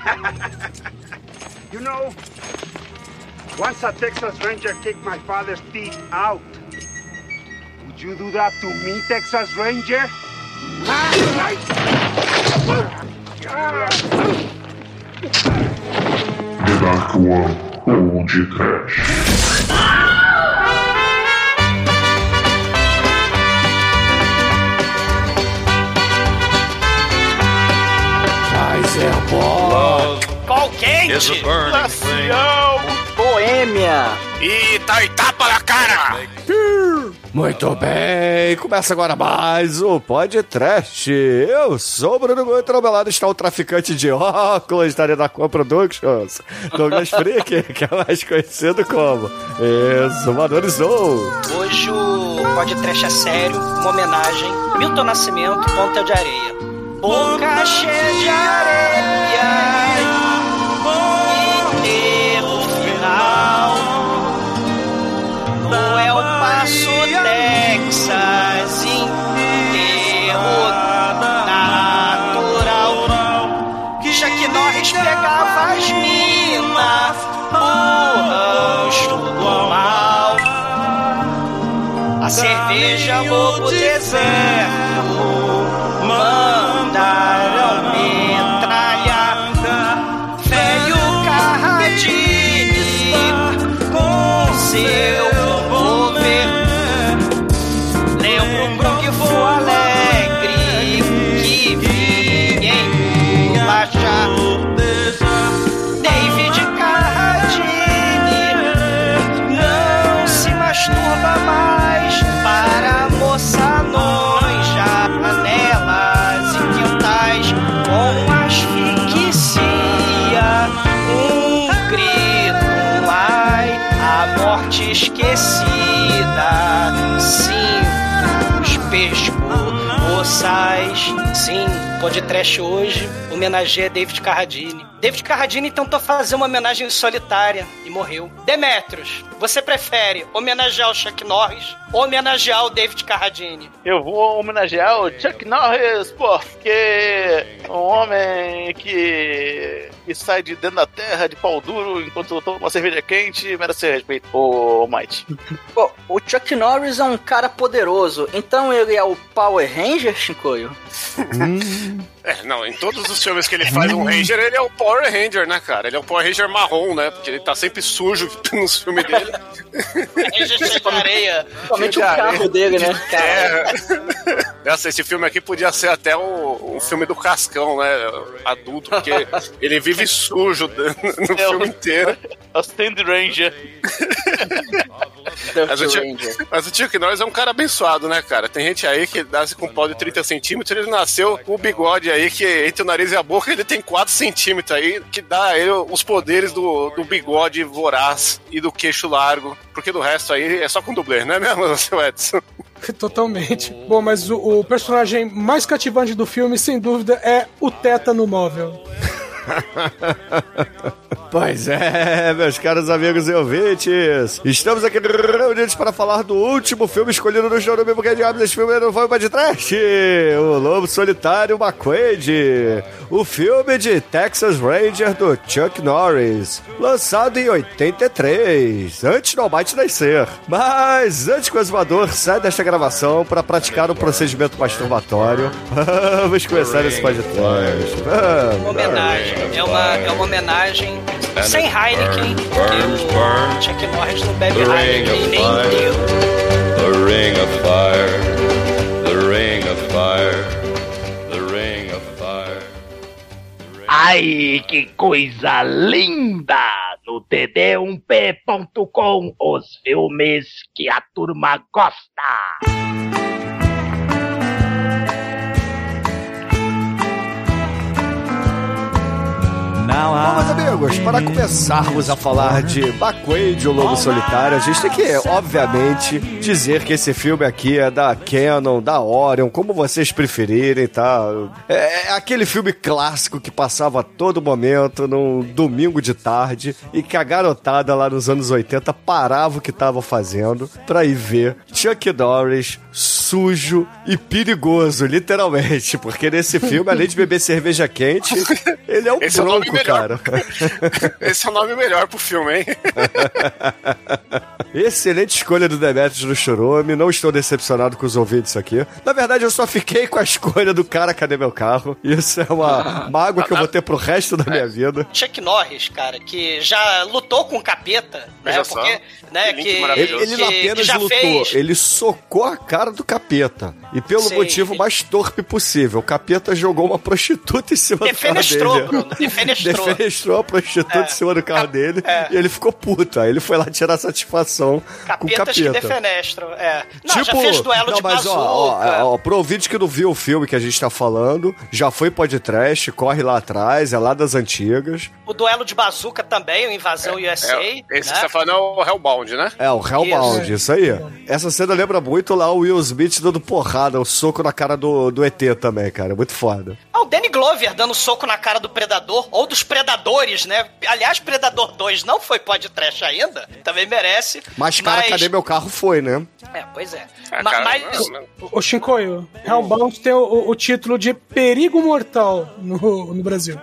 you know, once a Texas Ranger kicked my father's teeth out. Would you do that to me, Texas Ranger? The Dark One ou de Trash. Mas é bom. Qual quente? Thing. Boêmia. E tá e tapa na cara! Muito bem, começa agora mais o podcast. Eu sou o Bruno Guto, ao meu lado está o traficante de óculos da Renacom Productions, Douglas Freak, que é mais conhecido como Exumador Zou. Hoje o podcast é sério, uma homenagem. Milton Nascimento, Ponta de Areia. Boca cheia de areia. Paso, Texas. Enterro natural. Que já que nós pegava as minas. O rancho do mal. A cerveja lobo deserto mandaram seen trash hoje homenageia David Carradine. David Carradine tentou fazer uma homenagem solitária e morreu. Demetrios você prefere homenagear o Chuck Norris ou homenagear o David Carradine? Eu vou homenagear o Chuck Norris porque um homem que, que sai de dentro da terra de pau duro enquanto toma uma cerveja quente merece respeito, ô Might. Pô, o Chuck Norris é um cara poderoso, então ele é o Power Ranger, Shinkoio? Mm-hmm. É, não, em todos os filmes que ele faz um Ranger, ele é o Power Ranger, né, cara? Ele é o Power Ranger marrom, né? Porque ele tá sempre sujo nos filmes dele. Ranger cheio de areia Principalmente o carro dele, né? Cara, É. Nossa, esse filme aqui podia ser até o, o filme do Cascão, né? Adulto, porque ele vive sujo no filme inteiro. É o Stand Ranger. Mas o, Ranger. mas o Chuck Norris é um cara abençoado, né, cara? Tem gente aí que nasce com pau de 30 centímetros, ele nasceu com o bigode aí, que entre o nariz e a boca ele tem 4 centímetros aí, que dá a ele os poderes do, do bigode voraz e do queixo largo, porque do resto aí é só com dublê, não é mesmo, seu Edson? Totalmente. Bom, mas o, o personagem mais cativante do filme, sem dúvida, é o tétano móvel. Pois é, meus caros amigos e ouvintes, estamos aqui reunidos para falar do último filme escolhido no show do mesmo que diabos esse filme não foi para de trash, o Lobo Solitário McQuaid, o filme de Texas Ranger do Chuck Norris, lançado em 83, antes do Almighty nascer. Mas antes que o exumador saia desta gravação para praticar um procedimento masturbatório, vamos começar esse podcast. Vamos. uma homenagem é uma, é uma homenagem sem Heineken porque o Chuck Norris não bebe Heineken nem inteiro The ring of fire, the ring of fire, the ring of fire. Ai, que coisa linda! No td1p.com, os filmes que a turma gosta. Bom, meus amigos, para começarmos a falar de McQuaid, o Lobo Solitário, a gente tem que, obviamente, dizer que esse filme aqui é da Canon, da Orion, como vocês preferirem, tá? É, é aquele filme clássico que passava a todo momento, num domingo de tarde, e que a garotada lá nos anos 80 parava o que tava fazendo pra ir ver Chuck Norris sujo e perigoso, literalmente, porque nesse filme, além de beber cerveja quente, ele é um Esse é cara. Esse é o nome melhor pro filme, hein? Excelente escolha do Demetrius no Churume. Não estou decepcionado com os ouvintes aqui. Na verdade, eu só fiquei com a escolha do cara Cadê Meu Carro? Isso é uma mágoa que eu vou ter pro resto da minha vida. Chuck Norris, cara, que já lutou com o capeta, né? Porque, né, Que Ele, ele não que apenas já lutou, fez. ele socou a cara do capeta. E pelo Sim. motivo mais torpe possível. O capeta jogou uma prostituta em cima do carro Defenestrou, dele. Bruno. Defenestrou. Defenestrou a prostituta É. em cima do carro Cap- dele é. e ele ficou puto. Aí ele foi lá tirar satisfação com o Capetas que capeta. defenestram. É. Não, já fez duelo não, de mas, bazuca. ó, ó, ó, pro ouvinte que não viu o filme que a gente tá falando, já foi podcast, corre lá atrás, é lá das antigas. O duelo de bazuca também, o Invasão USA. É, esse né? que você tá falando é o Hellbound, né? É, o Hellbound, isso, aí. Essa cena lembra muito lá o Will Smith dando porrada, o soco na cara do, do ET também, cara. Muito foda. Ah, o Danny Glover dando soco na cara do Predador, ou dos Predadores, né? Aliás, Predador 2 não foi podcast ainda, também merece. Mas, cara, cadê meu carro foi, né? É, pois é. Ah, Ma- cara, mas, não, não. O Shinkoio, Hellbound tem o, o título de Perigo Mortal no, no Brasil.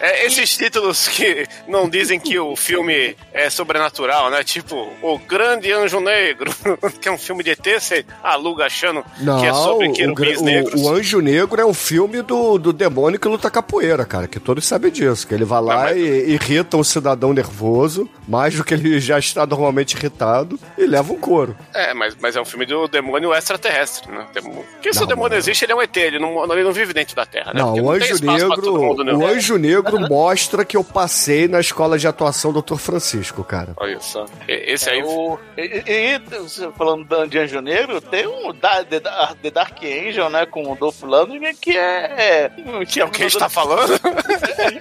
É, esses títulos que não dizem que o filme é sobrenatural, né? Tipo, O Grande Anjo Negro, que é um filme de ET, você aluga achando Não, que é sobre o, querubins o- negros. o Anjo Negro é um filme do, do demônio que luta capoeira, cara, que todos sabem disso, que ele vai lá Não, mas- e irrita um cidadão nervoso, mais do que ele já está normalmente irritado, e leva um couro. É, mas, mas é um filme do demônio extraterrestre, né? Demo- Porque se Não, o demônio mas- existe, ele é um ET, ele não, ele não vive dentro da Terra, né? Não, Porque o Anjo todo Negro, mundo, né? o Anjo Negro mostra que eu passei na escola de atuação do Dr. Francisco, cara. Olha só. Esse É, aí. o, e, e- e, falando de Anjo Negro, tem um da, The, The Dark Angel, né? Com o Dolph Lundgren, que é. Que é o que a gente tá falando?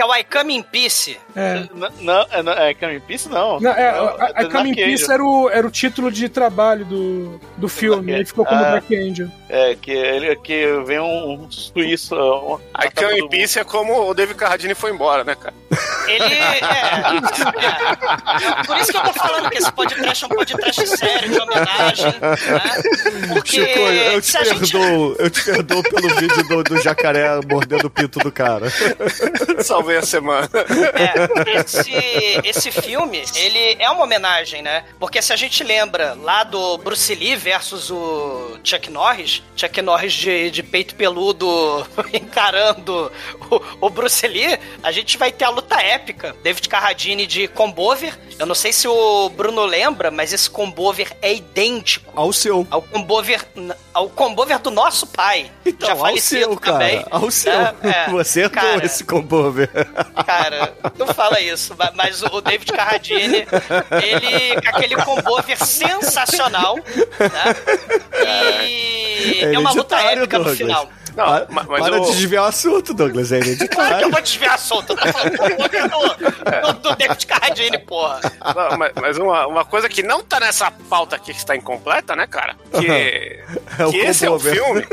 que é o I Come in Peace. É. N- Não, é, não, é Coming Peace, não. Não, é, Não, a The Coming Dark Peace era o, era o título de trabalho do, do filme, ele ficou como Ah. Dark Angel. É, que, ele, que vem um suíço. Um, A Kami Peace é como o David Carradine foi embora, né, cara? Ele é, é. Por isso que eu tô falando que esse podcast é um podcast sério, de homenagem. Né? Porque Chico, eu te a gente perdoo, eu te perdoo pelo vídeo do, do jacaré mordendo o pinto do cara. Salvei a semana. É, esse, esse filme, ele é uma homenagem, né? Porque se a gente lembra lá do Bruce Lee versus o Chuck Norris, Chuck Norris de, de peito peludo encarando o, o Bruce Lee, a gente vai ter a luta épica. David Carradine de Combover. Eu não sei se o Bruno lembra, mas esse Combover é idêntico Ao seu. ao Combover, ao Combover do nosso pai. Então, já ao falecido seu, cara. também. Ao seu. É, é. Você Cara, esse combover. Cara, não fala isso, ma- mas o David Carradine, ele com aquele combover sensacional, né? E é, uma luta épica no final. Não, para ma- mas para o- de desviar o assunto, Douglas. É Claro que eu vou desviar a solta, eu tô falando do do, David Carradine, porra. Não, mas mas uma, uma coisa que não tá nessa pauta aqui que está incompleta, né, cara? Que, É o que esse é o filme.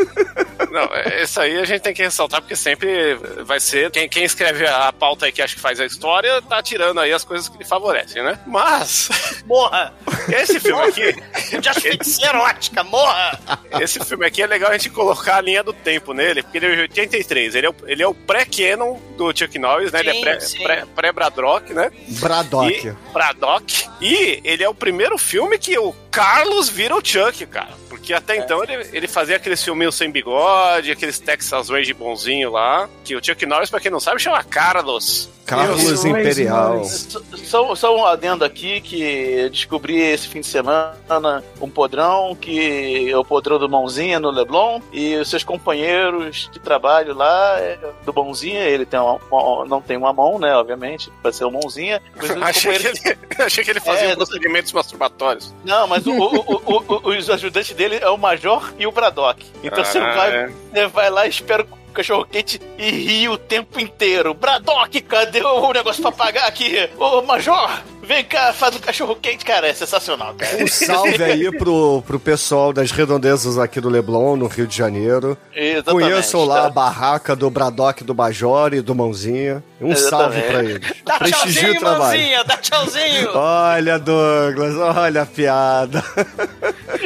Não, é- esse aí a gente tem que ressaltar, porque sempre vai ser. Quem, quem escreve a pauta aí que acha que faz a história, tá tirando aí as coisas que lhe favorecem, né? Mas, Morra! esse filme aqui. De asfixia erótica, morra! Esse filme aqui é legal a gente colocar a linha do tempo nele, porque ele é de 83. Ele é o, ele é o pré-canon do Chuck Norris, né? ele Sim, é pré- sim. pré- pré-Braddock, né? Braddock. E, Braddock. E ele é o primeiro filme que o Carlos vira o Chuck, cara. Porque até É. então ele, ele fazia aqueles filminhos sem bigode, aqueles Texas Ranger bonzinho lá. Que o Chuck Norris, pra quem não sabe, chama Carlos. Carlos Imperial. Só, só um adendo aqui que descobri esse fim de semana um podrão que é o podrão do Mãozinha no Leblon e os seus companheiros de trabalho lá é, do Mãozinha, ele tem uma, uma- não tem uma mão, né, obviamente, pra ser o Mãozinha. Achei, que ele, achei que ele fazia É, procedimentos masturbatórios. Não, mas o- o- o- os ajudantes dele é o Major e o Braddock. Então você Ah, vai, é. você vai lá e espera o cachorro quente e ri o tempo inteiro. Braddock, cadê o negócio pra pagar aqui? Ô, Major, vem cá, faz um cachorro quente. Cara, é sensacional, cara. Um salve aí pro, pro pessoal das redondezas aqui do Leblon, no Rio de Janeiro. Exatamente, Conheçam lá a tá? barraca do Braddock do Major e do Mãozinha. Um salve Exatamente. pra eles. Dá Prestigio o tchauzinho, trabalho. mãozinha, dá tchauzinho. Olha, Douglas, olha a piada.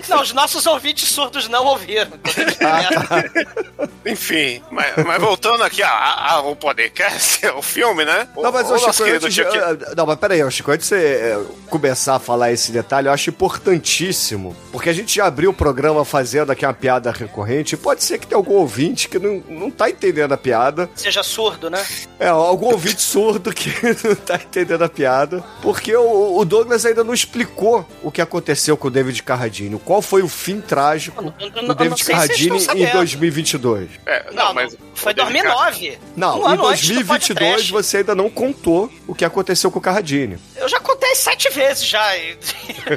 Não, os nossos ouvintes surdos não ouviram. Enfim, mas, mas voltando aqui ao podcast, o filme, né? O, Não, mas, o nosso Chico, antes ah, Não, mas peraí, ô, Chico, antes você é, começar a falar esse detalhe, eu acho importantíssimo, porque a gente já abriu o programa fazendo aqui uma piada recorrente, pode ser que tenha algum ouvinte que não, não tá entendendo a piada, Seja surdo, né? é, algum ouvinte surdo que não tá entendendo a piada, porque o, o Douglas ainda não explicou o que aconteceu com o David Carradine, qual foi o fim trágico Eu- eu- eu do David Carradine em sabendo. 2022. É, não, Não, mas. foi o David 2009. Não, um em ano antes do 2022 podcast. você ainda não contou o que aconteceu com o Carradine. Eu já contei sete vezes já. e-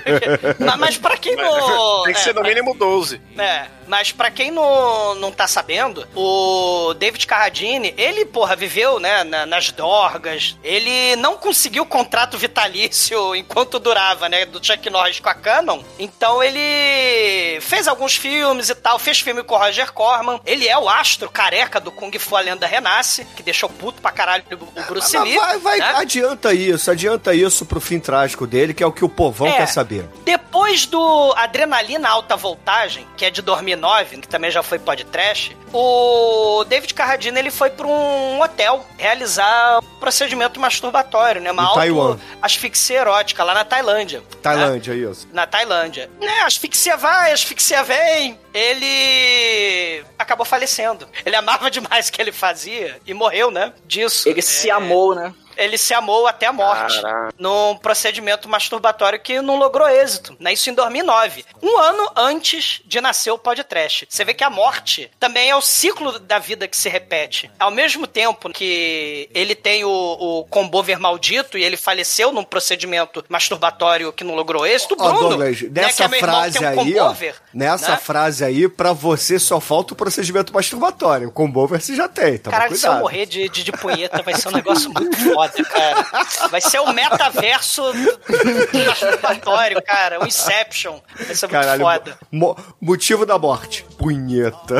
mas, mas pra quem não. Tem que é, ser no mínimo 12. É, mas pra quem não, não tá sabendo, o David Carradine, ele, porra, viveu, né, na- nas dorgas. Ele não conseguiu o contrato vitalício enquanto durava, né, do Chuck Norris com a Canon. Então ele fez alguns filmes e tal, fez filme com o Roger Corman. Ele é o astro careca do Kung Fu A Lenda Renasce, que deixou puto pra caralho o Bruce Mas Lee. vai, vai, né? adianta isso, adianta isso pro fim trágico dele, que é o que o povão É. quer saber. Depois do Adrenalina Alta Voltagem, que é de 2009, que também já foi podcast, o David Carradine ele foi para um hotel realizar um procedimento masturbatório, né? Uma auto asfixia erótica lá na Tailândia. Tailândia, isso. Na Tailândia. Né, asfixia vai, asfixia vem. Ele acabou falecendo. Ele amava demais o que ele fazia e morreu, né? Disso. Ele se É, amou, né? Ele se amou até a morte Caraca. num procedimento masturbatório que não logrou êxito, né? Isso em 2009. Um ano antes de nascer o podcast. Você vê que a morte também é o ciclo da vida que se repete. Ao mesmo tempo que ele tem o, o combover maldito e ele faleceu num procedimento masturbatório que não logrou êxito, Bruno, Douglas, né, nessa é que frase um aí, ó. Nessa né? frase aí, pra você só falta o procedimento masturbatório. O combover você já tem, toma Caralho, se eu morrer de, de, de punheta, vai ser um negócio muito foda, cara. Vai ser o metaverso do masturbatório, cara. O Inception. Vai ser muito Caralho, foda. mo- motivo da morte. Punheta.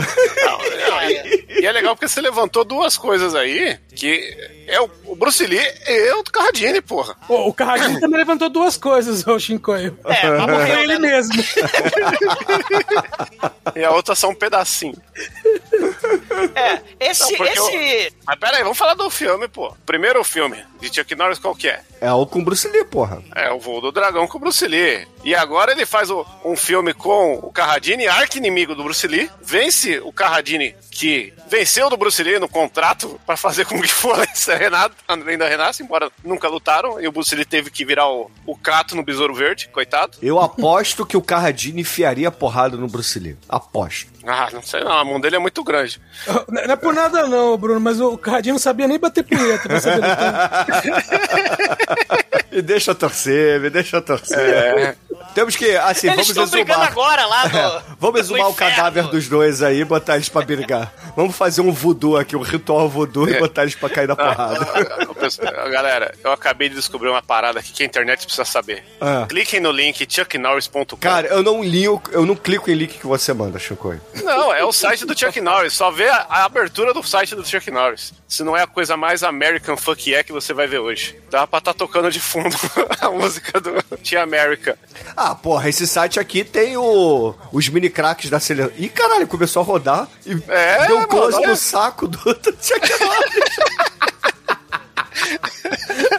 E é legal porque você levantou duas coisas aí, que é o, o Bruce Lee e o Carradine, porra. Pô, o Carradine também levantou duas coisas, o Shinkoio. É, mas morreu, ele né? mesmo. E a outra só um pedacinho. É, esse. Não, esse... Mas pera aí, vamos falar do filme, pô. Primeiro filme de Chuck Norris, qual que é? É o com Bruce Lee, porra. É o Voo do Dragão com Bruce Lee. E agora ele faz o- um filme com o Carradine, arqui-inimigo do Bruce Lee. Vence o Carradine, que venceu do Bruce Lee no contrato pra fazer com que fosse Renato, ainda renasce, embora nunca lutaram. E o Bruce Lee teve que virar o, o Cato no Besouro Verde, coitado. Eu aposto que o Carradine enfiaria porrada no Bruce Lee. Aposto. Ah, não sei não, a mão dele é muito grande. Não não é por nada não, Bruno, mas o Carradine não sabia nem bater punheta pra saber. Me deixa torcer, me deixa torcer. Temos que, assim, Eles estão vamos brigando exumar. agora lá no. Vamos exumar o cadáver dos dois aí e botar eles pra brigar. Vamos fazer um voodoo aqui, um ritual voodoo e botar eles pra cair na porrada. Ah, pessoal, Galera, eu acabei de descobrir uma parada aqui que a internet precisa saber. Ah. Cliquem no link chucknorris.com. Cara, eu não linho, eu não clico em link que você manda, Chico. Não, é o site do Chuck Norris. Só vê a, a abertura do site do Chuck Norris. Se não é a coisa mais American fuck yeah que você vai ver hoje. Dá pra estar tocando de fundo a música do Tia America. Ah, porra, esse site aqui tem o, os mini craques da seleção. Ih, caralho, começou a rodar e É, deu um close mano, no saco do, Norris.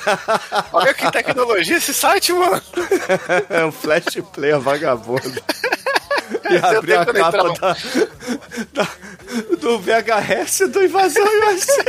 Olha que tecnologia esse site, mano. É um flash player vagabundo. E Seu abrir a capa da, da- do VHS do Invasão USA.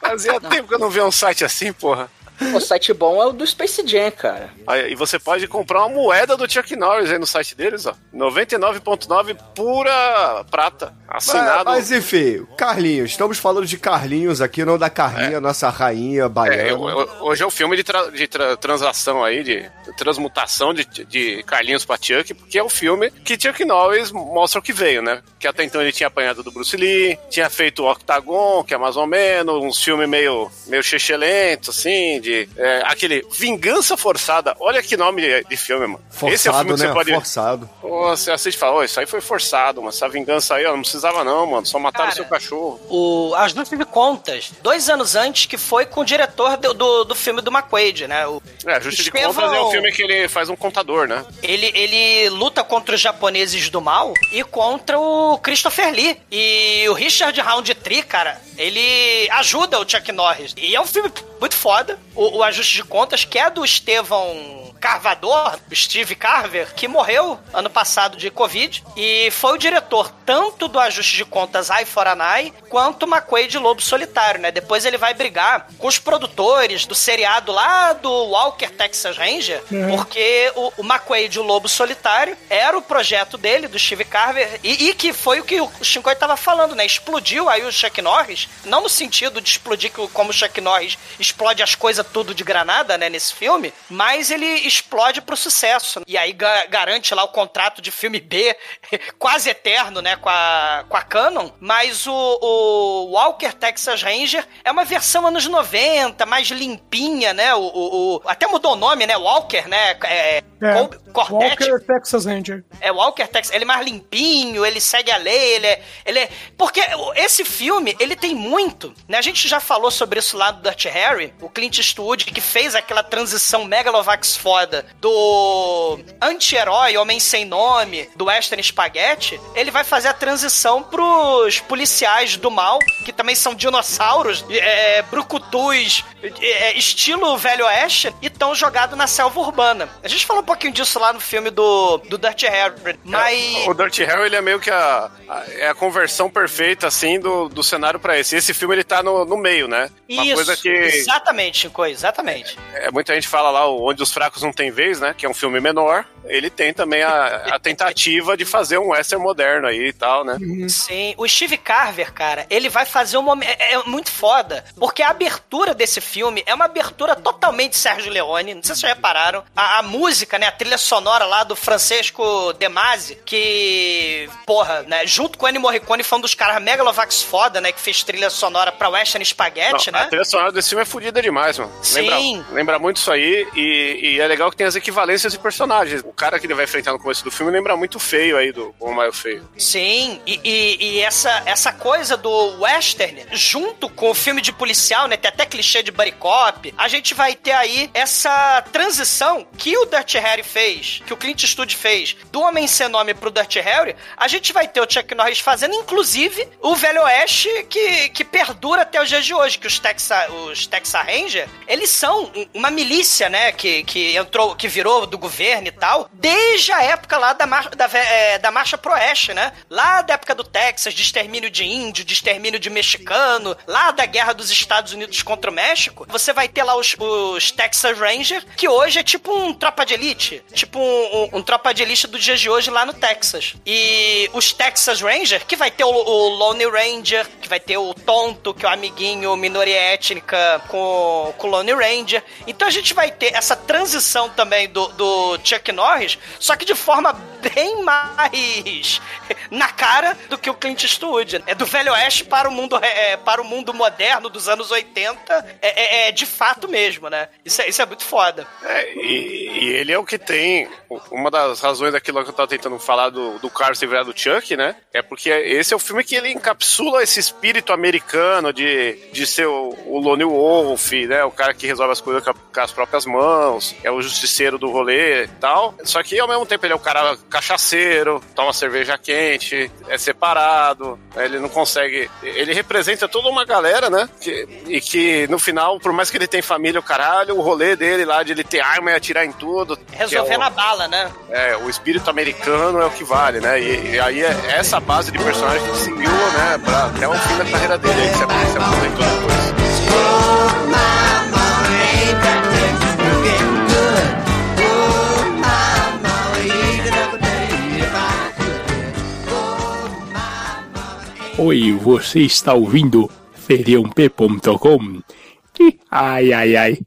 Fazia tempo que eu não via um site assim, porra. O site bom é o do Space Jam, cara. Aí, e você pode comprar uma moeda do Chuck Norris aí no site deles, ó. 99.9 pura prata. Mas, Assinado. mas enfim, Carlinhos, estamos falando de Carlinhos aqui, não da Carlinha, nossa rainha baiana. É, eu- eu- hoje é o filme de, tra- de tra- transação aí, de transmutação de, de Carlinhos pra Chuck, porque é o filme que Chuck Norris mostra o que veio, né? Que até então ele tinha apanhado do Bruce Lee, tinha feito o Octagon, que é mais ou menos, uns filmes meio, meio xexelentos, assim, de é, aquele Vingança Forçada. Olha que nome de, de filme, mano. Forçado, Esse é o filme que né? você pode... Forçado. Pô, Você assiste e fala, "Ô, isso aí foi forçado, mas essa vingança aí, ó, não precisa precisava não, mano. Só mataram Cara, seu cachorro. O Ajuste de Contas, dois anos antes, que foi com o diretor do, do, do filme do McQuaid, né? O, É, Justiça de Contas é um filme que ele faz um contador, né? ele, ele luta contra os japoneses do mal e contra o Christopher Lee. E o Richard Roundtree, cara, ele ajuda o Chuck Norris. E é um filme muito foda. O, o Ajuste de Contas, que é do Estevão Carvador, Steve Carver, que morreu ano passado de Covid. E foi o diretor tanto do Ajuste de Contas Eye for an Eye, quanto McQuaid de Lobo Solitário, né? Depois ele vai brigar com os produtores do seriado lá do Walker Texas Ranger, porque o, o McQuaid, o Lobo Solitário, era o projeto dele, do Steve Carver, e, e que foi o que o Shinkoi tava falando, né? Explodiu aí o Chuck Norris, não no sentido de explodir como o Chuck Norris explode as coisas tudo de granada, né, nesse filme, mas ele explode pro sucesso. E aí ga- garante lá o contrato de filme B, quase eterno, né, com a, com a Canon, mas o, o Walker Texas Ranger é uma versão anos 90, mais limpinha, né, o, o- o- até mudou o nome, né, Walker, né, é, É, Col- Walker Texas Ranger. é Walker Texas, ele é mais limpinho, ele segue a lei, ele é, ele é- Porque esse filme, ele tem muito, né? A gente já falou sobre isso lá do Dirty Harry, o Clint Eastwood, que fez aquela transição megalovax foda do anti-herói, homem sem nome, do Western Spaghetti, ele vai fazer a transição pros policiais do mal, que também são dinossauros, é, brucutus, é, estilo velho oeste, e estão jogados na selva urbana. A gente falou um pouquinho disso lá no filme do, do Dirty Harry, mas... O Dirty Harry, ele é meio que a, a- é a conversão perfeita, assim, do, do cenário pra esse. Esse filme, ele tá no, no meio, né? Uma Isso, coisa que exatamente, Chico, exatamente. é, muita gente fala lá, Onde os Fracos Não Tem Vez, né? Que é um filme menor. Ele tem também a, a tentativa de fazer um western moderno aí e tal, né? Sim, o Steve Carver, cara, ele vai fazer um momento. É, é muito foda, porque a abertura desse filme é uma abertura totalmente Sérgio Leone. Não sei se vocês repararam. A, a música, né? A trilha sonora lá do Francesco De Masi, que, porra, né? Junto com o Ennio Morricone, foi um dos caras megalovax foda, né? Que fez trilha sonora pra Western Spaghetti, Não, né? A trilha sonora desse filme é fodida demais, mano. Sim. Lembra, lembra muito isso aí e, e é legal que tem as equivalências de personagens. O cara que ele vai enfrentar no começo do filme lembra muito feio aí do O Maio Feio. Sim, e, e- e essa, essa coisa do western, junto com o filme de policial, né? Tem até clichê de buddy cop. A gente vai ter aí essa transição que o Dirty Harry fez, que o Clint Eastwood fez, do Homem Sem Nome pro Dirty Harry. A gente vai ter o Chuck Norris fazendo, inclusive, o Velho Oeste que, que perdura até os dias de hoje, que os Texas, os Texas Ranger, eles são uma milícia, né? Que, que entrou, que virou do governo e tal, desde a época lá da, mar, da, é, da Marcha né? Lá da época do Texas, de extermínio de índio, de extermínio de mexicano, lá da guerra dos Estados Unidos contra o México, você vai ter lá os, os Texas Ranger, que hoje é tipo um tropa de elite, tipo um, um- um tropa de elite dos dias de hoje lá no Texas. E os Texas Ranger, que vai ter o, o Lone Ranger, que vai ter o Tonto, que é o amiguinho minoria étnica com, com o Lone Ranger. Então a gente vai ter essa transição também do, do Chuck Norris, só que de forma bem mais na cara do que o Clint Eastwood. É do Velho Oeste para o mundo, é, para o mundo moderno dos anos 80. É, é- é de fato mesmo, né? Isso é, isso é muito foda. É, e, e ele é o que tem. Uma das razões daquilo que eu tava tentando falar do, do Carlos ter virado Chuck, né? É porque esse é o filme que ele encapsula esse espírito americano de, de ser o, o Lone Wolf, né? O cara que resolve as coisas com, com as próprias mãos, é o justiceiro do rolê e tal. Só que ao mesmo tempo ele é o cara cachaceiro, toma cerveja quente, é separado, ele não consegue. Ele representa toda uma galera, né? Que- e que no final, por mais que ele tenha família, o caralho, o rolê dele lá de ele ter arma e atirar em tudo. que Resolvendo é o, a bala, né? é, o espírito americano é o que vale, né? E, e aí é essa base de personagem que seguiu, né, pra, até o fim da carreira dele, aí que se se aposentou depois. Oi, você está ouvindo feriãop.com? Ih, Ai, ai, ai.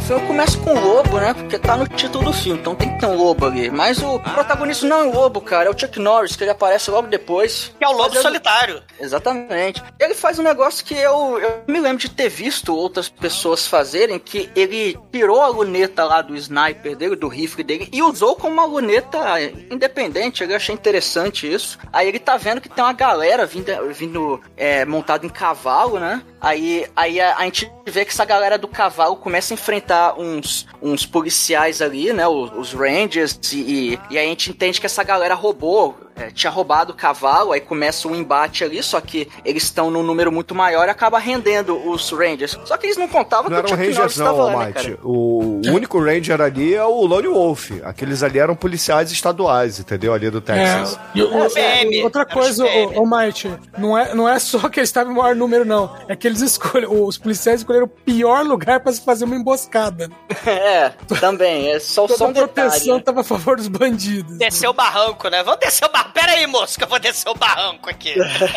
O filme começa com o lobo, né? Porque tá no título do filme, então tem que ter um lobo ali. Mas o protagonista não é o lobo, cara, é o Chuck Norris, que ele aparece logo depois. Que é o lobo Fazendo- solitário. Exatamente. Ele faz um negócio que eu, eu me lembro de ter visto outras pessoas fazerem, que ele tirou a luneta lá do sniper dele, do rifle dele, e usou como uma luneta independente. Eu achei interessante isso. Aí ele tá vendo que tem uma galera vindo, vindo é, montada em cavalo, né? Aí, aí a, a gente vê que essa galera do cavalo começa a enfrentar uns, uns policiais ali, né? Os, os Rangers, e, e, a gente entende que essa galera roubou, é, tinha roubado o cavalo, aí começa um embate ali, só que eles estão num número muito maior e acaba rendendo os Rangers. Só que eles não contavam Não que era o Chuck Ranger Norris não, estava lá, né? O único Ranger ali é o Lone Wolf. Aqueles ali eram policiais estaduais, entendeu? Ali do Texas. É, e o- PM, outra coisa, ô, ô Might, não é, não é só que eles estavam em maior número, não. É que eles escolheram, os policiais escolheram o pior lugar pra se fazer uma emboscada. É, também, é só, só Toda um a proteção detalhe. né? tava a favor dos bandidos. Descer o barranco, né? Vamos descer o barranco. Pera aí, moço, que eu vou descer o barranco aqui.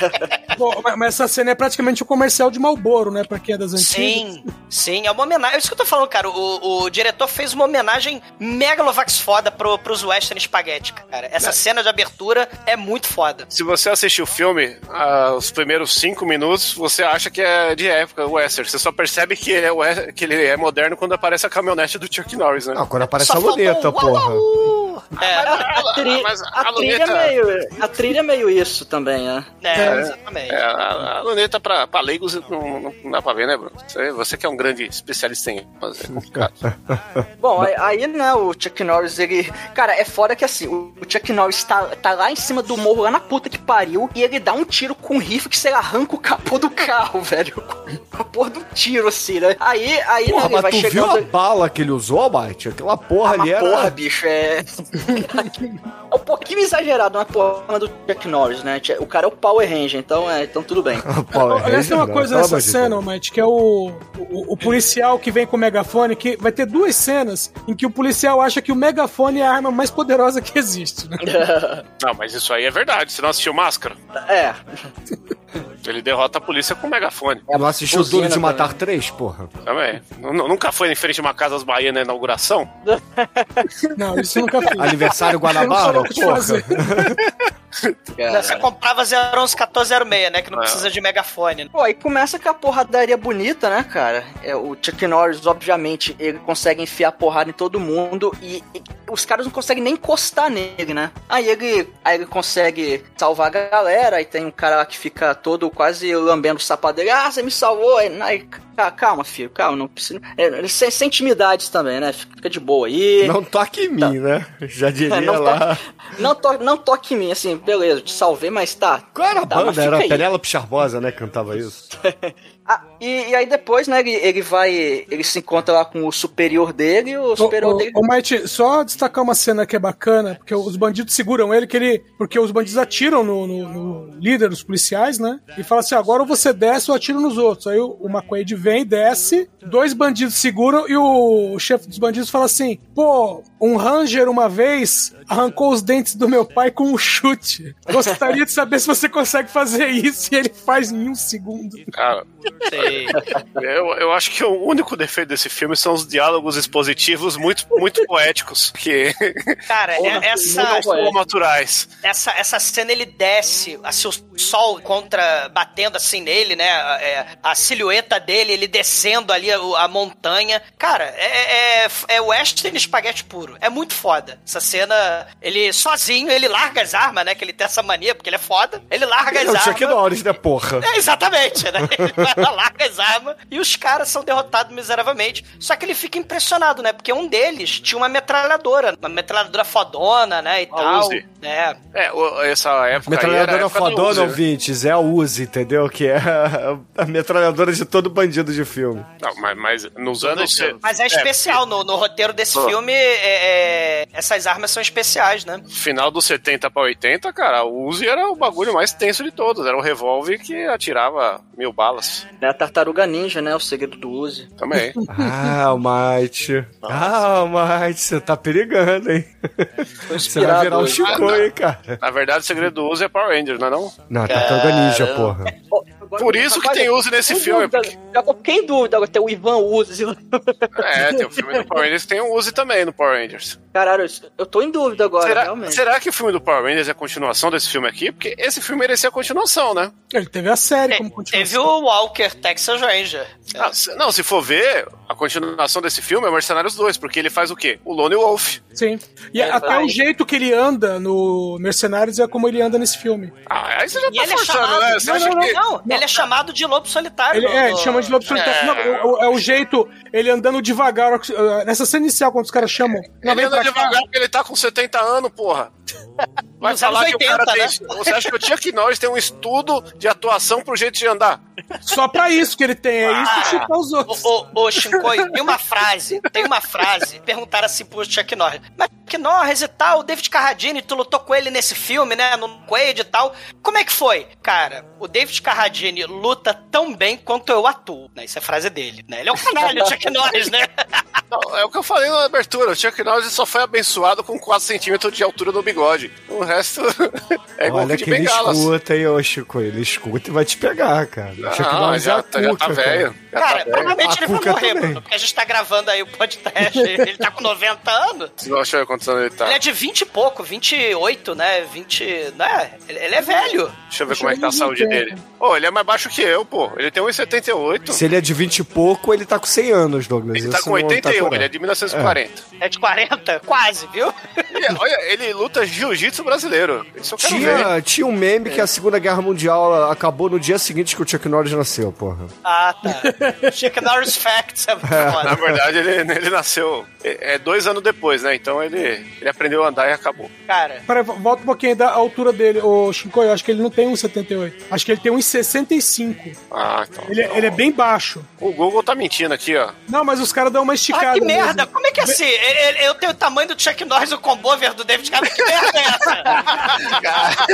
Pô, mas- essa cena é praticamente um comercial de Malboro, né? Pra quem é das antigas. Sim, sim, é uma homenagem. É isso que eu tô falando, cara. O, o diretor fez uma homenagem megalovax foda pro, pros Western Spaghetti, cara. Essa cena de abertura é muito foda. Se você assistir o filme, ah, os primeiros cinco minutos, você acha que é de época, o Western. Você só percebe que ele, é, que ele é moderno quando aparece a caminhonete do Chuck Norris, né? Ah, quando aparece Só a luneta, faltou o uau, porra. É, A, tri- Mas a a trilha luneta- é meio, a trilha é meio isso também, né? é, exatamente. É, a, a luneta pra, pra leigos não, não- não dá pra ver, né, Bruno? Você, você que é um grande especialista em mas é complicado. Bom, aí, aí, né, o Chuck Norris, ele. Cara, é foda que assim, o Chuck Norris tá, tá lá em cima do morro, lá na puta que pariu, e ele dá um tiro com um rifle que você arranca o capô do carro, velho. Com a porra do tiro, assim, né? Aí, aí Porra, né, ele mas vai tu viu chegando. a bala que ele usou, Almighty? Aquela porra Ah, ali era... porra, bicho, é. É um pouquinho exagerado na porra do Chuck Norris, né? O cara é o Power Ranger, então, é, então tudo bem. Power Aliás, tem uma Ranger, coisa nessa cena. Mate, que é o, o, o policial que vem com o megafone, que vai ter duas cenas em que o policial acha que o megafone é a arma mais poderosa que existe. Né? Não, mas isso aí é verdade. Você não assistiu Máscara? É. Ele derrota a polícia com um megafone. Não assistiu Buzina Duro de também. Matar três, porra? Também. Nu- Nunca foi em frente a uma casa das Bahia na inauguração? Não, isso nunca fiz. Aniversário Guanabara, porra. fazer. Você comprava 011 1406, né? Que não Não. precisa de megafone. Pô, aí começa com a porradaria bonita, né, cara? É, o Chuck Norris, obviamente, ele consegue enfiar porrada em todo mundo e, e os caras não conseguem nem encostar nele, né? Aí ele, aí ele consegue salvar a galera, aí tem um cara lá que fica todo quase lambendo o sapato dele. Ah, você me salvou! Aí, aí, ca- calma, filho, calma, não precisa... É, sem, sem intimidades também, né? Fica de boa aí. Não toque em mim, né? Já diria É, não, lá. to, não, to, não toque em mim, assim, beleza, te salvei, mas tá. Qual era a Tá, banda? Era a. Penélope Charmosa, né? Cantava isso. Ah, e, e aí depois, né, ele, ele vai. Ele se encontra lá com o superior dele e o Ô, superior ô, dele. ô, Might, só destacar uma cena que é bacana, porque os bandidos seguram ele, que ele. Porque os bandidos atiram no, no- no líder dos policiais, né? E fala assim: agora ou você desce ou atira nos outros. Aí o, o McQuaid vem, desce, dois bandidos seguram e o, o chefe dos bandidos fala assim: pô, um Ranger uma vez arrancou os dentes do meu pai com um chute. Gostaria de saber se você consegue fazer isso e ele faz em um segundo. Cara, Sei. eu, eu acho que o único defeito desse filme são os diálogos expositivos muito, muito poéticos. Que Cara, é- essa, muito não são naturais. essa, essa cena ele desce, assim, o sol contra, batendo assim nele, né? é, a silhueta dele, ele descendo ali a, a montanha. Cara, é, é, é western espaguete puro. É muito foda. Essa cena, ele sozinho, ele larga as armas, né? Que ele tem essa mania, porque ele é foda. Ele larga as Não, armas. Chuck Norris, né, porra? É, exatamente, né? Lá, larga as armas e os caras são derrotados miseravelmente. Só que ele fica impressionado, né? Porque um deles tinha uma metralhadora, uma metralhadora fodona, né? E Uma tal. Uzi. É. É, o- essa época aí era a Metralhadora época do fodona, Uzi, né? ouvintes, é a Uzi, entendeu? Que é a, a metralhadora de todo bandido de filme. Não, mas, mas nos anos... Mas é especial, no, no roteiro desse Pô. filme, é- é- essas armas são especiais, né? Final dos 70 pra 80, cara, o Uzi era o bagulho mais tenso de todos. Era um revólver que atirava mil balas. É a tartaruga ninja, né? O segredo do Uzi. Também. Ah, Almighty. Ah, Almighty, você tá perigando, hein? Você vai virar um. Chico, hein, cara? Na verdade, o segredo do Uzi é Power Ranger, não é não? Não, Tartaruga Ninja, porra. Por isso que tem uso nesse filme. dúvida. Já fiquei em dúvida, agora tem o Ivan Uzi. É, tem o filme do Power Rangers, tem o Uzi também no Power Rangers. Caralho, eu tô em dúvida agora, Será, realmente. será que o filme do Power Rangers é a continuação desse filme aqui? Porque esse filme merecia a continuação, né? Ele teve a série Te- como continuação. Teve o Walker Texas Ranger. Ah, se- não, se for ver, a continuação desse filme é Mercenários 2, porque ele faz o quê? O Lone Wolf. Sim. E É, até vai. o jeito que ele anda no Mercenários é como ele anda nesse filme. Ah, aí você já E tá ele é forçando, chamado. né? Você não, acha não, que... não, não. Ele é chamado de lobo solitário. Ele, no- é, ele chama de lobo solitário. É. Não, é o jeito, ele andando devagar. uh, Nessa cena inicial, quando os caras chamam. Não, Ele anda. Devagar porque ele tá com 70 anos, porra. Vai Nos falar que o cara 80, tem... Você acha que o Chuck Norris tem um estudo de atuação pro jeito de andar? Só pra isso que ele tem, é isso Ah. e chutar os outros. Ô, ô, ô Shinkoi, tem uma frase, tem uma frase, perguntaram assim pro Chuck Norris, mas Chuck Norris e tal, o David Carradine, tu lutou com ele nesse filme, né, no Quaid e tal, como é que foi? Cara, o David Carradine luta tão bem quanto eu atuo, né, isso é frase dele, né, ele é um canalha, o Chuck Norris, né? Não, é o que eu falei na abertura. O Chuck Norris só foi abençoado com 4 centímetros de altura no bigode. O resto é igual Olha de que ele bengalas. escuta, hein, ô Chico. Ele escuta e vai te pegar, cara. Ah, já, é a tá- já tá cuca, velho. Já Cara, tá velho. provavelmente ele vai Cuca morrer, também. Porque a gente tá gravando aí o podcast, ele tá com 90 anos. Deixa eu ver quantos anos ele tá. Ele é de 20 e pouco, 28, né? 20. Né? Ele ele é velho. Deixa eu ver como é que tá a saúde dele. Ô, ele é mais baixo que eu, pô. Ele tem 1,78. Se ele é de 20 e pouco, ele tá com 100 anos, Douglas. Ele tá Isso com não 81, correto. ele é de 1940. É de 40? Quase, viu? E, olha, ele luta jiu-jitsu brasileiro. Isso eu quero ver. Tinha, tinha um meme que a Segunda Guerra Mundial acabou no dia seguinte que o Chuck Norris nasceu, porra. Ah, tá. Chuck Norris Facts é muito Na foda. verdade, ele, ele nasceu é, é dois anos depois, né? Então ele, ele aprendeu a andar e acabou. Cara, Peraí, volta um pouquinho da altura dele. Ô, Shinkoi, eu acho que ele não tem 1,78. Acho que ele tem 1,65. Ah, então. Ele, ele é bem baixo. O Google tá mentindo aqui, ó. Não, mas os caras dão uma esticada. ah, que mesmo. merda! Como é que é assim? Eu tenho o tamanho do Chuck Norris o combover do David Carradine. Que merda é essa?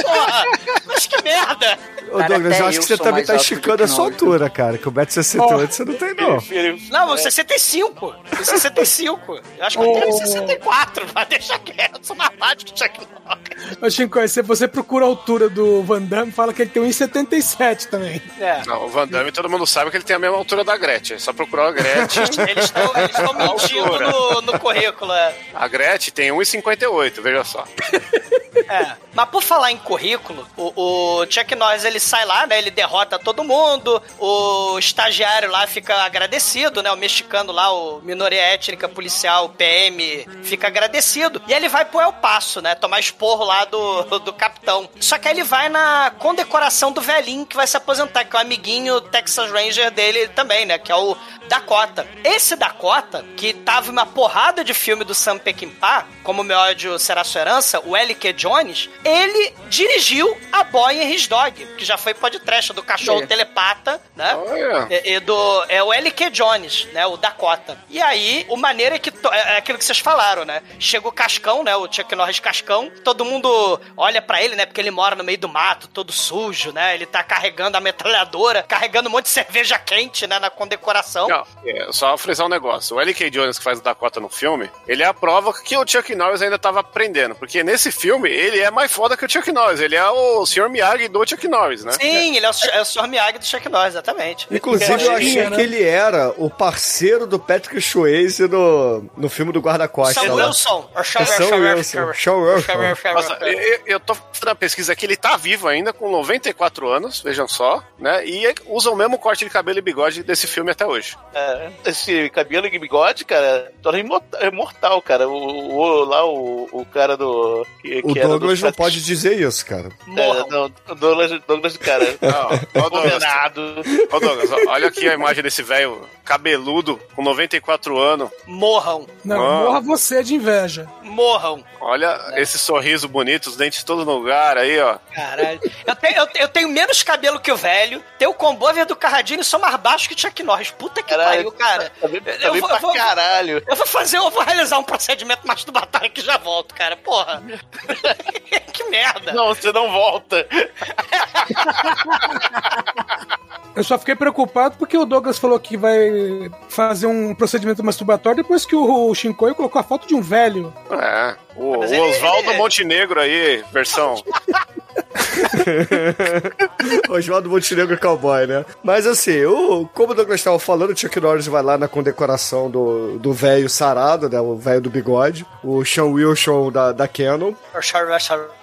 Porra, mas que merda! Ô, Cara, Douglas, eu acho eu que você também tá esticando a sua altura, cara. Que o 1,68m você não tem, não. Não, 65. 65. Eu acho que eu tenho 64, mas deixa quieto. Eu sou mais baixo que o Chuck Norris. Shinkoi, se você procura a altura do Van Damme, fala que ele tem 1,77 também. É. Não, o Van Damme, todo mundo sabe que ele tem a mesma altura da Gretchen. É só procurar a Gretchen. Eles estão mentindo altura. no, no currículo, é. A Gretchen tem 1,58, veja só. É. Mas por falar em currículo, o, o Chuck Norris ele sai lá, né? Ele derrota todo mundo. O estagiário lá fica agradecido, né? O mexicano lá, o minoria étnica policial, PM, fica agradecido. E ele vai pro El Paso, né? Tomar esporro lá do, do capitão. Só que aí ele vai na condecoração do velhinho que vai se aposentar, que é o amiguinho Texas Ranger dele também, né? Que é o Dakota. Esse Dakota, que tava uma porrada de filme do Sam Peckinpah, como Meu Ódio Será Sua Herança, o L.K. Jones, ele dirigiu a Boy and His Dog, que já foi podcast do cachorro É. telepata, né? Olha. E, e do, é o L.K. Jones, né? O Dakota. E aí, o maneiro é que. to- É é aquilo que vocês falaram, né? Chega o Cascão, né? O Chuck Norris Cascão. Todo mundo olha pra ele, né? Porque ele mora no meio do mato, todo sujo, né? Ele tá carregando a metralhadora, carregando um monte de cerveja quente, né? Na condecoração. Não, é, só frisar um negócio. O L.K. Jones, que faz o Dakota no filme, ele é a prova que o Chuck Norris ainda tava aprendendo. Porque nesse filme, ele é mais foda que o Chuck Norris. Ele é o Sr. Miyagi do Chuck Norris, né? Sim, ele é o, é o Sr. Miyagi do Chuck Norris, exatamente. Inclusive, eu achei né? que ele era o parceiro do Patrick Swayze no, no filme do Guarda-Costas. Sam lá. Wilson. O Sam É Wilson. Sam Wilson. Nossa, eu, eu tô fazendo a pesquisa aqui, ele tá vivo ainda, com 94 anos, vejam só, né? E usa o mesmo corte de cabelo e bigode desse filme até hoje. É, esse cabelo e bigode, cara, torna imortal, é mortal, cara. O, o- lá, o, o cara do. Que, O que era Douglas do- não pode dizer isso, cara. É, não, o Douglas, Douglas, cara. Não, ó, Douglas, Condenado. ó, Douglas, ó, olha aqui a imagem desse velho cabeludo, com 94 anos. Morram. Não, Ah. morra você de inveja. Morram. Olha esse sorriso bonito, os dentes todos no lugar aí, ó. Caralho. Eu tenho, eu, eu tenho menos cabelo que o velho, tenho o combover do Carradine e sou mais baixo que o Chuck Norris. Puta que pariu, cara. Tá bem, tá Eu vou- pra eu vou- caralho. Eu vou fazer, eu vou realizar um procedimento masturbatório que já volto, cara. Porra. que merda. Não, você não volta. Eu só fiquei preocupado porque o Douglas falou que vai fazer um procedimento masturbatório depois que o Shinkoi colocou a foto de um velho. É. O, o ele- Oswaldo ele- Montenegro aí, versão. Oswaldo Montenegro Cowboy, né? Mas assim, o, como o Douglas estava falando, o Chuck Norris vai lá na condecoração do do velho sarado, né? O velho do bigode, o Sean Wilson da, da Canon.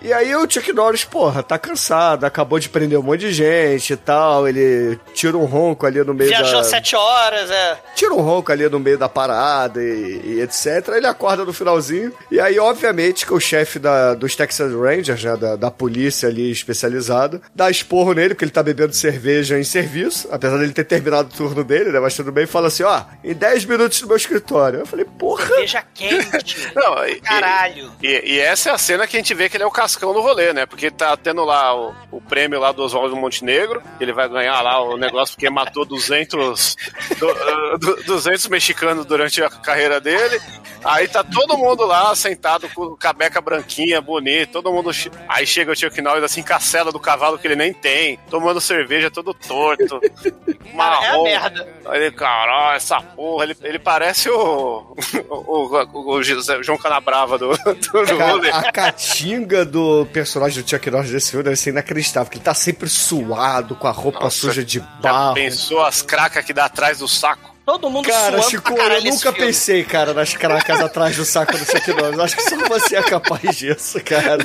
E aí o Chuck Norris, porra, tá cansado, acabou de prender um monte de gente e tal. Ele tira um ronco ali no meio Viajou da. sete horas, é. Tira um ronco ali no meio da parada e, e etc. Ele acorda no finalzinho. E aí, obviamente, que o chefe da, dos Texas Rangers, né? Da, da polícia ali especializada, dá esporro nele, porque ele tá bebendo cerveja em serviço, apesar dele ter terminado o turno dele, né? Mas tudo bem, e fala assim: ó, em 10 minutos no meu escritório. Eu falei, porra. Cerveja quente. Não, e, Caralho. E, e essa é a cena que a gente vê que ele é o cascão do rolê, né? Porque tá tendo lá o, o prêmio lá do Oswaldo Montenegro, que ele vai ganhar lá o negócio porque matou 200, do, uh, du- 200 mexicanos durante a carreira dele. Aí tá todo mundo lá sentado com cabeca branquinha, bonito, todo mundo. Aí chega o Chuck Norris assim, cacela do cavalo que ele nem tem, tomando cerveja todo torto. Cara, é a marrom. merda. Aí ele, caralho, essa porra, ele, ele parece o, o, o, o José- João Canabrava do, do, do rolê. Cara, a caatinga do personagem do Chuck Norris desse filme deve ser inacreditável, porque ele tá sempre suado, com a roupa Nossa, suja de Já barro. pensou as cracas que dá atrás do saco? Todo mundo Cara, suando Chico, pra eu nunca filme. pensei, cara, nas cracas atrás do saco do Chuck Norris. Acho que só você é capaz disso, cara.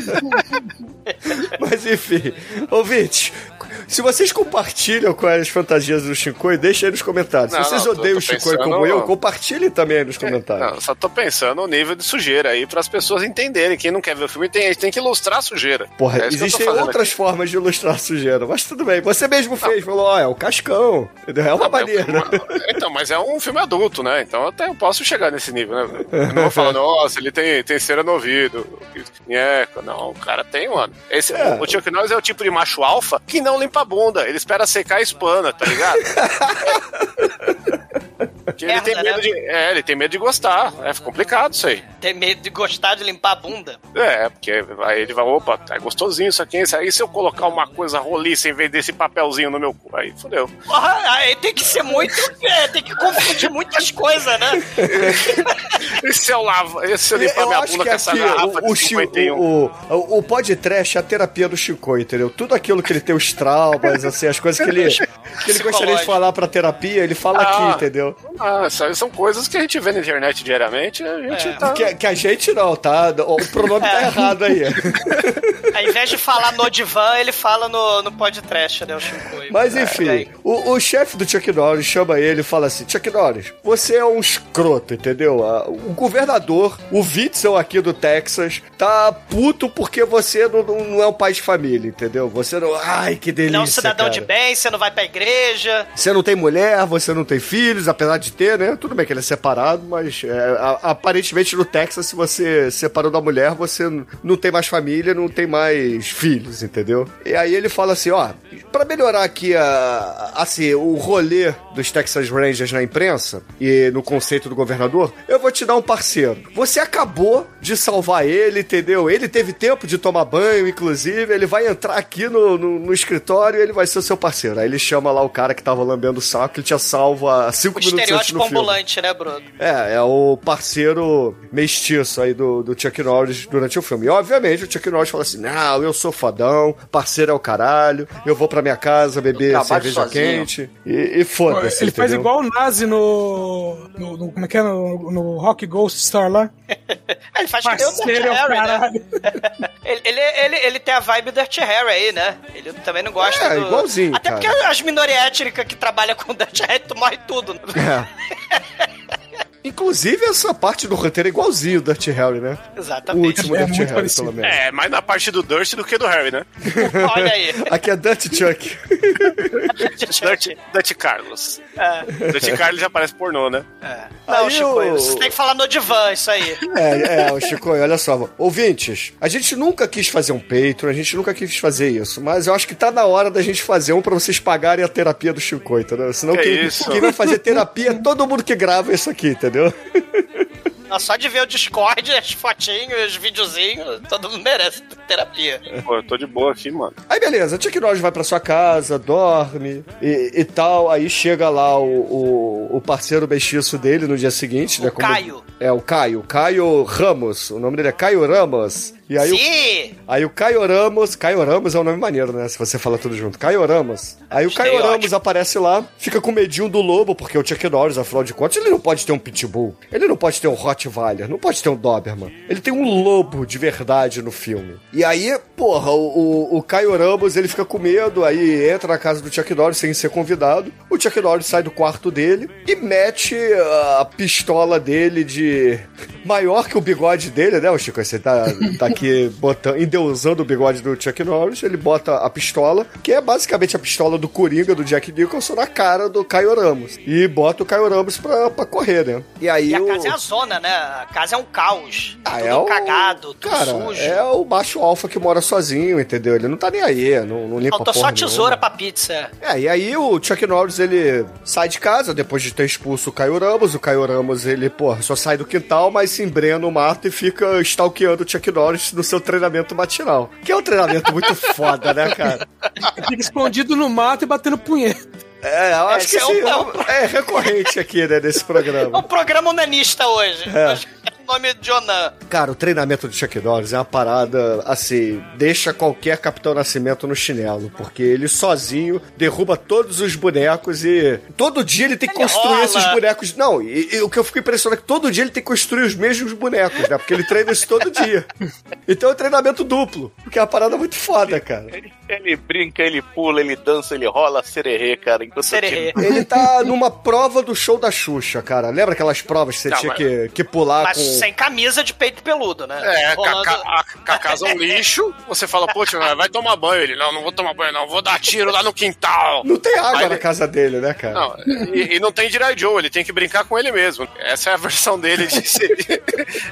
Mas enfim, ouvinte, se vocês compartilham com as fantasias do Shinkoi, deixa aí nos comentários. Não, se vocês não, tô- odeiam tô o Shinkoi pensando- como eu, compartilhem também aí nos comentários. Não, só tô pensando no nível de sujeira aí para as pessoas entenderem. Quem não quer ver o filme tem, tem que ilustrar a sujeira. Porra, É tô existem outras formas de ilustrar a sujeira, mas tudo bem. Você mesmo fez, falou, ó, é o cascão. entendeu? É uma mas maneira. é- Então, mas é um filme adulto, né? Então eu até eu posso chegar nesse nível, né? Eu não vou falar, nossa, ele tem, tem cera no ouvido. Nheca. Não, o cara tem, mano. Esse, É. O Chuck Norris é o tipo de macho alfa que não limpa a bunda. Ele espera secar e espana, tá ligado? Ele, Merda, tem medo né? de, é, ele tem medo de gostar. É complicado isso aí. Tem medo de gostar de limpar a bunda. É, porque aí ele vai, opa, tá gostosinho isso aqui. Isso aí se eu colocar uma coisa roliça em vez desse papelzinho no meu cu, aí fodeu. Porra, aí tem que ser muito. é, tem que confundir muitas coisas, né? E se eu lavo, e se eu limpar minha bunda com essa garrafa o, o, de Chi- 51? o, o, o podcast é a terapia do Chico, entendeu? Tudo aquilo que ele tem os traumas, assim, as coisas que ele, que ele gostaria de falar pra terapia, ele fala Ah. aqui, entendeu? Ah, são coisas que a gente vê na internet diariamente, a gente É. tá... Que, que a gente não, tá? O pronome tá É. errado aí. Ao invés de falar no divã, ele fala no, no podcast, né? O Shinkoi. Mas É, enfim, daí. o, o chefe do Chuck Norris chama ele e fala assim: Chuck Norris, você é um escroto, entendeu? Ah, O governador, o Witzel aqui do Texas, tá puto porque você não, não- não é um pai de família, entendeu? Você não. Ai, que delícia. Ele é um cidadão cara. de bem, você não vai pra igreja. Você não tem mulher, você não tem filhos, apesar de ter, né? Tudo bem que ele é separado, mas é, a- aparentemente no Texas, se você separou da mulher, você não tem mais família, não tem mais filhos, entendeu? E aí ele fala assim, ó, pra melhorar aqui a, assim, o rolê dos Texas Rangers na imprensa e no conceito do governador, eu vou te dar um parceiro. Você acabou de salvar ele, entendeu? Ele teve tempo de tomar banho, inclusive, ele vai entrar aqui no, no, no escritório e ele vai ser o seu parceiro. Aí ele chama lá o cara que tava lambendo o saco, ele tinha salvo há cinco estereótipo no filme. ambulante, né, Bruno? É, é o parceiro mestiço aí do, do Chuck Norris durante o filme. E obviamente o Chuck Norris fala assim: Não, eu sou fodão, parceiro é o caralho, eu vou pra minha casa beber cerveja sozinho. quente e, e foda-se. Ele faz entendeu? igual o Nazi no, no, no- Como é que é? No, no Rock Ghost Star lá. Ele faz que nem o Dirty Parceiro é o Harry, né? caralho. Ele, ele, ele, ele tem a vibe Dirty Harry aí, né? Ele também não gosta É, do... igualzinho, Até cara. porque as minorias étnicas que trabalham com Dirty Harry, tu morre tudo. É. Inclusive, essa parte do roteiro é igualzinho o Dirty Harry, né? O Exatamente. último É Dirty Harry, parecido. pelo menos. É, mais na parte do Durst do que do Harry, né? Olha aí. Aqui é Dirty Chuck. Dutch, Dutch Carlos. É, Dutch Carlos já parece pornô, né? é. Não, Aí Chico, o- você tem que falar no divã, isso aí. É, é, o Chico, olha só. Ouvintes, a gente nunca quis fazer um Patreon, a gente nunca quis fazer isso, mas eu acho que tá na hora da gente fazer um pra vocês pagarem a terapia do Chico, entendeu? Senão Que quem, isso? quem vai fazer terapia é todo mundo que grava isso aqui, entendeu? Não, Só de ver o Discord, as fotinhos, os videozinhos, todo mundo merece terapia. Pô, eu tô de boa aqui, mano. Aí beleza, Chuck Norris vai pra sua casa, dorme e, e tal. Aí chega lá o, o, o parceiro mestiço dele no dia seguinte, O né? como- Caio. É, o Caio. Caio Ramos. O nome dele é Caio Ramos. E aí o Sim! Aí o Caio Ramos, Caio Ramos é um nome maneiro, né? Se você fala tudo junto. Caio Ramos. Aí o Achei Caio Ramos aparece lá, fica com medinho do lobo, porque o Chuck Norris, afinal de contas, ele não pode ter um pitbull. Ele não pode ter um Rottweiler, não pode ter um Doberman. Ele tem um lobo de verdade no filme. E aí, porra, o, o, o Caio Ramos, ele fica com medo, aí entra na casa do Chuck Norris sem ser convidado. O Chuck Norris sai do quarto dele e mete a pistola dele de... Maior que o bigode dele, né, o Chico? Você tá, tá aqui botando, endeusando o bigode do Chuck Norris, ele bota a pistola, que é basicamente a pistola do Coringa, do Jack Nicholson, na cara do Caio Ramos. E bota o Caio Ramos pra, pra correr, né? E aí E a o... casa é a zona, né? A casa é um caos. Ah, tudo é o- cagado, tudo Cara, sujo. é o macho alfa que mora sozinho, entendeu? Ele não tá nem aí, não, não limpa Faltou só a tesoura nenhuma. pra pizza. É, e aí o Chuck Norris, ele sai de casa depois de ter expulso o Caio Ramos. O Caio Ramos, ele, porra, só sai do quintal, mas se embrenha no mato e fica stalkeando o Chuck Norris no seu treinamento matinal. Que é um treinamento muito foda, né, cara? Fica escondido no mato e batendo punheta. É, eu acho Esse que é sim, é, é recorrente aqui, né, nesse É programa. um programa onanista hoje. É. É nome de Onan. Cara, o treinamento do Chuck Norris é uma parada, assim, deixa qualquer Capitão Nascimento no chinelo, porque ele sozinho derruba todos os bonecos e todo dia ele tem que Ele construir rola. esses bonecos. Não, e, e o que eu fico impressionado é que todo dia ele tem que construir os mesmos bonecos, né? Porque ele treina isso todo dia. Então é um treinamento duplo, porque é uma parada muito foda, cara. Ele, ele brinca, ele pula, ele dança, ele rola sererê, cara. Sererê. Ele tá numa prova do show da Xuxa, cara. Lembra aquelas provas que você Não, tinha mas- que, que pular Mas com. Sem camisa de peito peludo, né? É, Rolando- a, ca- casa é um lixo. Você fala, poxa, vai tomar banho. Ele, não, não vou tomar banho, não. Vou dar tiro lá no quintal. Não tem água Aí na casa dele, né, cara? Não, e, e não tem G.I. Joe, ele tem que brincar com ele mesmo. Essa é a versão dele de ser.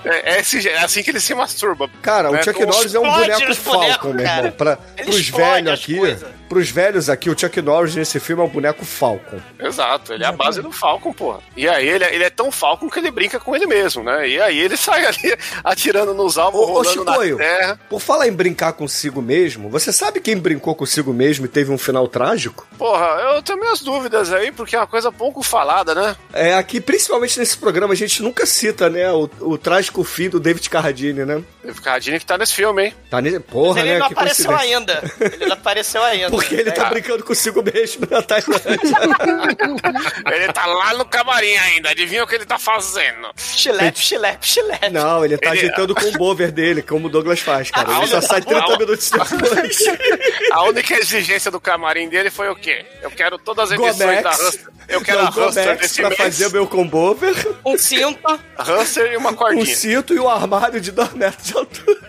É, é é assim que ele se masturba. Cara, o né? Chuck Norris é um boneco bonecos, meu irmão. Pra, pros velhos aqui, coisas. pros velhos aqui, o Chuck Norris nesse filme é um boneco Falcon. Exato, ele é a base do Falcon, porra. E aí ele, é- ele é tão Falcon que ele brinca com ele mesmo, né? E aí ele sai ali atirando nos alvos, Ô, ô rolando na Chicoio, terra. por falar em brincar consigo mesmo, você sabe quem brincou consigo mesmo e teve um final trágico? Porra, eu tenho minhas dúvidas aí, porque é uma coisa pouco falada, né? É, aqui, principalmente nesse programa, a gente nunca cita, né, o, o trágico fim do David Carradine, né? Teve Cardini que tá nesse filme, hein? Tá Mas porra, ele né? não que apareceu ainda. Ele não apareceu ainda. Porque ele tá É. brincando consigo mesmo na Tailândia. Ele tá lá no camarim ainda, adivinha o que ele tá fazendo? Chilepe, chilepe, chilepe. Não, ele tá Ele- agitando com o bover dele, como o Douglas faz, cara. Ele só sai 30 ah, minutos depois. A única exigência do camarim dele foi o quê? Eu quero todas as edições Gomex. da Hamster. Eu quero Não, a Gomex desse pra mês. fazer meu combover, Um cinto. Hamster e uma um cordinha. cinto e um armário de 2 metros de altura.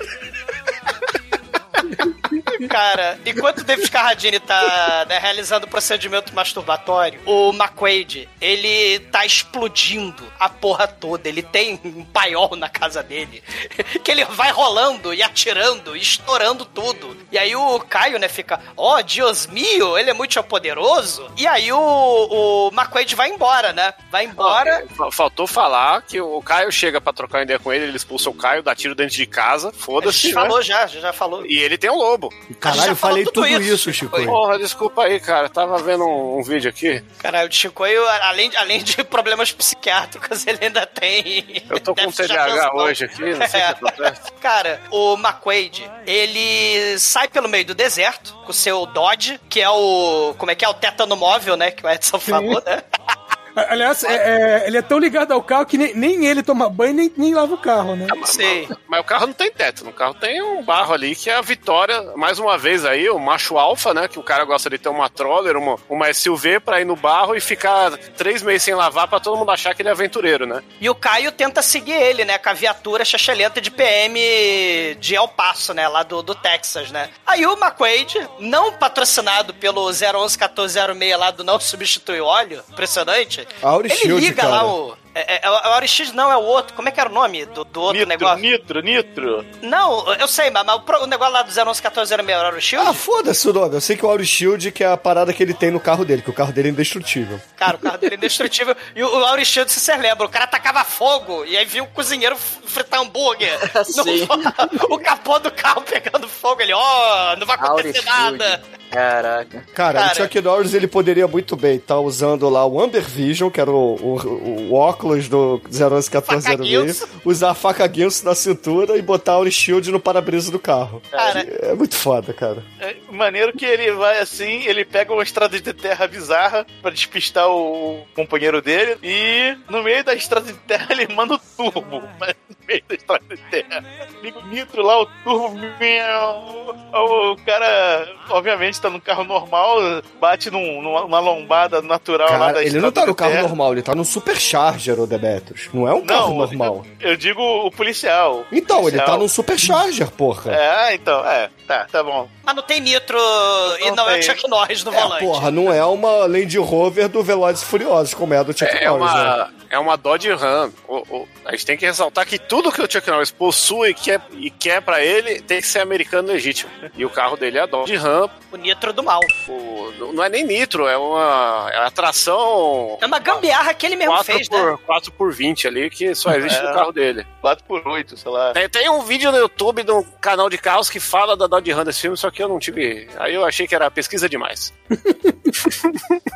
Cara, enquanto o David Carradine tá né, realizando o procedimento masturbatório, o McQuaid, ele tá explodindo a porra toda. Ele tem um paiol na casa dele, que ele vai rolando e atirando, e estourando tudo. E aí o Caio, né, fica, ó, oh, Dios mio, ele é muito poderoso. E aí o, o McQuaid vai embora, né? Vai embora. Fa- Faltou falar que o Caio chega pra trocar uma ideia com ele, ele expulsa o Caio, dá tiro dentro de casa, foda-se. né? falou já, já falou. E ele tem um lobo. Caralho, eu falei tudo tudo isso, isso, Chico. Chico. Porra, desculpa aí, cara. Tava vendo um, um vídeo aqui. Caralho, o Chicoio, além de, além de problemas psiquiátricos, ele ainda tem. Eu tô com TDAH hoje aqui, não sei o que acontece. Cara, o McQuaid, ele sai pelo meio do deserto com o seu Dodge, que é o. Como é que é? O tétano móvel, né? Que o Edson falou, né? Aliás, é- é, ele é tão ligado ao carro que nem, nem ele toma banho nem, nem lava o carro, né? Sei. Mas o carro não tem teto, no carro tem um barro ali que é a vitória, mais uma vez aí, o macho alfa, né? Que o cara gosta de ter uma troller, uma, uma SUV pra ir no barro e ficar três meses sem lavar pra todo mundo achar que ele é aventureiro, né? E o Caio tenta seguir ele, né? Com a viatura chachelenta de PM de El Paso, né? Lá do, do Texas, né? Aí o McQuaid, não patrocinado pelo 011-1406 lá do Não Substitui Óleo, impressionante. Auri ele Shield, liga cara. lá o... É, é, é o Aurix não, é o outro. Como é que era o nome do, do outro Nitro, negócio? nitro, nitro. Não, eu sei, mas, mas o, negócio lá do 011-1406 era o Aurix Shield? Ah, foda-se o nome. Eu sei que o Auri Shield que é a parada que ele tem no carro dele, que o carro dele é indestrutível. Cara, o carro dele é indestrutível. E o, o Aurix Shield, se vocês lembram, o cara tacava fogo e aí viu o cozinheiro fritar hambúrguer. No- Sim. o capô do carro pegando fogo. Ele, ó, não vai acontecer Aurix nada. Caraca. Cara, Cara. o Chuck Norris ele poderia muito bem estar usando lá o Amber Vision, que era o, o- o óculos do 0111406, Faca usar a faca Guinso na cintura e botar o shield no para-brisa do carro. Cara, É muito foda, cara. É maneiro que ele vai assim, ele pega uma estrada de terra bizarra pra despistar o companheiro dele e no meio da estrada de terra ele manda o turbo. Mas meio da estrada de terra. Liga o nitro lá, o turbo. miau. O cara, obviamente, tá num carro normal, bate num- numa, lombada natural lá Cara, da ele não tá no carro terra. normal, ele tá no Supercharger, o Demetrius. Não é um carro Não, normal. Eu digo o policial. o Então, ele policial. tá num Supercharger, porra. É, então, é, tá, tá bom. mas não tem nitro e Não não é o tem. Chuck Norris no É, volante. porra, não é uma Land Rover do Velozes e Furiosos, como é a do Chuck É Norris, né? Uma, é uma Dodge Ram. O- o- a gente tem que ressaltar que tudo que o Chuck Norris possui e quer, e quer pra ele tem que ser americano legítimo. E o carro dele é a Dodge Ram. O nitro do mal. O- não é nem nitro, é uma é a tração É uma gambiarra que ele mesmo 4 fez, por, né? 4 por 20 ali, que só existe É. no carro dele. 4x8, sei lá. Tem, tem um vídeo no YouTube de um canal de carros que fala da Dodge Ram desse filme, só que eu não tive. Aí eu achei que era pesquisa demais.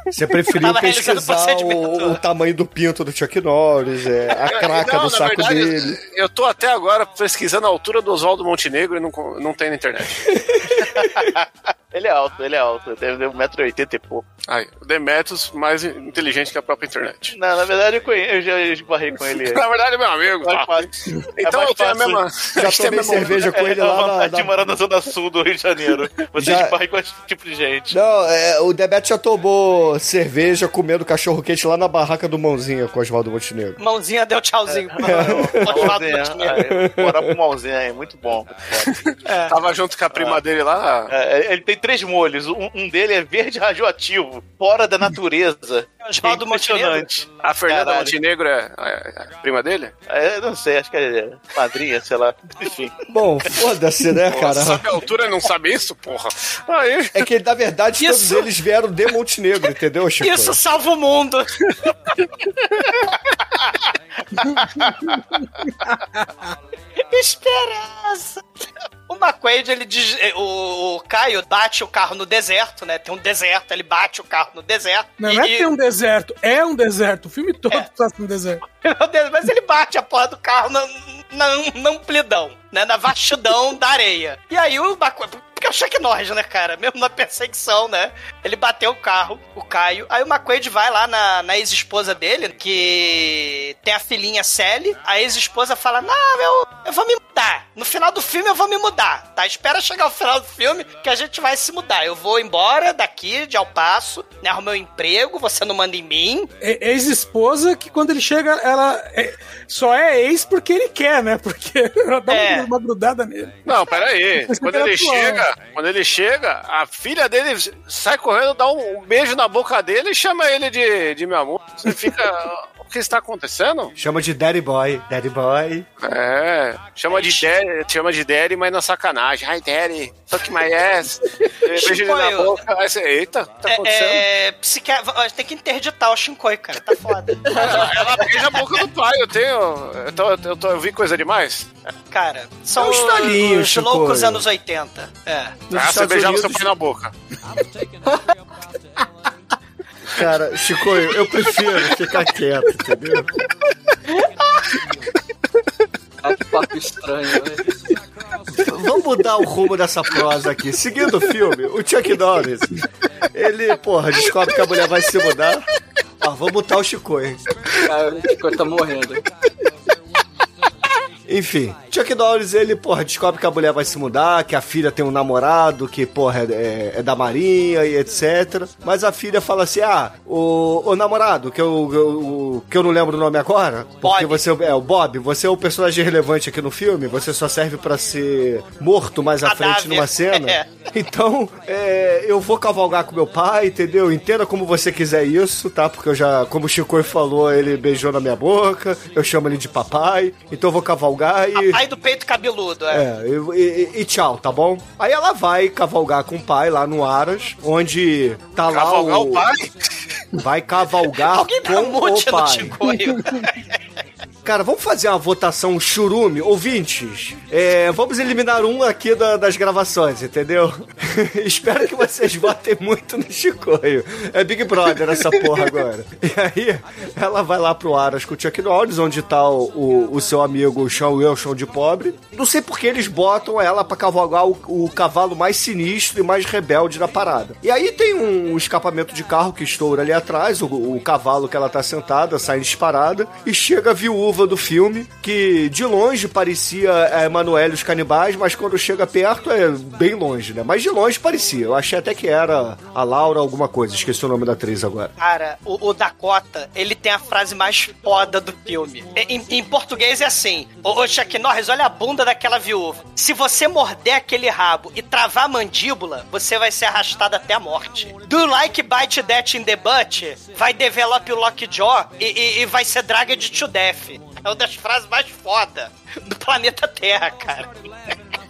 Você preferiu pesquisar o, o tamanho do pinto do Chuck Norris, é, a craca Não, do saco verdade, dele. Eu tô até agora pesquisando a altura do Oswaldo Montenegro e não, não tem na internet. Ele é alto, ele é alto. Deve ter 1,80m e pouco. Aí, o Demetrius mais inteligente que a própria internet. Não, na verdade eu, conhe... eu já esbarrei com ele. Na verdade, é meu amigo. Tá? fácil. Então É eu tenho a mesma. Já a gente tem a tomei mesma- cerveja com ele é a lá na, vantagem na- de morar na zona sul do Rio de Janeiro. Você Já- esbarra com esse tipo de gente. Não, é, o Demet já tomou cerveja comendo cachorro quente lá na barraca do Mãozinha com o Oswaldo Montenegro. Mãozinha deu tchauzinho. É. pro Oswaldo Mãozinha, Montenegro. é, Morar pro mãozinha é muito bom. Tava junto com a prima dele lá. É, ele tem três molhos. Um, um dele é verde radioativo, fora da natureza. Oswaldo É impressionante. A Fernanda Caralho. Montenegro é a, é a prima dele? É, não sei, acho que é madrinha, sei lá. Enfim. Bom, foda-se, né, cara? sabe a altura não sabe isso, porra? Aí. É que, na verdade, todos Isso- eles vieram de Montenegro, entendeu, Chico? Isso salva o mundo. Esperança. O McQuaid, ele diz, eh, o, o Caio bate o carro no deserto, né? Tem um deserto, ele bate o carro no deserto. Não, e, não é que tem um deserto, é um deserto. O filme todo É. tá no deserto. Meu Deus, mas ele bate a porra do carro na, na, na amplidão, né? Na vastidão da areia. E aí o McQuaid... Porque é o Chuck Norris, né, cara? Mesmo na perseguição, né? Ele bateu o carro, o Caio. Aí o McQuaid vai lá na, na ex-esposa dele, que tem a filhinha Sally. A ex-esposa fala, não, eu, eu vou me mudar. No final do filme eu vou me mudar, tá? Espera chegar o final do filme que a gente vai se mudar. Eu vou embora daqui, de Al Passo, né? Arrumar um emprego, você não manda em mim. É- Ex-esposa que quando ele chega, ela é- só é ex porque ele quer, né? Porque ela dá É. uma, grudada nele. Não, peraí. Quando ele atual. Chega, quando ele chega, a filha dele sai correndo, dá um, um beijo na boca dele e chama ele de, de meu amor. Você fica. O que está acontecendo? Chama de Daddy Boy. Daddy Boy. É, chama de daddy, chama de daddy, mas na sacanagem. Hi, daddy, fuck my ass. Beijo na boca. Aí você, eita, tá acontecendo? É, é, tem que interditar o Shinkoi, cara. Tá foda. Ela, ela beija a boca do pai, eu tenho. Eu, tô, eu, tô, eu vi coisa demais. Cara, são É um os Chicoio. loucos anos 80. É. Nos ah, você Estados beijava seu pai na boca. Cara, Chico, eu, prefiro ficar quieto, entendeu? Que papo estranho, velho. Vamos mudar o rumo dessa prosa aqui. Seguindo o filme, o Chuck Norris, ele, porra, descobre que a mulher vai se mudar. Ó, vamos botar o Chico, hein? Cara, o Chico tá morrendo. Enfim, Chuck Norris, ele, porra, descobre que a mulher vai se mudar, que a filha tem um namorado, que, porra, é, é da marinha e etc. Mas a filha fala assim, ah, o, o namorado, que eu, eu- que eu não lembro o nome agora, porque Bob. você é o Bob, você é o personagem relevante aqui no filme, você só serve pra ser morto mais à Cadáver. frente numa cena. É. Então, é, eu vou cavalgar com meu pai, entendeu? Entenda como você quiser isso, tá? Porque eu já, como o Chico falou, ele beijou na minha boca, eu chamo ele de papai, então eu vou cavalgar e. Pai do peito cabeludo, é. É, e, e- e tchau, tá bom? Aí ela vai cavalgar com o pai lá no Aras, onde tá Cavalgar lá o pai? Vai cavalgar Alguém com o no pai. Chicoio. Cara, vamos fazer uma votação churume, ouvintes. É, vamos eliminar um aqui da- das gravações, entendeu? Espero que vocês votem muito no Chicoio. É Big Brother essa porra agora. E aí, ela vai lá pro Aras com o Chuck Norris, onde tá o, o, seu amigo Sean Wilson de pobre. Não sei por que eles botam ela pra cavalgar o, o cavalo mais sinistro e mais rebelde da parada. E aí tem um escapamento de carro que estoura ali atrás, o, o cavalo que ela tá sentada sai disparada, e chega a viúva do filme, que de longe parecia a Emanuele e os canibais, mas quando chega perto é bem longe, né? Mas de longe parecia. Eu achei até que era a Laura alguma coisa, esqueci o nome da atriz agora. Cara, o, o Dakota, ele tem a frase mais foda do filme. Em, em português é assim: Ô, ô Chuck Norris, olha a bunda daquela viúva. Se você morder aquele rabo e travar a mandíbula, você vai ser arrastado até a morte. Do like bite that in the butt? Vai develop o lockjaw e, e, e vai ser dragged to death. É uma das frases mais foda do planeta Terra, cara.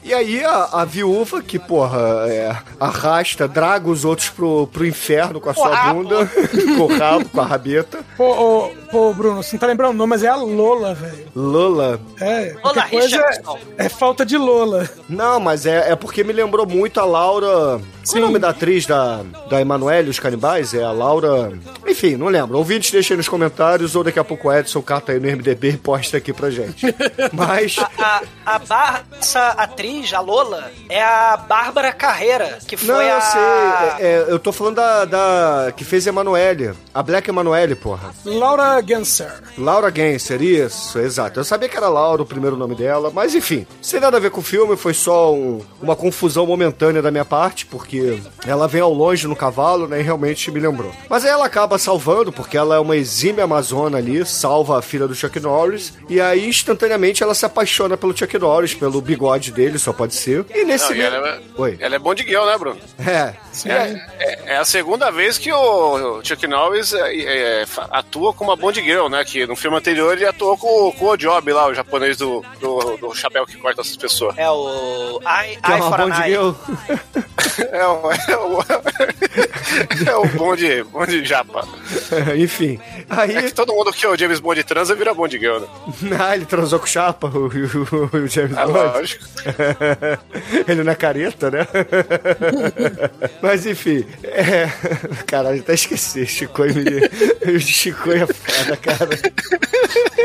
E aí a, a viúva, que, porra, é, arrasta, draga os outros pro, pro inferno com a sua bunda, com o rabo, com a rabeta. Pô, ô, pô, Bruno, você não tá lembrando o nome, mas é a Lola, velho. Lola. É, Lola coisa é, é falta de Lola. Não, mas é, é porque me lembrou muito a Laura. Qual é o nome da atriz da, da Emanuele, os canibais? É a Laura. Enfim, não lembro. Ouvintes, deixem aí nos comentários ou daqui a pouco o Edson cata aí no MDB e posta aqui pra gente. Mas. A, a, bar- essa atriz, a Lola, é a Bárbara Carreira, que foi Não, a. eu sei. É, é, eu tô falando da, da. que fez Emanuele. A Black Emanuele, porra. Laura Genser. Laura Genser, isso, exato. Eu sabia que era Laura o primeiro nome dela, mas enfim, sem nada a ver com o filme, foi só um- uma confusão momentânea da minha parte, porque ela vem ao longe no cavalo, né, e realmente me lembrou. Mas aí ela acaba salvando, porque ela é uma exímia amazona ali, salva a filha do Chuck Norris, e aí instantaneamente ela se apaixona pelo Chuck Norris, pelo bigode dele, só pode ser. E nesse Não, e ela, é, Oi. ela é bom de guião, né, Bruno? É. É, é- é a segunda vez que o Chuck Norris é, é, atua com uma Bond Girl, né? Que no filme anterior ele atuou com, com o Job lá, o japonês do, do, do chapéu que corta essas pessoas. É o. I, Que é I uma for an Bond. Girl. É o, é o, é o Bond, Bond Japa. Enfim. Aí. É que todo mundo que é o James Bond transa vira Bond Girl, né? Ah, ele transou com chapa, o, o, o James Ah, Bond. lógico. ele não é careta, né? Mas enfim, é... Caralho, até esqueci. Chico me... Chico é foda, cara.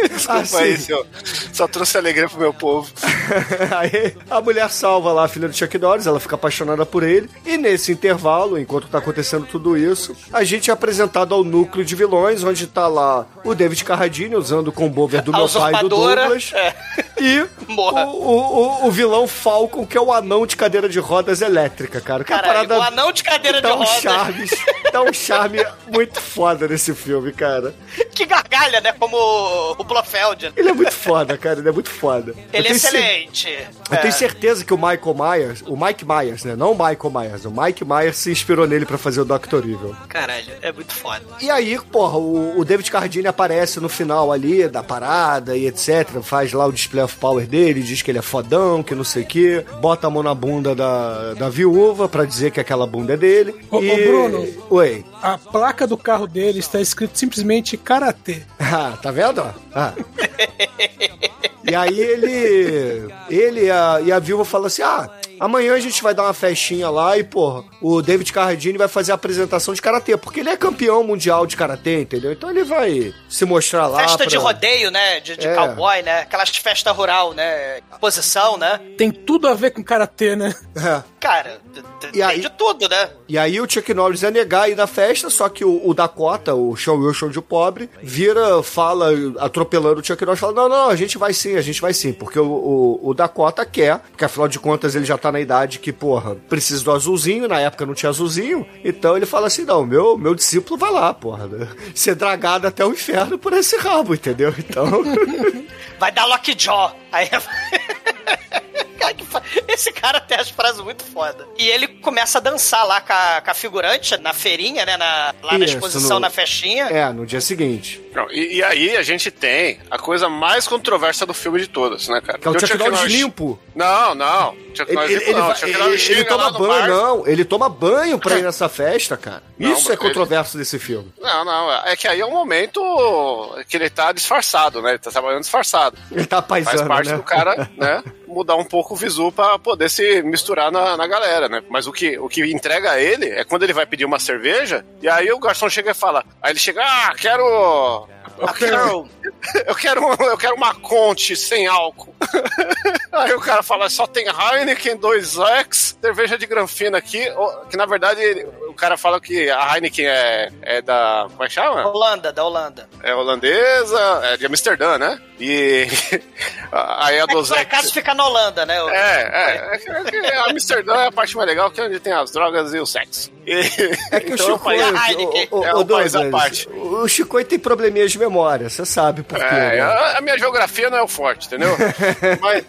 Desculpa Assim. aí, senhor. Só trouxe alegria pro meu povo. Aí a mulher salva lá a filha do Chuck Norris, ela fica apaixonada por ele. E nesse intervalo, enquanto tá acontecendo tudo isso, a gente é apresentado ao núcleo de vilões, onde tá lá o David Carradine usando o combover do A meu pai do Douglas. é. E o, o, o- vilão Falcon, que é o anão de cadeira de rodas elétrica, cara. Que é Caralho, parada o anão de cadeira de dá um rodas. charme, dá um charme muito foda nesse filme, cara. Que gargalha, né? Como o- Blofeld. Ele é muito foda, cara. Ele é muito foda. Ele é cer- excelente. Eu tenho É. certeza que o Michael Myers, o Mike Myers, né? Não o Michael Myers, o Mike Myers se inspirou nele pra fazer o Dr. Evil. Caralho, é muito foda. E aí, porra, o, o David Cardini aparece no final ali da parada e etc. Faz lá o display of power dele, diz que ele é fodão, que não sei o quê. Bota a mão na bunda da, da viúva pra dizer que aquela bunda é dele. Ô, e... ô, Bruno. Oi. A placa do carro dele está escrito simplesmente Karatê. Ah, tá vendo? ó? Ah. E aí ele. Ele e a, e a viúva falam assim: ah, amanhã a gente vai dar uma festinha lá e, porra, o David Carradine vai fazer a apresentação de karatê, porque ele é campeão mundial de karatê, entendeu? Então ele vai se mostrar lá. Festa pra- de rodeio, né? De, de É. cowboy, né? Aquelas festas rural, né? Posição, né? Tem tudo a ver com Karatê, né? É. Cara, E tem aí- de tudo, né? E aí o Chuck Norris ia negar ir na festa, só que o, o Dakota, o Sean Wilson de pobre, vira, fala, atropelando o Chuck Norris, fala, não, não, a gente vai sim, a gente vai sim, porque o, o, o Dakota quer, porque afinal de contas ele já tá na idade que, porra, precisa do azulzinho, na época não tinha azulzinho, então ele fala assim, não, meu, meu discípulo vai lá, porra, né? ser dragado até o inferno por esse rabo, entendeu? Então... Vai dar lockjaw. Aí. Esse cara tem as frases muito foda. E ele começa a dançar lá com a, com a figurante na feirinha, né? Na, lá na Isso, exposição, no- na festinha. É, no dia seguinte. Não, e, e aí a gente tem a coisa mais controversa do filme de todas, né, cara? Que é o Porque Chuck Norris limpo. Não, não. Chuck Ele, Norris ele, limpo ele não. Chuck ele- Norris ele chega toma banho, bar- não. Ele toma banho pra ir nessa festa, cara. Não, Isso é ele- controverso desse filme. Não, não. É que aí é um momento que ele tá disfarçado, né? Ele tá trabalhando disfarçado. Ele tá Faz paisano, parte né? do cara, né? Mudar um pouco o visu pra poder se misturar na, na galera, né? Mas o que, o que entrega a ele é quando ele vai pedir uma cerveja, e aí o garçom chega e fala. Aí ele chega, ah, quero. A Carol. Eu quero, eu quero uma Conte sem álcool. Aí o cara fala, só tem Heineken 2X, cerveja de granfina aqui, que na verdade ele- o cara fala que a Heineken é, é da, como é que chama? Holanda, da Holanda. É holandesa, é de Amsterdã, né? E aí a É que por 2X... acaso fica na Holanda, né? O- É, é, é, é que Amsterdã é a parte mais legal, que é onde tem as drogas e o sexo. E- É que então, o é país- Chicoio, o, o, é o, país à parte. o Chicoio tem probleminha de memória, você sabe por quê. É, né? a, a minha geografia não é o forte, entendeu? mas,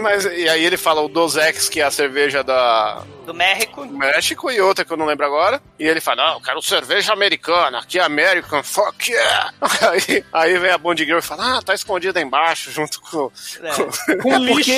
mas, e aí ele fala o 2X, que é a cerveja da, Do México. México, e outra que eu não lembro agora. E ele fala, não, eu quero cerveja americana, aqui é American, fuck yeah! Aí, aí vem a Bond Girl e fala, ah, tá escondida embaixo, junto com... É. Com É lixo.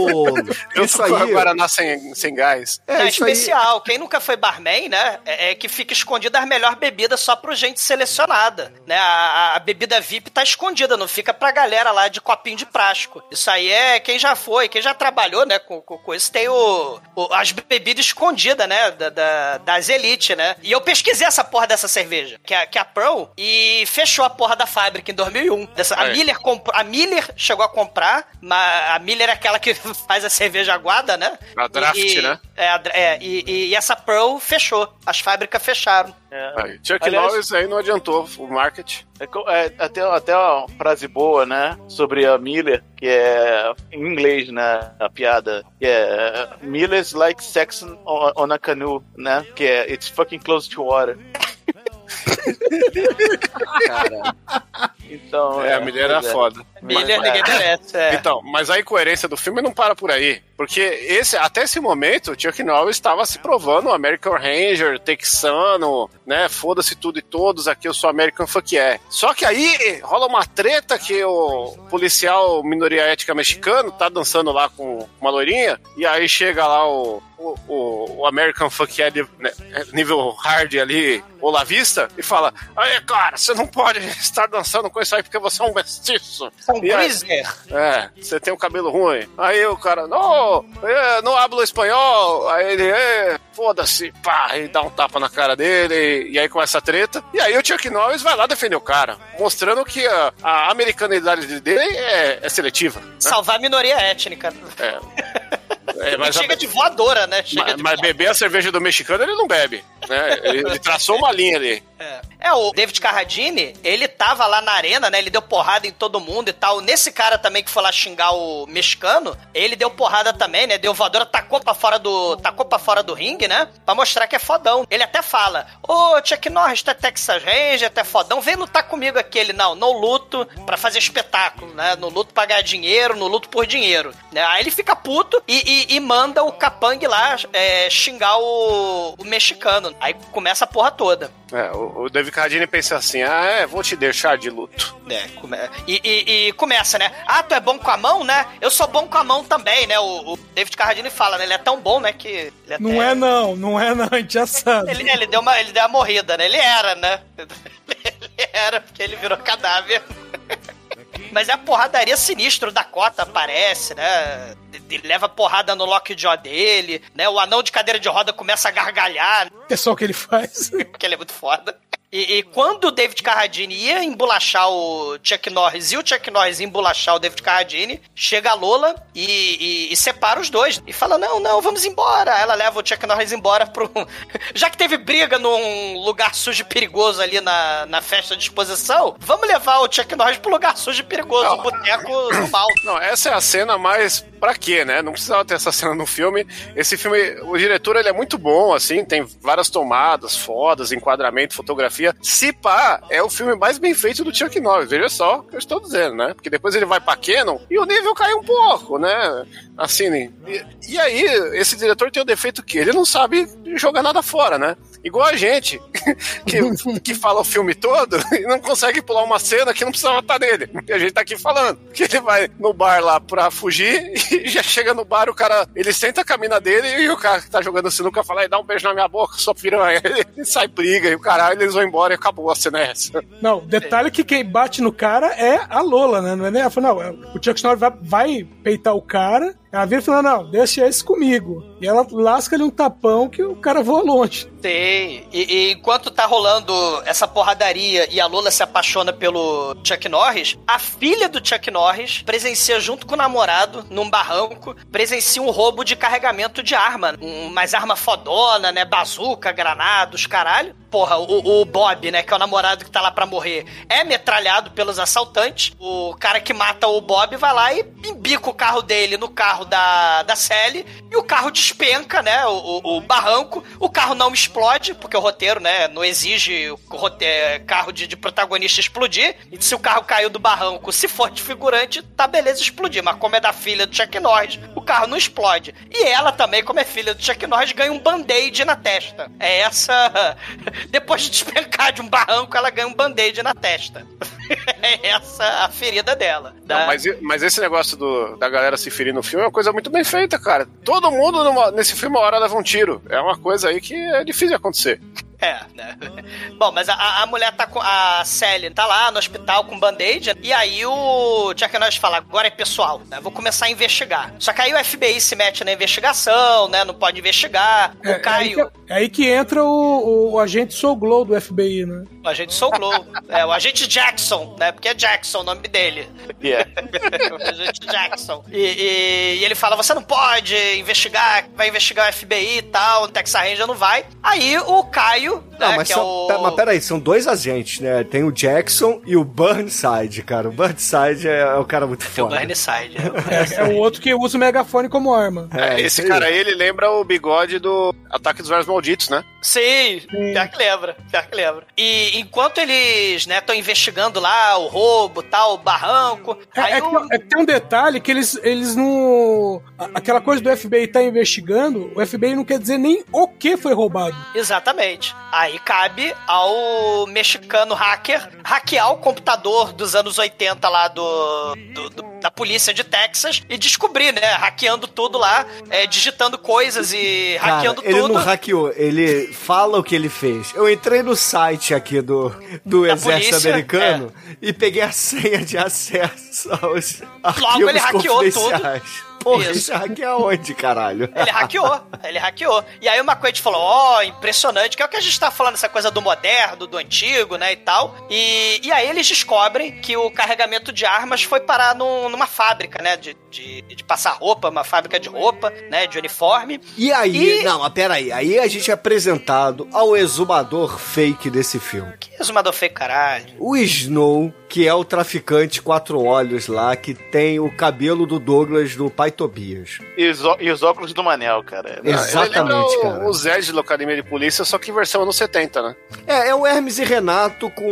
o, Eu isso com aí... Guaraná sem, sem gás. É, É, isso aí... especial. Quem nunca foi barman, né? É, é que fica escondida as melhores bebidas só pro gente selecionada. Né? A, a- a bebida VIP tá escondida, não fica pra galera lá de copinho de plástico. Isso aí é quem já foi, quem já trabalhou, né? Com, com, com isso tem o, o- as bebidas escondidas, né? Da, da- das elites, né? E eu pesquisei essa porra dessa cerveja, que é, que é a Pearl, e fechou a porra da fábrica em 2001. Dessa, a, É. Miller comprou, a Miller chegou a comprar, mas a Miller é aquela que faz a cerveja aguada, né? A draft, E- né? é, é, e, e- e essa Pearl fechou. As fábricas fecharam. Aí, Chuck Aliás- Norris aí não adiantou o market. É é, até, até uma frase boa, né? Sobre a Miller, que é em inglês, né? A piada. Que é Miller's like sex on, on a canoe, né? Que é It's fucking close to water. Então, É, a Miller era é. foda. Miller Mas- ninguém merece. É. Então, mas a incoerência do filme não para por aí. Porque esse, até esse momento, o Chuck Norris estava se provando American Ranger, texano, né? Foda-se tudo e todos, aqui eu sou American Fuck yeah. Só que aí rola uma treta que o policial minoria étnica mexicano tá dançando lá com uma loirinha, e aí chega lá o, o, o- o American Fuck yeah, de- né, nível hard ali, Olavista, e fala: Aí, cara, você não pode estar dançando com isso aí porque você é um mestiço. Um é, você tem um cabelo ruim. Aí o cara, não, é, não hablo espanhol. Aí ele, é, foda-se, pá, e dá um tapa na cara dele, e, aí começa a treta. E aí o Chuck Norris vai lá defender o cara, mostrando que a, a americanidade dele é, é seletiva. né? Salvar a minoria étnica. É. É, mas, a- chega de voadora, né? Chega mas, de mas beber a cerveja do mexicano ele não bebe. Né? Ele, ele traçou uma linha ali. É. É, o David Carradine, ele tava lá na arena, né? Ele deu porrada em todo mundo e tal. Nesse cara também que foi lá xingar o mexicano, ele deu porrada também, né? Deu voadora, tacou pra fora do, tacou pra fora do ringue, né? Pra mostrar que é fodão. Ele até fala, ô Chuck Norris, tu é Texas Ranger, tu é fodão, vem lutar comigo aqui. Ele, não, não luto pra fazer espetáculo, né? No luto pra ganhar dinheiro, no luto por dinheiro. Né? Aí ele fica puto e, e- e manda o Capang lá é, xingar o, o mexicano. Aí começa a porra toda. É, o, o David Carradine pensa assim: ah, é, vou te deixar de luto. É, come- e, e- e começa, né? Ah, tu é bom com a mão, né? Eu sou bom com a mão também, né? O, o David Carradine fala, né? Ele é tão bom, né? Que ele Não até- é não, não é não, a gente já sabe. Ele, ele, deu uma, ele deu uma morrida, né? Ele era, né? Ele era, porque ele virou cadáver. Mas é a porradaria sinistra, o Dakota aparece, né? Ele leva porrada no Lockjaw dele, né? O anão de cadeira de roda começa a gargalhar, É só o que ele faz. porque ele é muito foda. E, e quando o David Carradine ia embolachar o Chuck Norris e o Chuck Norris ia embolachar o David Carradine, chega a Lola e, e- e separa os dois. E fala: Não, não, vamos embora. Ela leva o Chuck Norris embora pro. Já que teve briga num lugar sujo e perigoso ali na, na festa de exposição, vamos levar o Chuck Norris pro lugar sujo e perigoso, o boteco do mal. Não, essa é a cena mais pra quê, né? Não precisava ter essa cena no filme. Esse filme, o diretor, ele é muito bom, assim, tem várias tomadas, fodas, enquadramento, fotografia. Fotografia. Se pá, é o filme mais bem feito do Chuck Norris. Veja só o que eu estou dizendo, né? Porque depois ele vai pra Canon e o nível cai um pouco, né? Assim, e, e aí, esse diretor tem o defeito que ele não sabe jogar nada fora, né? Igual a gente, que, que fala o filme todo e não consegue pular uma cena que não precisava estar nele. E a gente tá aqui falando. Que ele vai no bar lá pra fugir e já chega no bar, o cara, ele senta a camina dele e o cara que tá jogando sinuca fala, e dá um beijo na minha boca, sua piranha. Ele sai briga e o caralho, eles vão embora e acabou a cena essa. Não, detalhe é que quem bate no cara é a Lola, né? Não é nem ela. Fala, Não, é- o Chuck Norris vai, vai peitar o cara. Ela vira e fala, não, deixa esse comigo. E ela lasca-lhe um tapão que o cara voa longe. Tem. E, e enquanto tá rolando essa porradaria e a Lola se apaixona pelo Chuck Norris, a filha do Chuck Norris presencia junto com o namorado, num barranco, presencia um roubo de carregamento de arma. Um, arma fodona, né? Bazuca, granados, caralho. Porra, o, o Bob, né? Que é o namorado que tá lá pra morrer, é metralhado pelos assaltantes. O cara que mata o Bob vai lá e embica o carro dele no carro da, da Sally e o carro despenca, né? O, o- o barranco. O carro não explode, porque o roteiro, né? Não exige o rote- é, carro de, de protagonista explodir. E se o carro caiu do barranco, se for de figurante, tá beleza explodir. Mas como é da filha do Chuck Norris, o carro não explode. E ela também, como é filha do Chuck Norris, ganha um band-aid na testa. É essa. Depois de despencar de um barranco, ela ganha um band-aid na testa. é essa a ferida dela. Não, Tá? mas, mas esse negócio do- da galera se ferir no filme é uma coisa muito bem feita, cara. Todo mundo numa- nesse filme uma hora leva um tiro. É uma coisa aí que é difícil de acontecer. É, né? Bom, mas a, a mulher tá com. A Sally tá lá no hospital com band-aid. E aí o Chuck Norris fala: agora é pessoal, né? Vou começar a investigar. Só que aí o FBI se mete na investigação, né? Não pode investigar. É, o Caio. É aí que, é aí que entra o, o agente Soul Glow do FBI, né? O agente Soul Glow. é, o agente Jackson, né? Porque é Jackson o nome dele. Yeah. o agente Jackson. E, e- e ele fala: você não pode investigar, vai investigar o FBI e tal, o Texas Ranger não vai. Aí o Caio, Não, né? mas, que são, é o. pe- mas peraí, são dois agentes, né? Tem o Jackson e o Burnside, cara. O Burnside é, é o cara muito O foda. Burnside. É, é o outro que usa o megafone como arma. É, esse cara aí, ele lembra o bigode do Ataque dos Velhos Malditos, né? Sim, pior que lembra, pior que lembra. E enquanto eles, né, estão investigando lá o roubo, tal, o barranco, É, aí é que, o... é que tem um detalhe que eles, eles não. Aquela coisa do FBI tá investigando, o FBI não quer dizer nem o que foi roubado. Exatamente. Aí cabe ao mexicano hacker hackear o computador dos anos 80 lá do, do- do- da polícia de Texas e descobrir, né, hackeando tudo lá, é, digitando coisas e Cara, hackeando ele tudo. não hackeou, ele fala o que ele fez. Eu entrei no site aqui do, do Da Exército polícia, é. Americano e peguei a senha de acesso aos Logo, ele hackeou confidenciais. Porra, Isso. isso hackeia onde, caralho? Ele hackeou, ele hackeou. E aí o McQuaid falou, ó, impressionante, que é o que a gente tá falando, essa coisa do moderno, do antigo, né, e tal. E, e aí eles descobrem que o carregamento de armas foi parar num- numa fábrica, né, de, de, de passar roupa, uma fábrica de roupa, né, de uniforme. E aí, E- não, mas peraí, aí a gente é apresentado ao exumador fake desse filme. Que resumador feio, caralho. O Snow, que é o traficante quatro olhos lá, que tem o cabelo do Douglas do pai Tobias. E os, e os óculos do Manel, cara. Exatamente, o, cara. o Zed da Academia de Polícia, só que em versão anos 70, né? É, é o Hermes e Renato com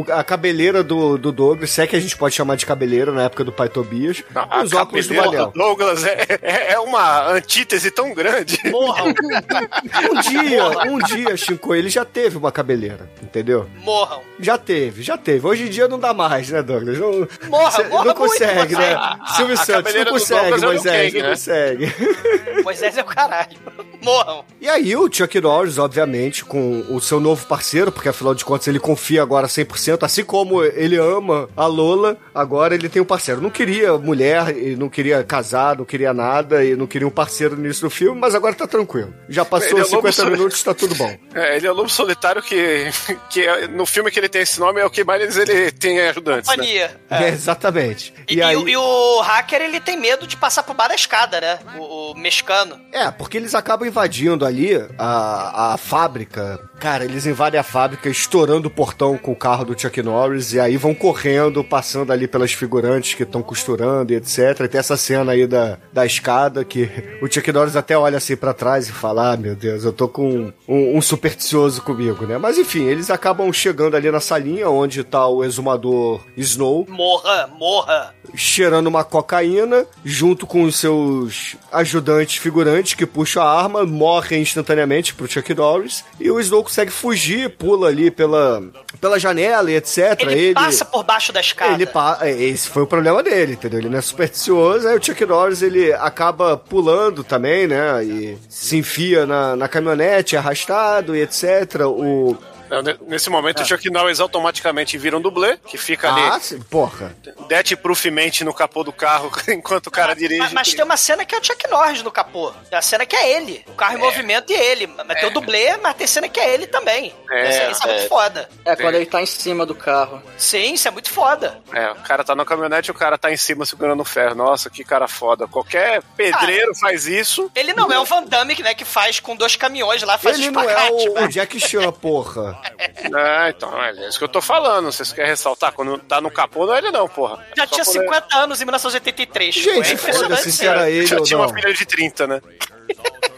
o- a cabeleira do, do Douglas, se é que a gente pode chamar de cabeleira na época do pai Tobias, e os óculos do Manel. do Douglas é, é, é uma antítese tão grande. Morram, Um dia, um dia, Chico, ele já teve uma cabeleira, entendeu? morram. Já teve, já teve. Hoje em dia não dá mais, né, Douglas? Não, Morra, cê- morra não muito, consegue, você. né? Silvio a Santos, não consegue, o Moisés, não né? consegue. Moisés é o caralho. Morram. E aí o Chuck Norris, obviamente, com o seu novo parceiro, porque afinal de contas ele confia agora 100%, assim como ele ama a Lola, agora ele tem um parceiro. Não queria mulher, e não queria casar, não queria nada, e não queria um parceiro no início do filme, mas agora tá tranquilo. Já passou Ele é lobo 50 soli- minutos, tá tudo bom. É, ele é o lobo solitário que, que é- no filme que ele tem esse nome é o que mais ele tem ajudantes, né? Companhia. É, exatamente. E, E, e aí... o- e o hacker, ele tem medo de passar por baixo da escada, né? O, o mexicano. É, porque eles acabam invadindo ali a, a fábrica. Cara, eles invadem a fábrica estourando o portão com o carro do Chuck Norris e aí vão correndo, passando ali pelas figurantes que estão costurando e etc. E tem essa cena aí da, da escada que o Chuck Norris até olha assim pra trás e fala: Ah, meu Deus, eu tô com um, um supersticioso comigo, né? Mas enfim, eles acabam chegando ali na salinha onde tá o exumador Snow Morra, morra. cheirando uma cocaína, junto com os seus ajudantes figurantes que puxam a arma, morrem instantaneamente pro Chuck Norris, e o Snow consegue fugir, pula ali pela, pela janela e etc. Ele, passa por baixo da escada. Ele pa- é, Esse foi o problema dele, entendeu? Ele não é supersticioso, aí o Chuck Norris ele acaba pulando também, né? E se enfia na, na caminhonete, arrastado e etc. O. Ne- Nesse momento, o Chuck Norris automaticamente vira um dublê, que fica Ah, ali sim, porra. death-proofmente no capô do carro enquanto o cara dirige. Mas, mas tem uma cena que é o Chuck Norris no capô. Tem a cena que é ele. O carro em movimento e ele. Mas tem o dublê, mas tem cena que é ele também. É, isso, é, é. muito foda. É, quando ele tá em cima do carro. Sim, isso é muito foda. É, o cara tá na caminhonete e o cara tá em cima segurando o ferro. Nossa, que cara foda. Qualquer pedreiro faz isso. Ele não é o Van Damme, né, que faz com dois caminhões lá, faz Ele não é o, mas- o Jack Chan, porra. É, então, é isso que eu tô falando. Vocês querem ressaltar? Quando tá no capô, não é ele não, porra. Já Só tinha é- 50 anos em 1983. Gente, é impressionante. foda-se se era ele Já ou tinha não. uma filha de 30, né?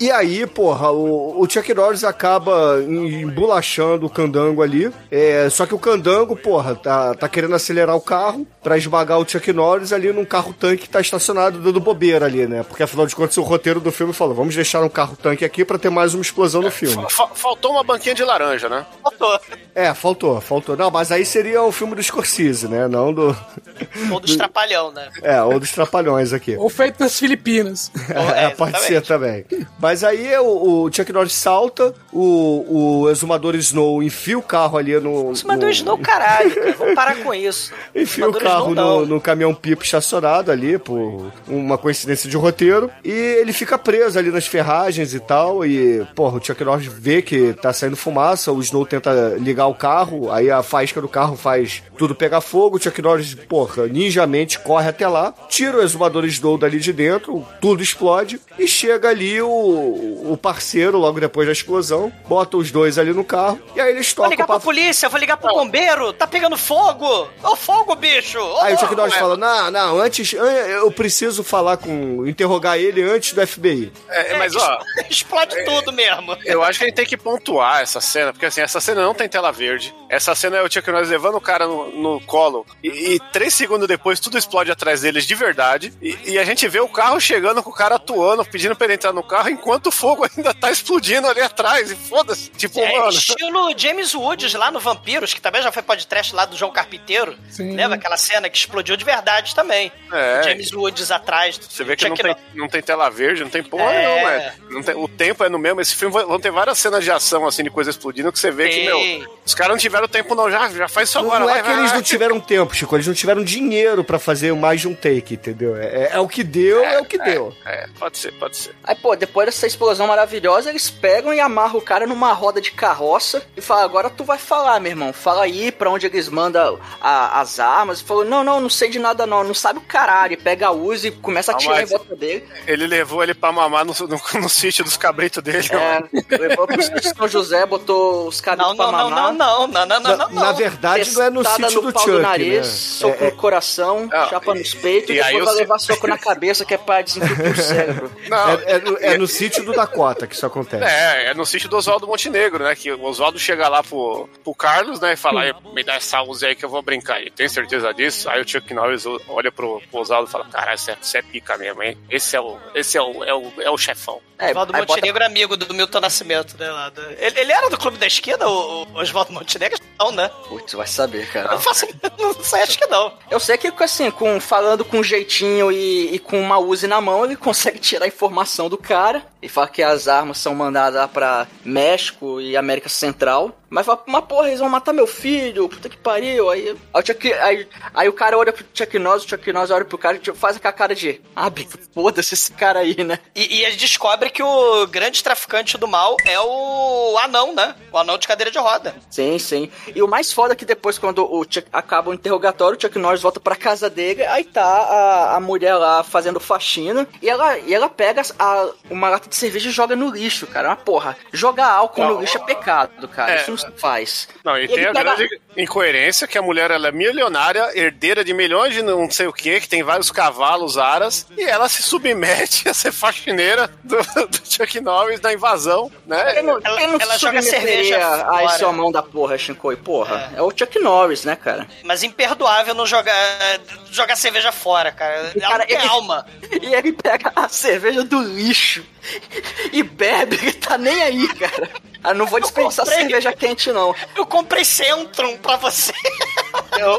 E aí, porra, o, o Chuck Norris acaba embolachando o candango ali. É, só que o candango, porra, tá, tá querendo acelerar o carro pra esmagar o Chuck Norris ali num carro-tanque que tá estacionado dando bobeira ali, né? Porque afinal de contas o roteiro do filme falou: vamos deixar um carro-tanque aqui pra ter mais uma explosão no filme. Fa- faltou uma banquinha de laranja, né? Faltou. É, faltou, faltou. Não, mas aí seria o filme do Scorsese, né? Não do. Ou dos trapalhão, né? É, ou dos Trapalhões aqui. Ou feito nas Filipinas. É, pode ser também. Mas aí o, o Chuck Norris salta, o, o exumador Snow enfia o carro ali no. Mandou no- Snow caralho, cara. Vamos parar com isso. Enfia o carro Snow, no, no caminhão pipo estacionado ali, por uma coincidência de roteiro. E ele fica preso ali nas ferragens e tal. E, porra, o Chuck Norris vê que tá saindo fumaça. O Snow tenta ligar o carro. Aí a faísca do carro faz tudo pegar fogo. O Chuck Norris, porra, ninjamente corre até lá. Tira o exumador Snow dali de dentro. Tudo explode. E chega ali o, o parceiro, logo depois da explosão. Bota os dois ali no carro. E aí eles Vou tocam ligar pra pra polícia, vou ligar pro bombeiro. Tá pegando fogo. Ô, fogo, bicho. Ô, Aí o Chuck Norris é. fala: Não, não, antes an- eu preciso falar com. interrogar ele antes do FBI. É, mas ó, Explode tudo mesmo. eu acho que a gente tem que pontuar essa cena, porque assim, essa cena não tem tela verde. Essa cena é o Chuck Norris levando o cara no, no colo e, e três segundos depois tudo explode atrás deles de verdade. E, e a gente vê o carro chegando com o cara atuando, pedindo pra ele entrar no carro, enquanto o fogo ainda tá explodindo ali atrás. E foda-se. Tipo, É, mano. estilo James Woods lá no Vampiros, que também já foi podcast lá do João Carpinteiro. Sim. Lembra aquela cena que explodiu de verdade também? É. James Woods atrás. Você vê que não tem, não tem tela verde, não tem porra É. nenhuma. é. Não tem, o tempo é no mesmo. Esse filme vão ter várias cenas de ação, assim, de coisa explodindo, que você vê que, meu, os caras não tiveram tempo, não. Já, já faz isso Não, agora. não vai, é que vai, eles vai. não tiveram tempo, Chico, eles não tiveram dinheiro pra fazer mais de um take, entendeu? É, é- é o que deu, é, o que deu. É, pode ser, pode ser. Aí, pô, depois dessa explosão maravilhosa, eles pegam e amarram o cara numa roda de carroça e falam: agora tu vai falar, meu irmão. Fala aí pra onde eles mandam a- as armas. E falou: não, não, não sei de nada não, não sabe o caralho. E pega a Uzi e começa a atirar em volta dele. Ele levou ele pra mamar no, no, no sítio dos cabritos dele. É, levou pro sítio de São José, botou os caras Não, pra não, não, mamar. não, não, não, não, não, Na, não. na verdade, não é no Testada sítio no do pau Chuck, do nariz, né? soco É- no coração, Não, chapa nos peitos e e, depois vai levar soco na cabeça que é pra desentupir o cérebro. Não, é, é no- é no sítio do Dakota que isso acontece. É, é no sítio do Oswaldo Montenegro, né? Que o Oswaldo chega lá pro, pro Carlos, né? E fala, "Aí, me dá essa Uzi aí que eu vou brincar. E tem certeza disso? Aí o Chuck Norris olha pro, pro Oswaldo e fala, caralho, você é, é pica mesmo, hein? Esse é o, esse é o, é o, é o chefão. É, Oswaldo aí bota- Montenegro é amigo do Milton Nascimento, né? Lá do- ele, ele era do Clube da Esquina, o, o Oswaldo Montenegro? Não, né? Putz, vai saber, cara. Não faço, não sei, acho que não. Eu sei que, assim, com, falando com jeitinho e, e com uma Uzi na mão, ele consegue tirar a informação do cara e fala que as armas são mandadas lá pra México e América Central. Mas fala, mas porra, eles vão matar meu filho, puta que pariu. Aí, aí, o, Chuck, aí, aí o cara olha pro Chuck Norris, o Chuck Norris olha pro cara e faz aquela cara de, ah, bem, foda-se esse cara aí, né? E, e ele descobre que o grande traficante do mal é o anão, né? O anão de cadeira de roda. Sim, sim. E o mais foda é que depois, quando o Chuck, acaba o interrogatório, o Chuck Norris volta pra casa dele, aí tá a, a mulher lá fazendo faxina, e ela, e ela pega a- uma lata de cerveja e joga no lixo, cara. Uma porra. Jogar álcool no lixo é pecado, cara. É. Isso faz. Não, e, E tem a pega- grande incoerência que a mulher ela é milionária, herdeira de milhões de não sei o que, que tem vários cavalos aras, e ela se submete a ser faxineira do, do Chuck Norris na invasão, né? Não, Ela- ela se joga cerveja a fora. esse mão da porra, Shinkoi? Porra. É. o Chuck Norris, né, cara? Mas imperdoável não jogar, jogar cerveja fora, cara. Ela Cara, ele- alma. E ele pega a cerveja do lixo e bebe, ele tá nem aí, cara. Ah, não vou desperdiçar comprei. cerveja quente, não. Eu comprei Centrum pra você.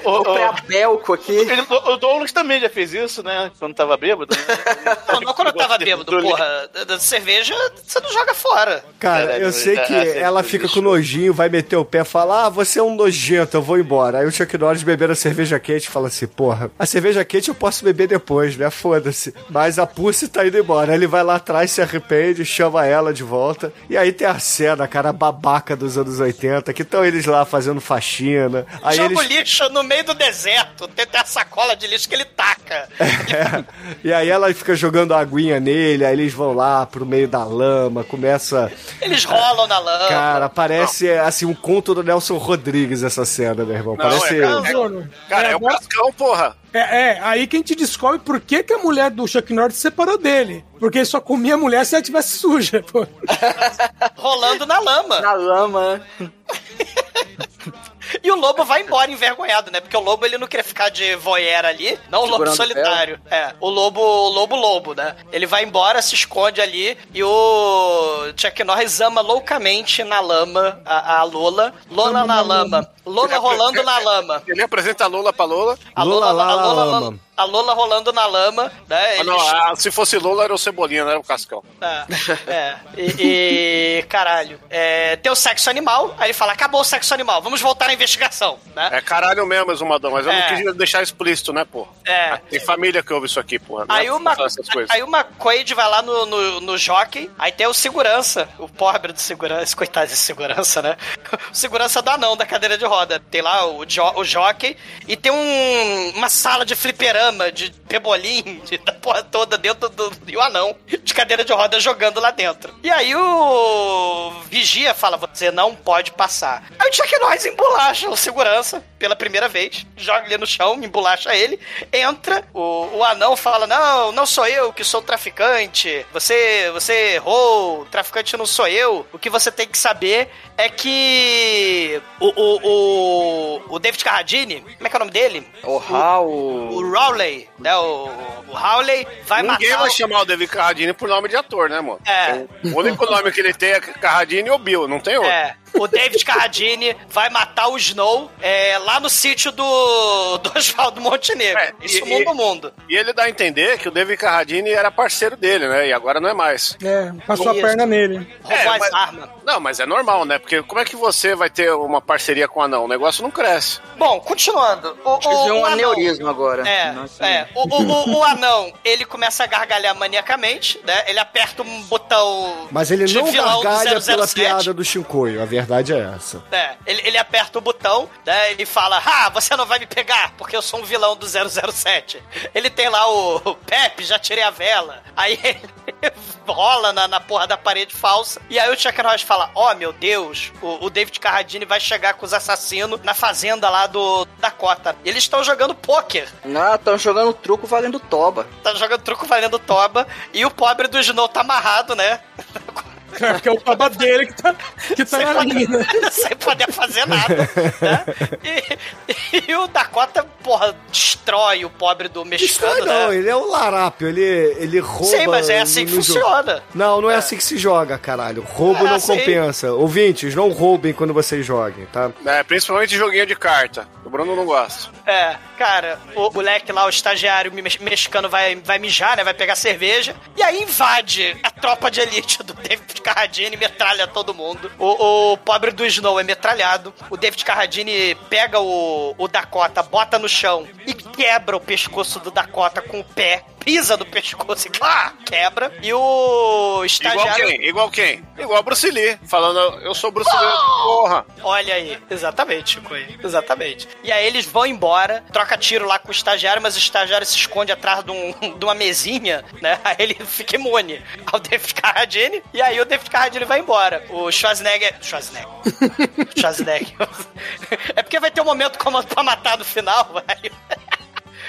O, o, Comprei a Belco aqui. ele- o- o Douglas também já fez isso, né? Quando tava bêbado. né? Não, não quando eu tava bêbado, porra. Da, da cerveja, você não joga fora. Cara, Caralho, eu sei é, que é, ela é, fica com nojinho, vai meter o pé e fala: Ah, você é um nojento, eu vou embora. Aí o Chuck Norris bebendo a cerveja quente e fala assim: Porra, a cerveja quente eu posso beber depois, né? Foda-se. Mas a Pussy tá indo embora. Ele vai lá atrás, se arrepende, chama ela de volta. E aí tem a cena, cara, babaca dos anos 80, que estão eles lá fazendo faxina. Aí Joga o eles. lixo no meio do deserto. Tem até a sacola de lixo que ele taca. É. E aí ela fica jogando aguinha nele, aí eles vão lá pro meio da lama, começa. Eles rolam na lama. Cara, parece assim um conto do Nelson Rodrigues essa cena, meu irmão. Não, Parece. é, Não, Zono. Cara, é, o agora- Cascão, porra. É, é, aí que a gente descobre por que, que a mulher do Chuck Norris se separou dele. Porque ele só comia a mulher se ela tivesse suja, pô. Rolando na lama. Na lama. E o lobo vai embora envergonhado, né? Porque o lobo ele não queria ficar de voyeur ali, não o lobo solitário. É, o lobo, o lobo lobo, né? Ele vai embora, se esconde ali e o Chuck Norris ama loucamente na lama a, a Lola. Lola na lama. Lola rolando na lama. Ele apresenta a Lola pra Lola. A Lola Lola, lá, a Lola, lama. A Lola rolando na lama, né? Ah, não, ah, se fosse Lola era o Cebolinha, não era o Cascão. É, é. E, e, caralho, é, tem o sexo animal, aí ele fala, acabou o sexo animal, vamos voltar à investigação, né? É caralho mesmo, Exumadão, mas eu É. não quis deixar explícito, né, pô? É. Tem família que ouve isso aqui, porra. Não é Aí pra uma, aí uma Quaid vai lá no, no, no jockey, aí tem o segurança, o pobre do segurança, coitado de segurança, né? O segurança do anão da cadeira de roda. Tem lá o, jo, o jockey e tem um, uma sala de fliperama, de pebolim, de, da porra toda dentro do. E o anão de cadeira de roda jogando lá dentro. E aí o vigia fala: você não pode passar. Aí o Chuck Norris embolacha o segurança pela primeira vez, joga ele no chão, embolacha ele, entra, o, o anão fala: Não, não sou eu que sou traficante. Você, você errou, o traficante não sou eu. O que você tem que saber é que o, o, o, o David Carradine, como é que é o nome dele? O Hal. O Rowley, né? O, o Rowley vai Ninguém matar. vai o- chamar o David Carradine por nome de ator, né, mano? É. O único nome que ele tem é Carradine ou Bill, não tem outro. É, o David Carradine vai matar o Snow é, lá no sítio do, do Oswaldo Montenegro. É, Isso e- mundo e- mundo. E ele dá a entender que o David Carradine era parceiro dele, né? E agora não é mais. É, passou Isso. a perna nele. Roubou É, as mas- armas. Não, mas é normal, né? Porque como é que você vai ter uma parceria com o anão? O negócio não cresce. Bom, continuando. O, o, um o aneurisma agora. É, Nossa. é. O, o, o, o anão, ele começa a gargalhar maniacamente, né? Ele aperta um botão Mas ele de não gargalha pela 007. piada do Shinkoio, a verdade é essa. É, ele, ele aperta o botão, né? Ele fala: Ah, você não vai me pegar, porque eu sou um vilão do 007. Ele tem lá o, o Pepe, já tirei a vela. Aí ele rola na, na porra da parede falsa. E aí o Chuck Norris fala: Ó, meu Deus, o, o David Carradine vai chegar com os assassinos na fazenda lá do Dakota. E eles estão jogando pôquer. Não, estão jogando truco valendo toba. Tá jogando truco valendo toba. E o pobre do Snow tá amarrado, né? É, porque é o baba dele que tá, que tá sem, na poder, linha. sem poder fazer nada. né? E, e o Dakota, porra, destrói o pobre do mexicano, Destrói não, né? ele é o larápio, ele, ele rouba. Sim, mas é assim que no jogo. funciona. Não, não é, assim que se joga, caralho. Roubo É não assim. compensa. Ouvintes, não roubem quando vocês joguem, tá? É, principalmente joguinho de carta. O Bruno não gosta. É, cara, o moleque lá, o estagiário mex- mexicano vai, vai mijar, né? Vai pegar cerveja. E aí invade a tropa de elite do David Carradine metralha todo mundo. O, o pobre do Snow é metralhado. O David Carradine pega o, o Dakota, bota no chão e quebra o pescoço do Dakota com o pé. Pisa no pescoço e clá, quebra. E o Igual estagiário. quem? Igual quem? Igual Bruce Lee, falando, eu sou Bruce Lee, porra. Olha aí, exatamente, Chico. aí, Exatamente. E aí eles vão embora, troca tiro lá com o estagiário, mas o estagiário se esconde atrás de, um- de uma mesinha, né? Aí ele fica imune ao David Carradine, e aí o David Carradine vai embora. O Schwarzenegger. Schwarzenegger. Schwarzenegger. É porque vai ter um momento como pra matar no final, vai.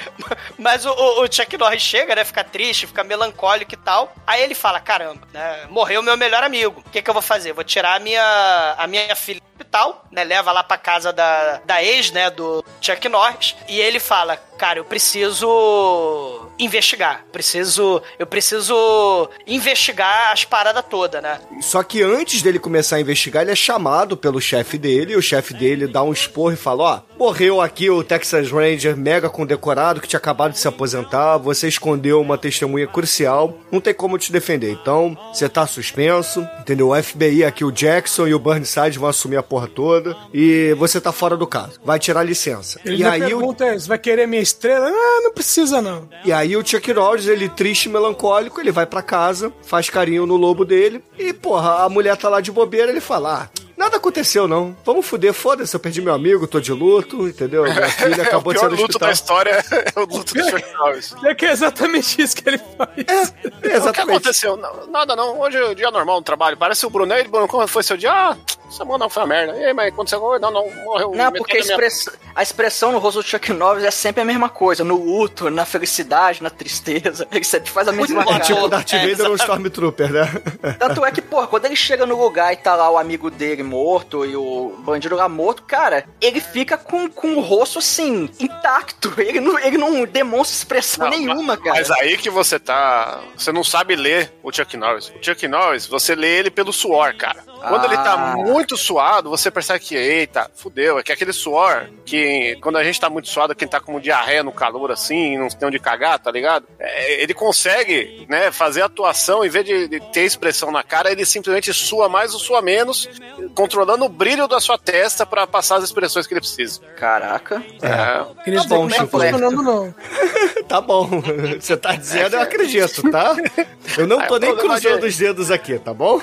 Mas o, o- Chuck Norris chega, né? Fica triste, fica melancólico e tal. Aí ele fala: caramba, né? Morreu meu melhor amigo. O que, que eu vou fazer? Vou tirar a minha, a minha filha hospital, né? Leva lá pra casa da, da ex, né? Do Chuck Norris. E ele fala: cara, eu preciso investigar. Preciso. Eu preciso investigar as paradas todas, né? Só que antes dele começar a investigar, ele é chamado pelo chefe dele, e o chefe dele dá um esporro e fala: Ó, morreu aqui o Texas Ranger mega condecorado que tinha acabado de se aposentar, você escondeu uma testemunha crucial, não tem como te defender. Então, você tá suspenso, entendeu? O FBI aqui, o Jackson e o Burnside vão assumir a porra toda, e você tá fora do caso. Vai tirar licença. Ele e aí o pergunta, você vai querer minha estrela? Ah, não precisa não. e aí o Chuck Norris, ele triste e melancólico, ele vai pra casa, faz carinho no lobo dele, e porra, a mulher tá lá de bobeira, ele fala, ah, nada aconteceu não, vamos fuder, foda-se, eu perdi meu amigo, tô de luto, entendeu? Minha filha acabou o de do luto hospital. da história é o luto do Chuck Norris. É que é exatamente isso que ele faz. O que Exatamente. aconteceu? Nada não. Hoje é o dia normal no trabalho. Parece o. Ei, Bruno, como foi seu dia? Ah, semana foi uma merda. Ei, mas aconteceu alguma coisa? Não, não, morreu. Não, porque a da minha- express- a expressão no rosto do Chuck Norris é sempre a mesma coisa. No luto, na felicidade, na tristeza. Ele sempre faz a mesma cara. Tipo Darth É, Vader ou exatamente. Stormtrooper, né? Tanto é que, porra, quando ele chega no lugar e tá lá o amigo dele morto e o bandido lá morto, cara, ele fica com, com o rosto assim, intacto. Ele não, ele não demonstra expressão Não, nenhuma, cara. Mas aí que você tá. Você não sabe ler o Chuck Norris. O Chuck Norris, você lê ele pelo suor, cara. Quando ele tá Ah. muito suado, você percebe que, eita, fudeu. É que aquele suor que, quando a gente tá muito suado, quem tá com diarreia no calor assim, não tem onde cagar, tá ligado? É, ele consegue, né, fazer atuação, em vez de, de ter expressão na cara, ele simplesmente sua mais ou sua menos, controlando o brilho da sua testa pra passar as expressões que ele precisa. Caraca. É. Queria Tá bom, não tá Chico. funcionando, não. tá bom, você tá dizendo, eu acredito, tá? Eu não tô É, nem problema cruzando os dedos aqui, tá bom?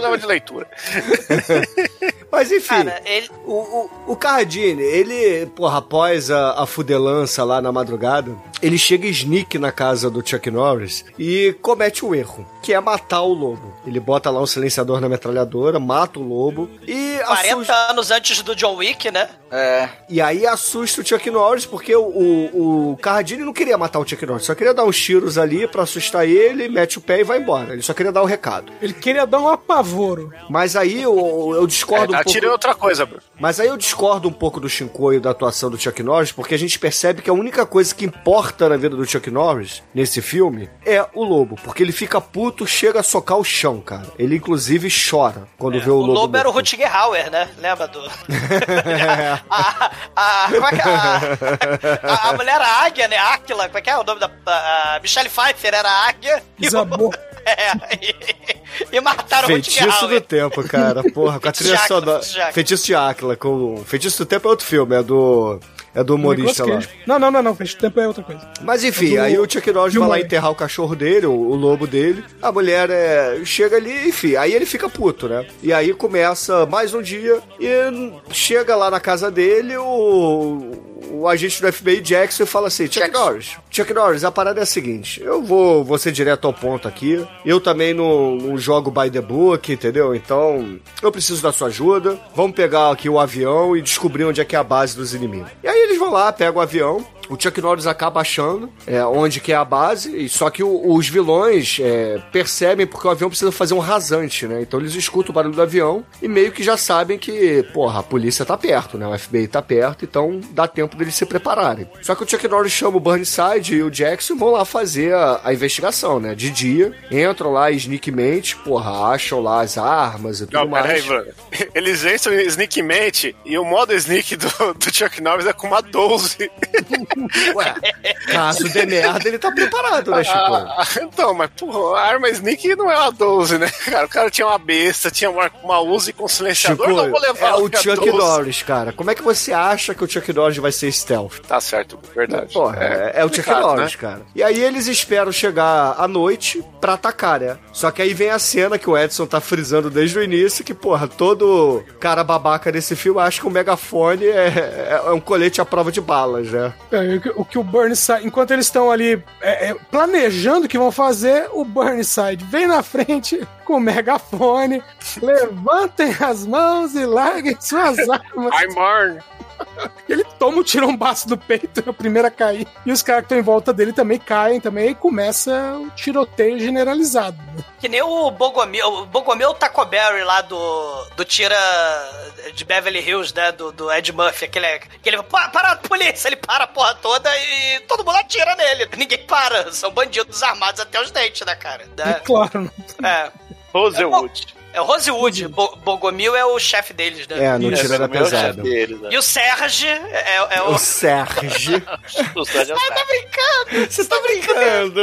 Um problema de leitura. Mas enfim, Cara, ele. o, o, o Cardine, ele, porra, após a, a fudelança lá na madrugada, ele chega sneak na casa do Chuck Norris e comete um erro, que é matar o lobo. Ele bota lá um silenciador na metralhadora, mata o lobo e 40 assusta, anos antes do John Wick, né? É. e aí assusta o Chuck Norris, porque o, o, o Cardine não queria matar o Chuck Norris, só queria dar uns tiros ali pra assustar ele, mete o pé e vai embora. Ele só queria dar o recado. Ele queria dar um apavoro. Mas aí eu, eu discordo É, um atirei pouco... outra coisa, Bruno. Mas aí eu discordo um pouco do Shinkoio da atuação do Chuck Norris, porque a gente percebe que a única coisa que importa na vida do Chuck Norris, nesse filme, é o lobo. Porque ele fica puto, chega a socar o chão, cara. Ele inclusive chora quando vê o O lobo. lobo era o. Rutger Hauer, né? Lembra do. a, a, como é que é? a, a, a mulher era a águia, né? Áquila, como é que é o nome da. A, a Michelle Pfeiffer era a águia. E, o- Desabou. É, e, e mataram o Rutger Feitiço do tempo, cara. Porra, com a Feitiço trilha sonora. Feitiço. Feitiço de Áquila. Com... Feitiço do tempo é outro filme, é do. É do humorista lá. Não, não, não, não. Fez tempo é outra coisa. Mas enfim, É do aí o Chuck Norris vai lá enterrar o cachorro dele, o, o lobo dele. A mulher é, chega ali, enfim, aí ele fica puto, né? E aí começa mais um dia e chega lá na casa dele o, o agente do FBI Jackson e fala assim: Chuck. Norris, Chuck Norris, a parada é a seguinte: eu vou, vou ser direto ao ponto aqui. Eu também não, não jogo by the book, entendeu? Então eu preciso da sua ajuda. Vamos pegar aqui o avião e descobrir onde é que é a base dos inimigos. E aí eles vão lá, pegam o avião. O Chuck Norris acaba achando é, onde que é a base, e só que o- os vilões é, percebem porque o avião precisa fazer um rasante, né? Então eles escutam o barulho do avião e meio que já sabem que, porra, a polícia tá perto, né? O FBI tá perto, então dá tempo deles se prepararem. Só que o Chuck Norris chama o Burnside e o Jackson e vão lá fazer a, a investigação, né? De dia, entram lá sneakmente, porra, acham lá as armas e tudo Não, mais. peraí, Bruno. Eles entram em sneakmente e o modo sneak do, do Chuck Norris é com uma 12. Ué, caso dê merda, ele tá preparado, né, Chico? Ah, então, mas porra, a arma Sneak não é uma 12, né, cara? O cara tinha uma besta, tinha uma, uma Uzi com silenciador, Chico, não vou levar é o Chuck 12. Norris, cara. Como é que você acha que o Chuck Norris vai ser stealth? Tá certo, verdade. Porra, é, é o Chuck Norris, né? cara. E aí eles esperam chegar à noite pra atacar, né? Só que aí vem a cena que o Edson tá frisando desde o início, que, porra, todo cara babaca desse filme acha que o megafone é, é um colete à prova de balas, né? É, o que- o Burnside, enquanto eles estão ali é, é, planejando o que vão fazer, o Burnside vem na frente com o megafone, levantem as mãos e larguem suas armas. I'm born. Ele toma um tirombaço do peito, é o primeiro a cair. E os caras que estão em volta dele também caem também, e começa o tiroteio generalizado. Que nem o Bogomil, o Bogomil Taco Berry lá do, do Tira de Beverly Hills, né? Do, do Ed Murphy, aquele, aquele para, para a polícia, ele para a porra toda e todo mundo atira nele. Ninguém para, são bandidos armados até os dentes, né, cara? E claro, É. Rosewood. É o Rosewood, Bo Bogomil é o chefe deles, né? É, no da meu chefe Pesada. deles, né? E o Serge é, é o. O Sérgio. O Sérgio Tá brincando! Você tá brincando?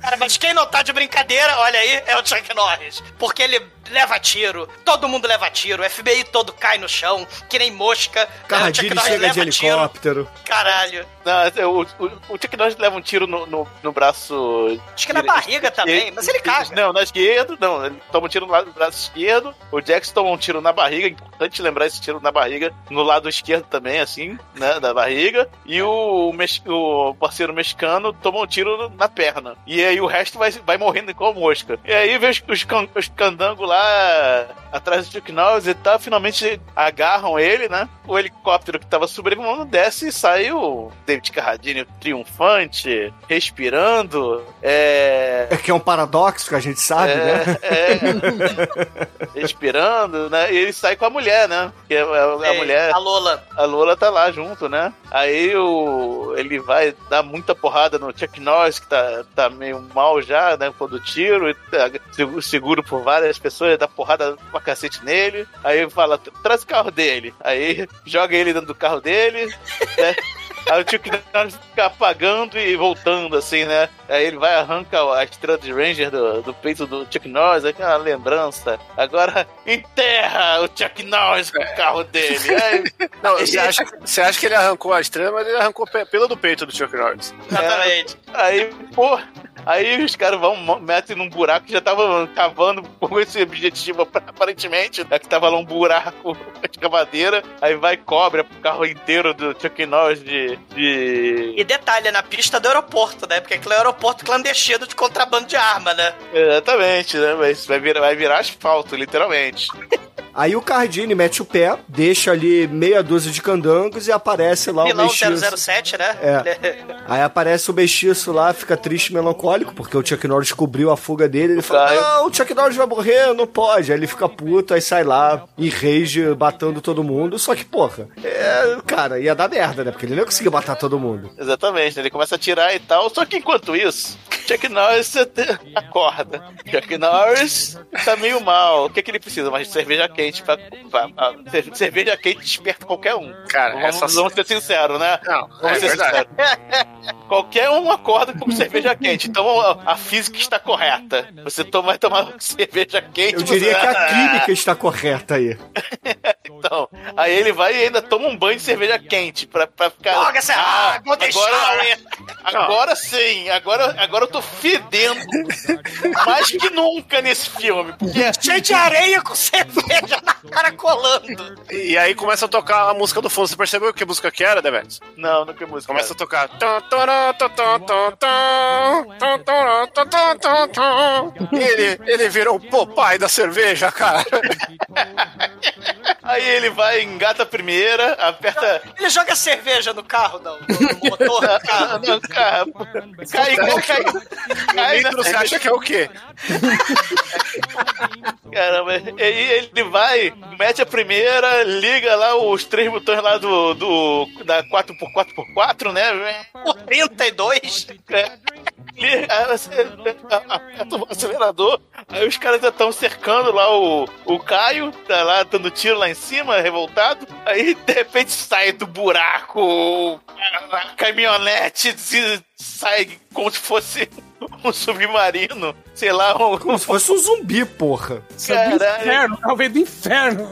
Cara, mas quem não tá de brincadeira, olha aí, é o Chuck Norris. Porque ele leva tiro, todo mundo leva tiro, o FBI todo cai no chão, que nem mosca. O Chuck Norris chega de leva tiro. helicóptero. Caralho. Não, o, o, o Chuck Norris leva um tiro no, no, no braço. Acho que na barriga também, mas ele caga. Não, na esquerda, não. Ele toma um tiro no lado do braço esquerdo. O Jax toma um tiro na barriga. Importante lembrar esse tiro na barriga. No lado esquerdo também, assim, né? Da barriga. E o, o parceiro mexicano toma um tiro na perna. E aí o resto vai, vai morrendo igual mosca. E aí vê os, os, can- os candangos lá atrás do Chuck Norris e tal. Finalmente agarram ele, né? O helicóptero que tava sobrevoando desce e sai o David Carradine triunfante, respirando. É. É que é um paradoxo que a gente sabe, né? É, respirando, né? E ele sai com a mulher, né? Que é a, a É, mulher. A Lola. A Lola tá lá junto, né? Aí o, ele vai dar muita porrada no Chuck Norris, que tá, tá meio mal já, né? Quando tiro, e tá segu- seguro por várias pessoas, dá porrada pra cacete nele. Aí fala, traz o carro dele. Aí joga ele dentro do carro dele, né? Aí o Chuck Norris fica apagando e voltando, assim, né? Aí ele vai arranca a estrela de Ranger do, do peito do Chuck Norris, aquela lembrança. Agora enterra o Chuck Norris com o carro dele. Aí, Não, você acha, você acha que ele arrancou a estrela, mas ele arrancou pe- pelo do peito do Chuck Norris. Exatamente. Aí, pô, aí os caras vão, metem num buraco que já tava cavando com esse objetivo, aparentemente, né, que tava lá um buraco de cavadeira, aí vai e cobra pro carro inteiro do Chuck Norris de... de... E detalhe, é na pista do aeroporto, né? Porque aquilo é um aeroporto clandestino de contrabando de arma, né? Exatamente, né, mas vai virar, vai virar asfalto, literalmente. Aí o Cardini mete o pé, deixa ali meia dúzia de candangos e aparece lá o Milão mestiço. 007, né? É. Aí aparece o mestiço lá, fica triste e melancólico, porque o Chuck Norris cobriu a fuga dele. Ele fala. Não, o Chuck Norris vai morrer, não pode. Aí ele fica puto, aí sai lá, em rage, batendo todo mundo. Só que, porra, é, cara, ia dar merda, né? Porque ele não ia conseguir matar todo mundo. Exatamente, né? ele começa a tirar e tal, só que enquanto isso, Chuck Norris acorda. Chuck Norris tá meio mal. O que, que ele precisa? Mais de cerveja quente. Pra, pra- pra- cer- cerveja quente desperta qualquer um. Cara, vamos, essa- vamos ser sinceros, né? Não, Vamos é ser verdade. sinceros. Qualquer um acorda com cerveja quente. Então a, a física está correta. Você toma, vai tomar cerveja quente. Eu diria você- que a química está correta aí. Então, aí ele vai e ainda toma um banho de cerveja quente pra, pra ficar. Joga essa água, deixa agora, agora sim, agora, agora eu tô fedendo mais que nunca nesse filme. Porque Cheio de areia com cerveja na cara colando. E aí começa a tocar a música do fundo. Você percebeu que música que era, Demetrius? Não, não que música. Começa a tocar. Tum, turum, tum, ele, ele virou o Popeye da cerveja, cara. Aí ele vai, engata a primeira, aperta. Ele joga cerveja no carro, não. No, no motor do carro. Não, cai, cai, cai, cai Nitro, você acha que é o quê? Caramba, e aí ele vai, mete a primeira, liga lá os três botões lá do, do da 4x4x4, né? Por 32. É. Aperta o acelerador, aí os caras já estão cercando lá o, o Caio, tá lá dando tiro lá em cima, revoltado. Aí de repente sai do buraco a, caminhonete, sai como se fosse um submarino, sei lá, um, Como se fosse um zumbi, porra. Isso é do inferno, o carro veio do inferno.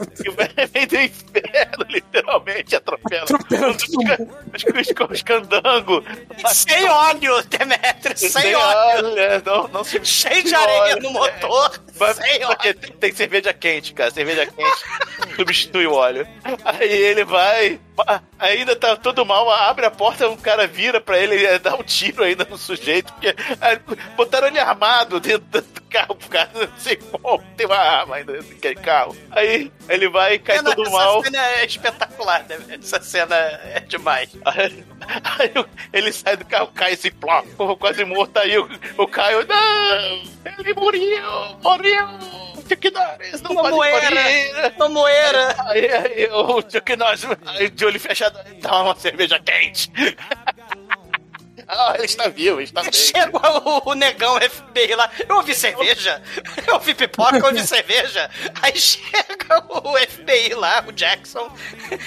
vem do inferno, literalmente, atropela. Atropela os, os, os, os candangos. Sem óleo, Demetrius, sem óleo. óleo. Não, não se Cheio de areia no motor. Mas, Sem porque óleo. tem, tem cerveja quente, cara. Cerveja quente substitui o óleo. Aí ele vai. Ah, Ainda tá todo mal, abre a porta, um cara vira pra ele eh, dar um tiro ainda no sujeito, porque ah, botaram ele armado dentro do carro, pro cara não sei como, tem uma arma ainda naquele carro. Aí ele vai e cai Essa todo mal. cena é espetacular, né? Essa cena é demais. Aí, aí ele sai do carro, cai esse plop, porra, quase morto. Aí o, o Caio, não, ele morreu, morreu. Norris, não moeira. morrer. Uma moeira. Aí, aí o aí, de olho fechado, dá uma cerveja quente. ah, ele está vivo, ele está bem. Chega o, o negão FBI lá. Eu ouvi cerveja. Eu ouvi pipoca, eu ouvi cerveja. Aí chega o FBI lá, o Jackson,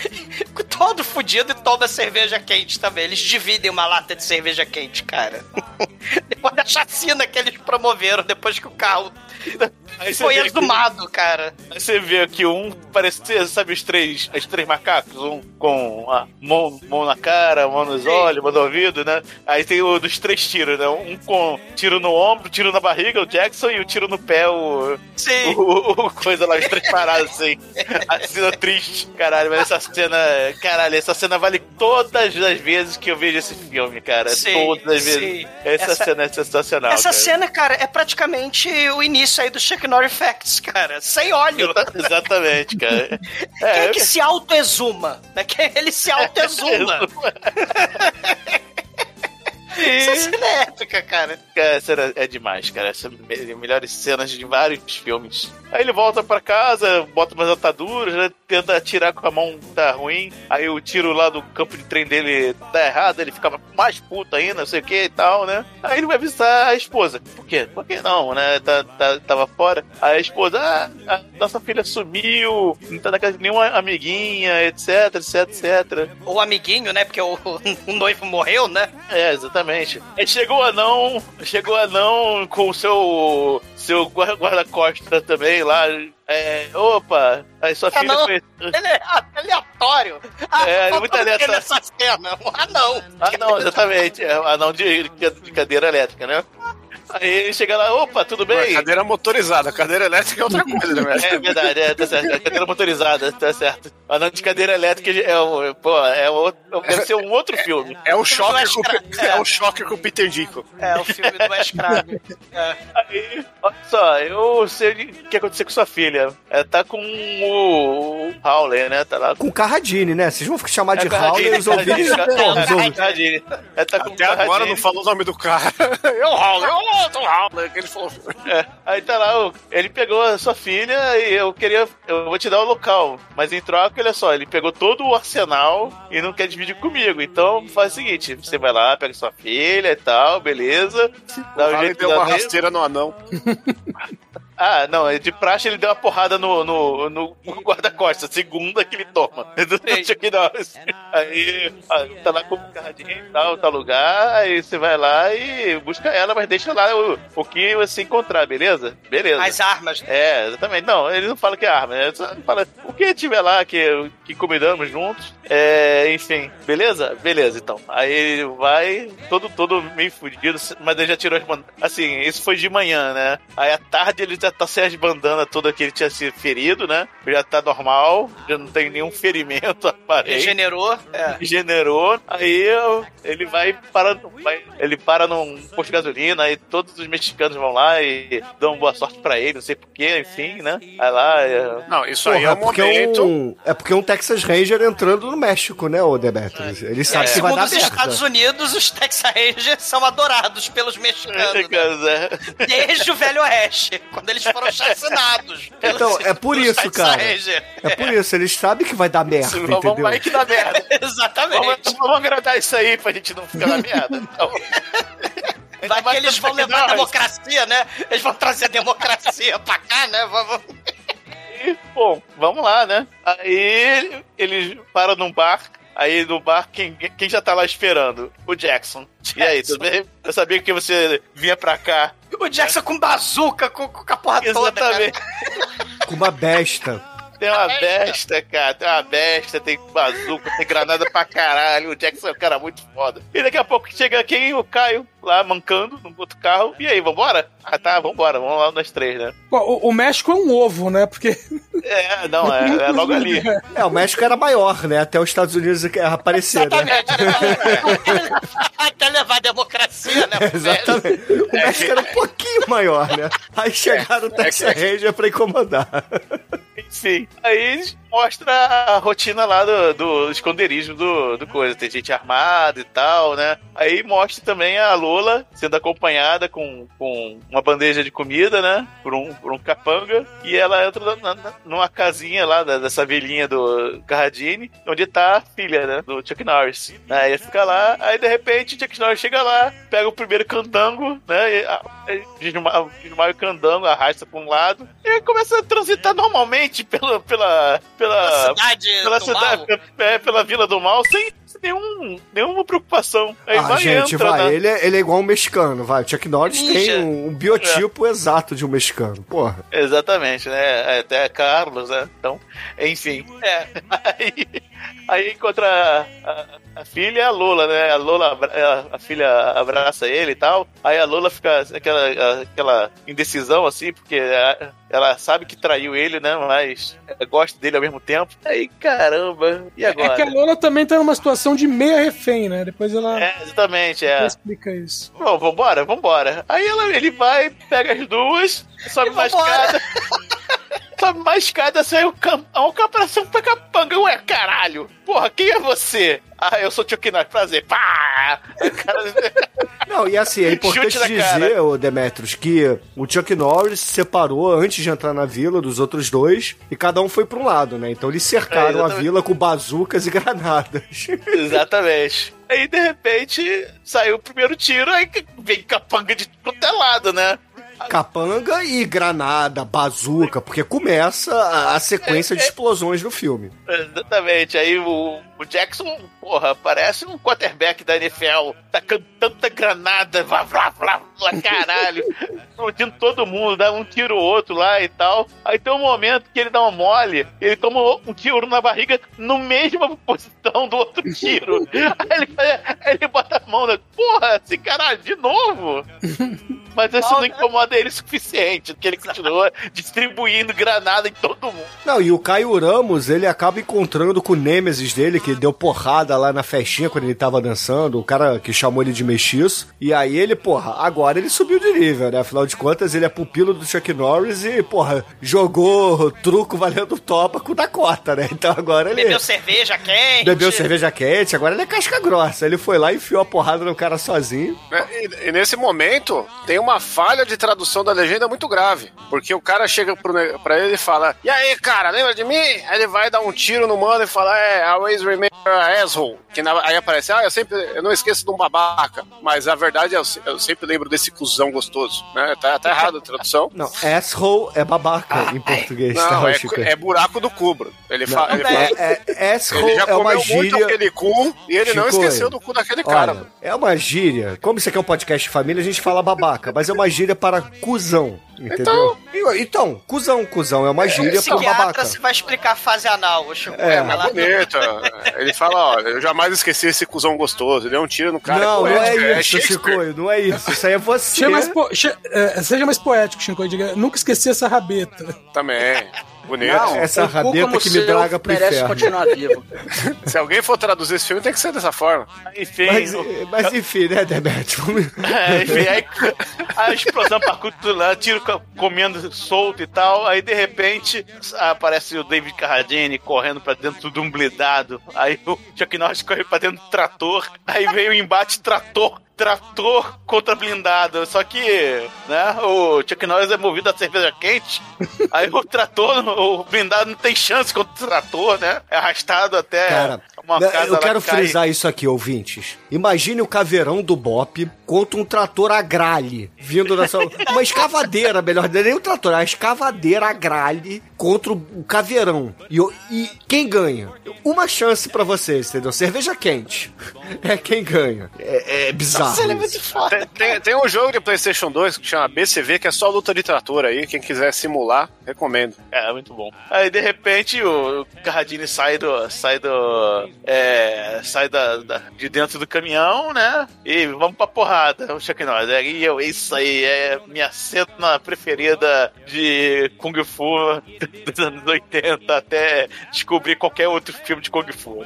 todo fudido e toma cerveja quente também. Eles dividem uma lata de cerveja quente, cara. Depois da chacina que eles promoveram, depois que o carro Aí foi vê que- exumado, cara. Aí você vê que um parece ser, sabe, os três, os três macacos, um com a mão, mão na cara, mão nos olhos, mão no ouvido, né? Aí tem o dos três tiros, né? Um com tiro no ombro, tiro na barriga, o Jackson, e o tiro no pé, o. Sim. O, o- coisa lá, os três parados assim. A cena triste. Caralho, mas essa cena. Caralho, essa cena vale todas as vezes que eu vejo esse filme, cara. Sim, todas as vezes. sim. Essa, Essa- cena é sensacional. Essa cara. cena, cara, é praticamente o início aí do Chuck Norris Facts, cara. Sem óleo. Exatamente, cara. Quem É, é que se auto-exuma? Né? Quem ele se auto-exuma? Essa cena é épica, cara. Essa cena é demais, cara. Essa é me- melhores cenas de vários filmes. Aí ele volta pra casa, bota umas ataduras, né? Tenta atirar com a mão tá ruim. Aí o tiro lá do campo de trem dele dá errado, ele fica mais puto ainda, não sei o que e tal, né? Aí ele vai avisar a esposa. Por quê? Por que não, né? Tá, tá- tava fora. Aí a esposa, ah, a nossa filha sumiu, não tá na casa de nenhuma amiguinha, etc, etc, etc. O amiguinho, né? Porque o, o noivo morreu, né? É, exatamente. Aí chegou o anão, chegou o anão com o seu, seu guarda- guarda-costas também lá. É, opa, aí sua filha Anão. foi. Ele é aleatório. Ah, É, faltou muito aleatório. nessa cena. Um anão. Ah, não, exatamente. É, o anão de, de cadeira elétrica, né? Aí ele chega lá, opa, tudo bem? Cadeira motorizada, cadeira elétrica é outra coisa, né? É verdade, é, tá certo. É cadeira motorizada, tá certo. Anão de cadeira elétrica é um, pô, é outro, deve ser um outro filme. É um choque com, É. é um choque com o Peter Dinklage. É, o filme do Wes Craven. É. Aí, olha só, eu sei o que aconteceu com sua filha. É, tá com o, o Howley, né? Tá lá com Com Carradine, né? Vocês vão chamar de É, Howley, os ouvintes. Carradine, Pô, os ouvintes. Carradine. É, tá Até agora não falou o nome do cara. Eu Howley, eu outro Howley. que Ele falou. É, aí tá lá, ele pegou a sua filha e eu queria. Eu vou te dar o local. Mas em troca, olha só, ele pegou todo o arsenal e não quer dividir comigo. Então faz o seguinte: você vai lá, pega sua filha e tal, beleza. Dá O um jeito deu de uma rasteira no anão. Ah, não, de praxe ele deu uma porrada no, no, no guarda-costas, segunda que ele toma. Do Chuck Norris. Aí ah, tá lá com o carradinho e tal, tal lugar, aí você vai lá e busca ela, mas deixa lá o, o que você encontrar, beleza? Beleza. As armas. né? É, exatamente. Não, ele não fala que é arma, né? Só fala o que tiver lá que, que combinamos juntos. É, enfim, beleza? Beleza, então. Aí ele vai, todo, todo meio fudido, mas ele já tirou as. Assim, isso foi de manhã, né? Aí à tarde ele já tá sem as bandanas toda que ele tinha sido ferido, né? Já tá normal, já não tem nenhum ferimento aparente Regenerou. É. regenerou, aí ele vai para, vai- ele para num posto de gasolina, aí todos os mexicanos vão lá e dão boa sorte pra ele, não sei porquê, enfim, né? Aí lá, é, Não, isso Porra, aí é é um porque momento. um, é porque um Texas Ranger entrando no México, né, o Demetrius? Ele sabe que vai Segundo dar os merda. Estados Unidos, os Texas Rangers são adorados pelos mexicanos. né? é, Desde o Velho Oeste, quando eles foram chacinados. Então, é por isso, cara. É por isso, eles sabem que vai dar merda, vamos, entendeu? vai que dá merda. Exatamente. Vamos, vamos agradar isso aí pra gente não ficar na merda. Então, Vai que eles vão levar a democracia, né? Eles vão trazer a democracia pra cá, né? Vamos... E, bom, vamos lá, né? Aí eles param num bar. Aí no bar, quem, quem já tá lá esperando? O Jackson. E aí, tudo bem? Eu sabia que você vinha pra cá. O Jackson com bazuca, com, com a porra toda, cara. Exatamente. Com uma besta. Tem uma besta, cara. Tem uma besta, tem bazuca, tem granada pra caralho. O Jackson é um cara muito foda. E daqui a pouco chega quem? O Caio, lá mancando no outro carro. E aí, vambora? Ah, tá, vambora. Vamos lá nós três, né? Pô, o, o México é um ovo, né? Porque. É, não, é, é logo ali. É, o México era maior, né? Até os Estados Unidos aparecer, né? Até levar a democracia, né? Exatamente. O México era um pouquinho maior, né? Aí chegaram o Texas Ranger pra incomodar. Enfim, aí mostra a rotina lá do, do esconderijo do, do coisa. Tem gente armada e tal, né? Aí mostra também a Lola sendo acompanhada com, com uma bandeja de comida, né? Por um, por um capanga. E ela entra na, na, numa casinha lá da, dessa velhinha do Carradine, onde tá a filha, né? Do Chuck Norris. Aí fica lá, aí de repente Chuck Norris chega lá, pega o primeiro candango, né? E, a, desmaia o candango, arrasta pra um lado e começa a transitar normalmente pela, pela, pela, cidade pela do cidade, mal. é, pela Vila do Mal, sem, nenhum, nenhuma preocupação. Aí ah, vai gente, entra, vai. né? Ele, é, ele é igual um mexicano, vai. O Chuck Norris Ninja. tem um, um biotipo exato de um mexicano. Porra. Exatamente, né? Até Carlos, né? Então, enfim. É. Aí, aí encontra a, a- a filha e a Lola, né? A Lola, abra- a, a filha abraça ele e tal. Aí a Lola fica aquela, aquela indecisão, assim, porque a- ela sabe que traiu ele, né? Mas gosta dele ao mesmo tempo. Aí, caramba, e É agora? que a Lola também tá numa situação de meia refém, né? Depois ela, É, exatamente, é. ela explica isso. Bom, vambora, vambora. Aí ela, ele vai, pega as duas, sobe mais escada. sobe mais escada, sai o cam... a comparação pra capanga. Ué, caralho. Porra, quem é você? Ah, eu sou Chuck Norris, prazer. Pá! O Não, e assim, é importante dizer, ô Demetrius, que o Chuck Norris se separou antes de entrar na vila dos outros dois e cada um foi pra um lado, né? Então eles cercaram É, a vila com bazucas e granadas. Exatamente. Aí, de repente, saiu o primeiro tiro, aí vem capanga de quanto é lado, né? Capanga e granada, bazuca, porque começa a, a sequência de explosões no filme. Exatamente. Aí o, o Jackson, porra, parece um quarterback da NFL. Tá tanta granada, vá, vá, vá, vá, caralho. Explodindo todo mundo, dá um tiro ou outro lá e tal. Aí tem um momento que ele dá uma mole, ele toma um tiro na barriga no mesma posição do outro tiro. Aí ele, aí ele bota a mão na. Porra, esse caralho, de novo? Mas isso não incomoda ele o suficiente, porque ele continua distribuindo granada em todo mundo. Não, e o Caio Ramos, ele acaba encontrando com o Nêmesis dele, que deu porrada lá na festinha quando ele tava dançando, o cara que chamou ele de mexiço. E aí ele, porra, agora ele subiu de nível, né? Afinal de contas, ele é pupilo do Chuck Norris e, porra, jogou truco valendo topa com o Dakota, né? Então agora ele. Bebeu cerveja quente. Bebeu cerveja quente, agora ele é casca grossa. Ele foi lá e enfiou a porrada no cara sozinho. Né? E, e nesse momento, tem uma falha de tradução da legenda muito grave. Porque o cara chega pro, pra ele e fala: E aí, cara, lembra de mim? Aí ele vai dar um tiro no mano e fala: É, always remember a asshole. Que na- aí aparece: Ah, eu sempre eu não esqueço de um babaca. Mas a verdade é: eu, eu sempre lembro desse cuzão gostoso. Né? Tá, tá errado a tradução. Não, asshole é babaca em português, tá, Não, é, Chico? é buraco do cubro. Ele, Não, fa, ele, fala, é, é, asshole ele já é uma comeu muito gíria. aquele cu e ele não Chico, esqueceu do cu daquele cara. Olha, é uma gíria. Como isso aqui é um podcast de família, a gente fala babaca, mas é uma gíria para cuzão. Entendeu? Então, então cuzão, cuzão é uma gíria para Psiquiatra, babaca. você vai explicar a fase anal, ô Chico. É, É, mas bonito. Ele fala, ó, eu jamais esqueci esse cuzão gostoso. Ele deu um tiro no cara. não, não é poético, isso, Shakespeare. Chico, não é isso. Isso aí é você. Seja mais, po- che- é, seja mais poético, Chico. Diga, nunca esqueci essa rabeta. Também. Bonito. Não, Essa rabeta que me draga pro merece inferno. continuar vivo. Se alguém for traduzir esse filme, tem que ser dessa forma. Enfim, Mas, o- mas enfim, né, Demet? É, enfim, aí a explosão parcuta lá, tiro co- comendo solto e tal. Aí de repente aparece o David Carradine correndo pra dentro de um blindado. Aí o Chuck Norris corre pra dentro do trator. Aí veio o embate trator. Trator contra blindado. Só que, né, o Chuck Norris é movido a cerveja quente. Aí o trator, o blindado não tem chance contra o trator, né? É arrastado até Cara, uma Né, casa Eu quero cai- frisar isso aqui, ouvintes. Imagine o caveirão do Bop contra um trator agrale vindo dessa. Uma escavadeira, melhor, não é nem um trator, é uma escavadeira agrale contra o caveirão. E, e quem ganha? Uma chance pra vocês, entendeu? Cerveja quente. É quem ganha. É, é bizarro. isso. Tem, tem- tem um jogo de PlayStation 2 que chama BCV, que é só luta de trator aí. Quem quiser simular, recomendo. É, muito bom. Aí de repente o Carradine sai do. sai do. É, sai da, da- de dentro do caminhão, né? E vamos pra porrada, o Chuck Norris. É, E eu, isso aí é minha cena preferida de Kung Fu dos anos 80 até descobrir qualquer outro filme de Kung Fu.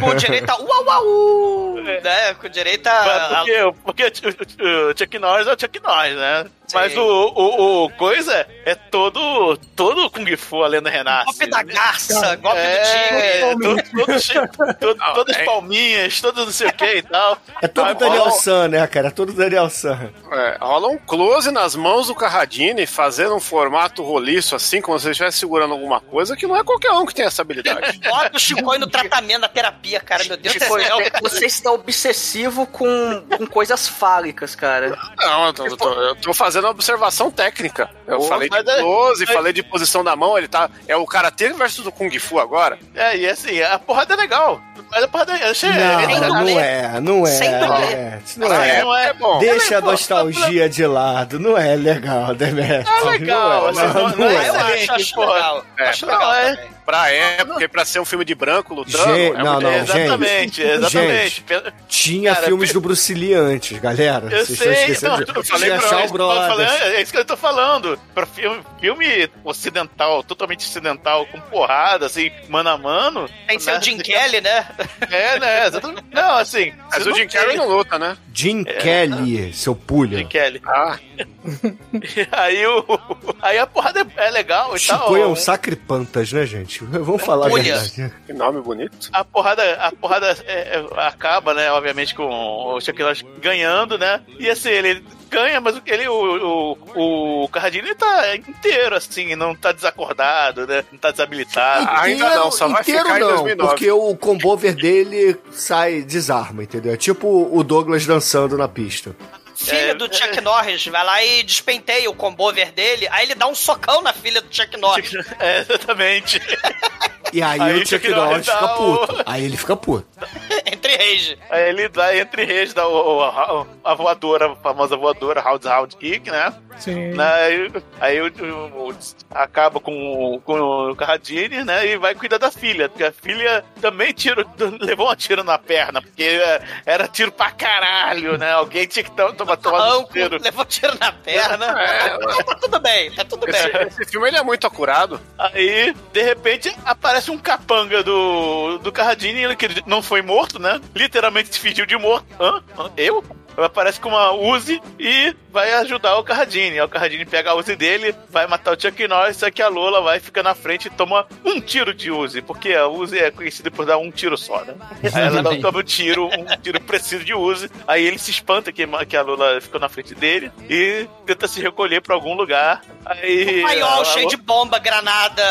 Com direito a uau, uau, né? Com direito a... Porque, porque o, o Chuck Norris é o Chuck Norris, né? Mas o, o, o coisa é todo, todo Kung Fu, a lenda renasce. Golpe da garça, golpe É, do tigre. todo, todo cheio- todo- todas as palminhas, todo não sei o que e tal. É todo Vai, Daniel bom. San, né, cara? É todo Daniel San. É, rola um close nas mãos do Carradine, fazendo um formato roliço, assim, como se ele estivesse segurando alguma coisa, que não é qualquer um que tem essa habilidade. Bota o Chicoio no tratamento, na terapia, cara. Meu Deus do céu. você está obsessivo com, com coisas fálicas, cara. Não, eu tô, eu tô- eu tô fazendo uma observação técnica. Eu Pô, falei de é- close, mas- falei de posição da mão, ele tá. É o Karate versus o Kung Fu agora. É, e assim, a porrada é legal. Mas a porrada é. Achei, Não, sem não dublê. é, não é. Sem dublê. é. Não é. não é bom. Deixa a é, nostalgia de lado. Não é legal, Demetrio. É legal, Não é, não, não- não não é é. Eu acho, acho legal. É, acho não, legal é. Pra época e pra ser um filme de branco lutando. Gente, é não, não, exatamente, gente. exatamente. Tinha Cara, filmes do Bruce Lee antes, galera. Eu Vocês estão sei, esquecendo não, disso. eu falei Tinha pra falando, Brothers. é isso que eu tô falando. Pra filme, filme ocidental, totalmente ocidental, com porrada, assim, mano a mano. Tem seu né? Jim Kelly, né? É, né? exatamente. Não, assim. Mas o Jim tem- não luta, né? Jim Kelly, seu pulha. Jim Kelly. Ah, Aí, o, aí a porrada é, é legal e tal. Chico é um sacripantas, né, gente? Vamos falar a verdade. que nome bonito. A porrada, a porrada é, é, acaba, né? Obviamente, com o Chuck Norris ganhando, né? E assim, ele ganha, mas ele, o, o, o Carradine tá inteiro, assim, não tá desacordado, né? Não tá desabilitado. Ah, ainda não, só vai inteiro ficar em não, 2009. porque o combover dele sai desarma, entendeu? É tipo o Douglas dançando na pista. Filha É, do Chuck Norris vai lá e despenteia o combover dele, aí ele dá um socão na filha do Chuck Norris. É, exatamente. E aí, Aí o Chuck Chuck Norris Norris dá fica o- puto. Aí ele fica puto. Entre rage. Aí ele dá entre reis da o- a, a voadora, a famosa voadora, Round Round Kick, né? Sim. Né, Aí, aí o, o- o- acaba com, o- com o Carradine, né? E vai cuidar da filha. Porque a filha também tiro, levou um tiro na perna, porque é, era tiro pra caralho, né? Alguém tinha que to- tomar tomar um tiro. levou tiro na perna. É, Tá, tá tudo bem, tá tudo Esse, bem. esse filme ele é muito acurado. Aí, de repente, aparece um capanga do, do Carradine, que não foi morto, né? Literalmente se fingiu de morto. Hã? Hã? Eu? Aparece com uma Uzi e vai ajudar o Carradine. Aí O Carradine pega a Uzi dele, vai matar o Chuck Norris, só que a Lola vai ficar na frente e toma um tiro de Uzi, porque a Uzi é conhecida por dar um tiro só, né? Aí ela dá, toma um tiro, um tiro preciso de Uzi. Aí ele se espanta que, que a Lola ficou na frente dele e tenta se recolher pra algum lugar. Aí. Um paiol a- cheio de bomba, granada,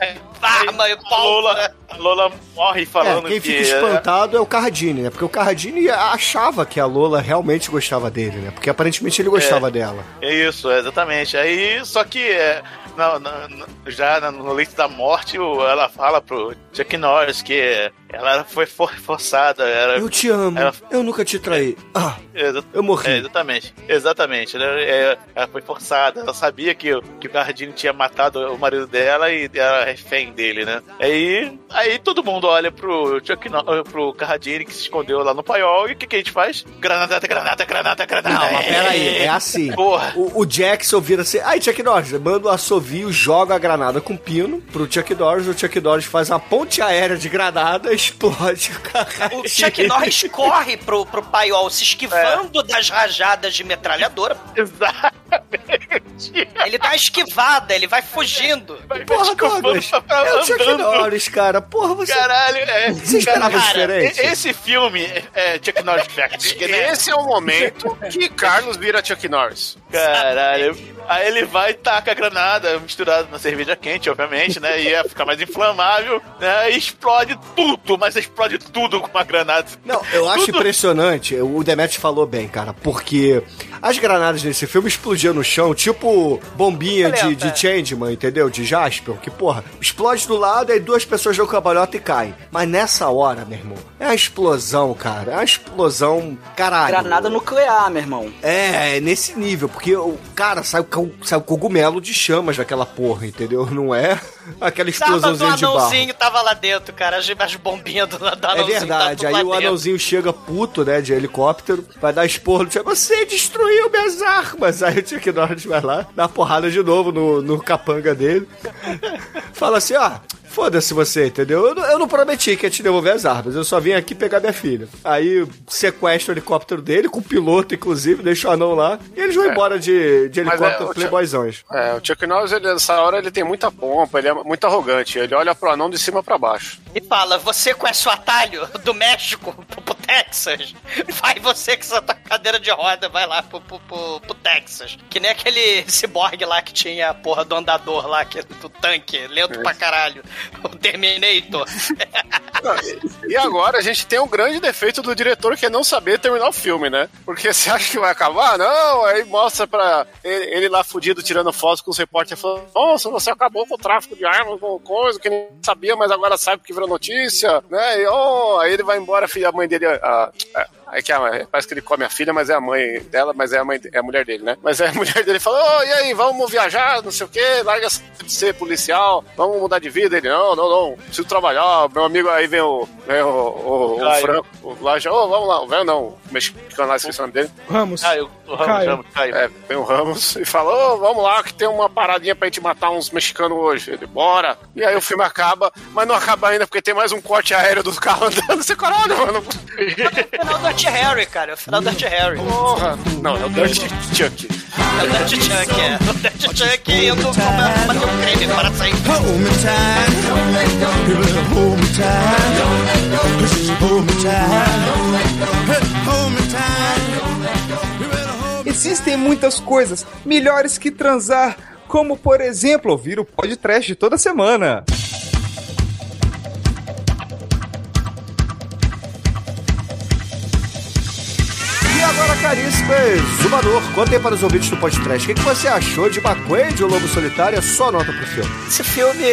arma e a pólvora. Lola, a Lola morre É, falando quem que. fica espantado é o Carradine, né? Porque o Carradine achava que a Lola realmente gostava dele, né? Porque aparentemente ele gostava dela. É isso, exatamente. Aí, só que é, na- na- já no leito da morte, ela fala pro Chuck Norris que ela foi for- forçada. Era, Eu te amo, Ela- eu nunca te traí. Ah, exa- eu morri. é, exatamente, exatamente. Ela, é, ela foi forçada. Ela sabia que, o- que o Cardini tinha matado o marido dela e era refém dele, né? Aí, aí todo mundo olha pro Chuck pro Cardini que se escondeu lá no paiol e o que, que a gente faz? Granada, granada, granada, granada. Não, mas peraí, é assim. Porra. O, o Jackson vira assim, ai Chuck Norris, manda o assovio, joga a granada com pino pro Chuck Norris, o Chuck Norris faz uma ponte aérea de granada, explode o cara. O Chuck Norris corre pro, pro paiol, se esquivando das rajadas de metralhadora. Exatamente. Ele dá uma esquivada, ele vai fugindo. Porra, Douglas, é o Chuck Norris, cara. Porra, você... Caralho, é. Você esperava Cara, diferente? Esse filme é Chuck Norris Fact, né? Esse é o momento que Carlos vira Chuck Norris. Caralho. Aí ele vai e taca a granada misturada na cerveja quente, obviamente, né? E ia ficar mais inflamável, né? E explode tudo, mas explode tudo com uma granada. Não, eu acho Tudo- impressionante, o Demet falou bem, cara, porque as granadas nesse filme explodiam no chão, tipo bombinha de, de Changeman, entendeu? De Jasper, que porra, explode do lado, aí duas pessoas dão cambalhota e caem. Mas nessa hora, meu irmão, é uma explosão, cara, é uma explosão, caralho. Granada nuclear, meu irmão. É, é nesse nível, porque o cara sai o, o cogumelo de chamas daquela porra, entendeu? Não é aquela explosãozinha de barro. anãozinho, tava lá dentro, cara. As, as bombinhas do, do É anãozinho. verdade, tava aí o dentro. anãozinho chega puto, né, de helicóptero, vai dar esporro no você destruiu minhas armas! Aí o Chuck Norris vai lá, dá porrada de novo no, no capanga dele, fala assim, ó, foda-se você, entendeu? Eu, não- eu não prometi que ia te devolver as armas, eu só vim aqui pegar minha filha. Aí sequestra o helicóptero dele, com o piloto, inclusive, deixa o anão lá, e eles vão embora de, de é, helicóptero o playboyzões. É, o Chuck Norris, ele, nessa hora, ele tem muita pompa, ele é muito arrogante. Ele olha pro anão de cima pra baixo. E fala, você conhece o atalho do México pro, pro Texas? Vai você com essa tua cadeira de roda, vai lá pro, pro, pro- pro Texas. Que nem aquele ciborgue lá que tinha a porra do andador lá, que, do tanque, lento pra caralho. O Terminator. E agora a gente tem um grande defeito do diretor que é não saber terminar o filme, né? Porque você acha que vai acabar? Não, aí mostra pra ele, ele lá fudido tirando fotos com os repórteres falando: Nossa, você acabou com o tráfico de armas, com coisa que nem sabia, mas agora sabe porque virou notícia, né? E oh, aí ele vai embora, a mãe dele. A, a, Aí que a, parece que ele come a filha, mas é a mãe dela, mas é a mãe, é a mulher dele, né? Mas é a mulher dele fala: Ô, e aí, vamos viajar, não sei o quê, larga de ser policial, vamos mudar de vida. Ele: Não, não, não, preciso trabalhar. Meu amigo aí vem o, vem o, o, o. Franco, o Laja, ô, vamos lá, o velho não, o mexicano lá, esqueci o nome dele. Ramos. Caio, o Ramos, Caio. Ramos, Caio. É, vem o Ramos e fala: Ô, vamos lá, que tem uma paradinha pra gente matar uns mexicanos hoje. Ele, bora. E aí o filme acaba, mas não acaba ainda porque tem mais um corte aéreo do carro andando. Você, caralho, mano. É final Dirty Harry, cara. É o final do Dirty Harry. Porra. Não, é o Dirty Chuck. É o Dirty Chuck, é. O Dirty Chuck indo combater um crime para sair. Existem muitas coisas melhores que transar, como por exemplo ouvir o podcast toda semana. Caríssimo Zumador, contem para os ouvintes do podcast, o que, você achou de McQuaid, o Lobo Solitário, a sua nota pro filme? Esse filme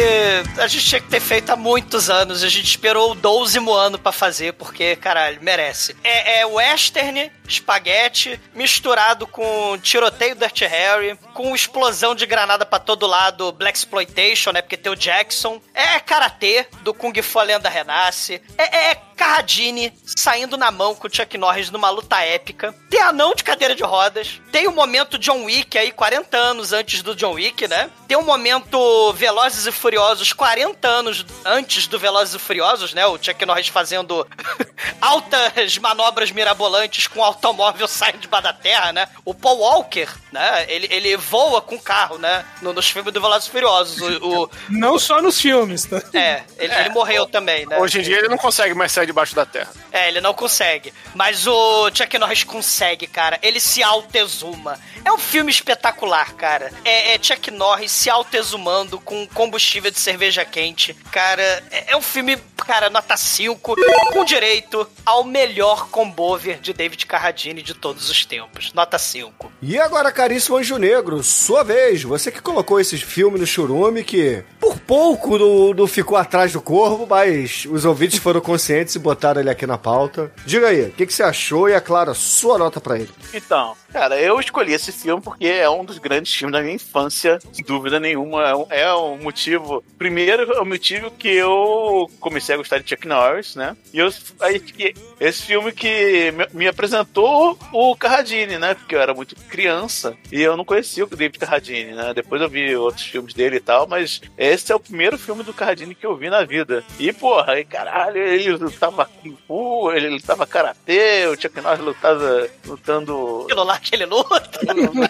a gente tinha que ter feito há muitos anos. A gente esperou o 12 ano pra fazer, porque, caralho, merece. É, é western, espaguete, misturado com tiroteio Dirty Harry, com explosão de granada pra todo lado, Black Exploitation, né? Porque tem o Jackson. É karatê do Kung Fu A Lenda Renasce. É, é Carradine saindo na mão com o Chuck Norris numa luta épica. Tem anão de cadeira de rodas. Tem o momento John Wick aí, 40 anos antes do John Wick, né? Tem o momento Velozes e Furiosos, 40 anos antes do Velozes e Furiosos, né? O Chuck Norris fazendo altas manobras mirabolantes com o automóvel saindo de da terra, né? O Paul Walker, né? Ele, ele voa com o carro, né? No- nos filmes do Velozes e Furiosos. O, o- Não só nos filmes, tá? é, ele, ele morreu também, né? Hoje em dia ele não consegue mais sair debaixo da terra. É, ele não consegue. Mas o Chuck Norris consegue, cara. Ele se auto-exuma. É um filme espetacular, cara. É, é Chuck Norris se auto-exumando com combustível de cerveja quente. Cara, é, é um filme, cara, nota 5, com direito ao melhor combover de David Carradine de todos os tempos. Nota 5. E agora, caríssimo Anjo Negro, sua vez. Você que colocou esse filme no churume que por pouco não, ficou atrás do corvo, mas os ouvintes foram conscientes e botaram ele aqui na pauta. Diga aí, o que, que você achou e, é claro, sua nota pra ele. Então, cara, eu escolhi esse filme porque é um dos grandes filmes da minha infância, sem dúvida nenhuma. É um, é um motivo. Primeiro, é o motivo que eu comecei a gostar de Chuck Norris, né? E eu, aí, esse filme que me, me apresentou o Carradine, né? Porque eu era muito criança e eu não conhecia o David Carradine, né? Depois eu vi outros filmes dele e tal, mas esse é o primeiro filme do Carradine que eu vi na vida. E, porra, aí, caralho, ele lutava Kung Fu, ele lutava Karatê, o Chuck Norris lutava lutando Aquilo lá que ele luta.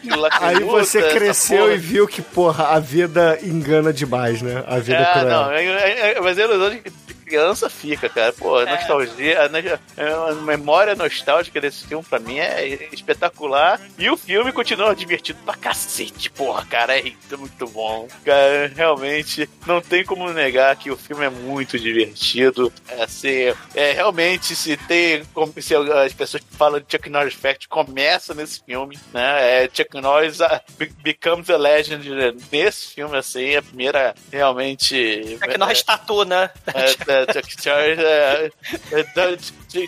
que Aí você cresceu e viu que, porra, a vida engana demais, né? A vida é É, cruel. não, é, é, é, mas é ilusão de, criança fica, cara. Pô, a É. nostalgia, a, a memória nostálgica desse filme pra mim é espetacular. E o filme continua divertido pra cacete, porra, cara. É muito, bom. Cara, realmente não tem como negar que o filme é muito divertido. É, assim, é realmente se tem. Se as pessoas que falam de Chuck Norris Fact começa nesse filme, né? É, Chuck Norris ah, be- becomes a legend nesse filme, assim. A primeira realmente. É que nós tatu, né? É, é, Chuck Norris é, é, é,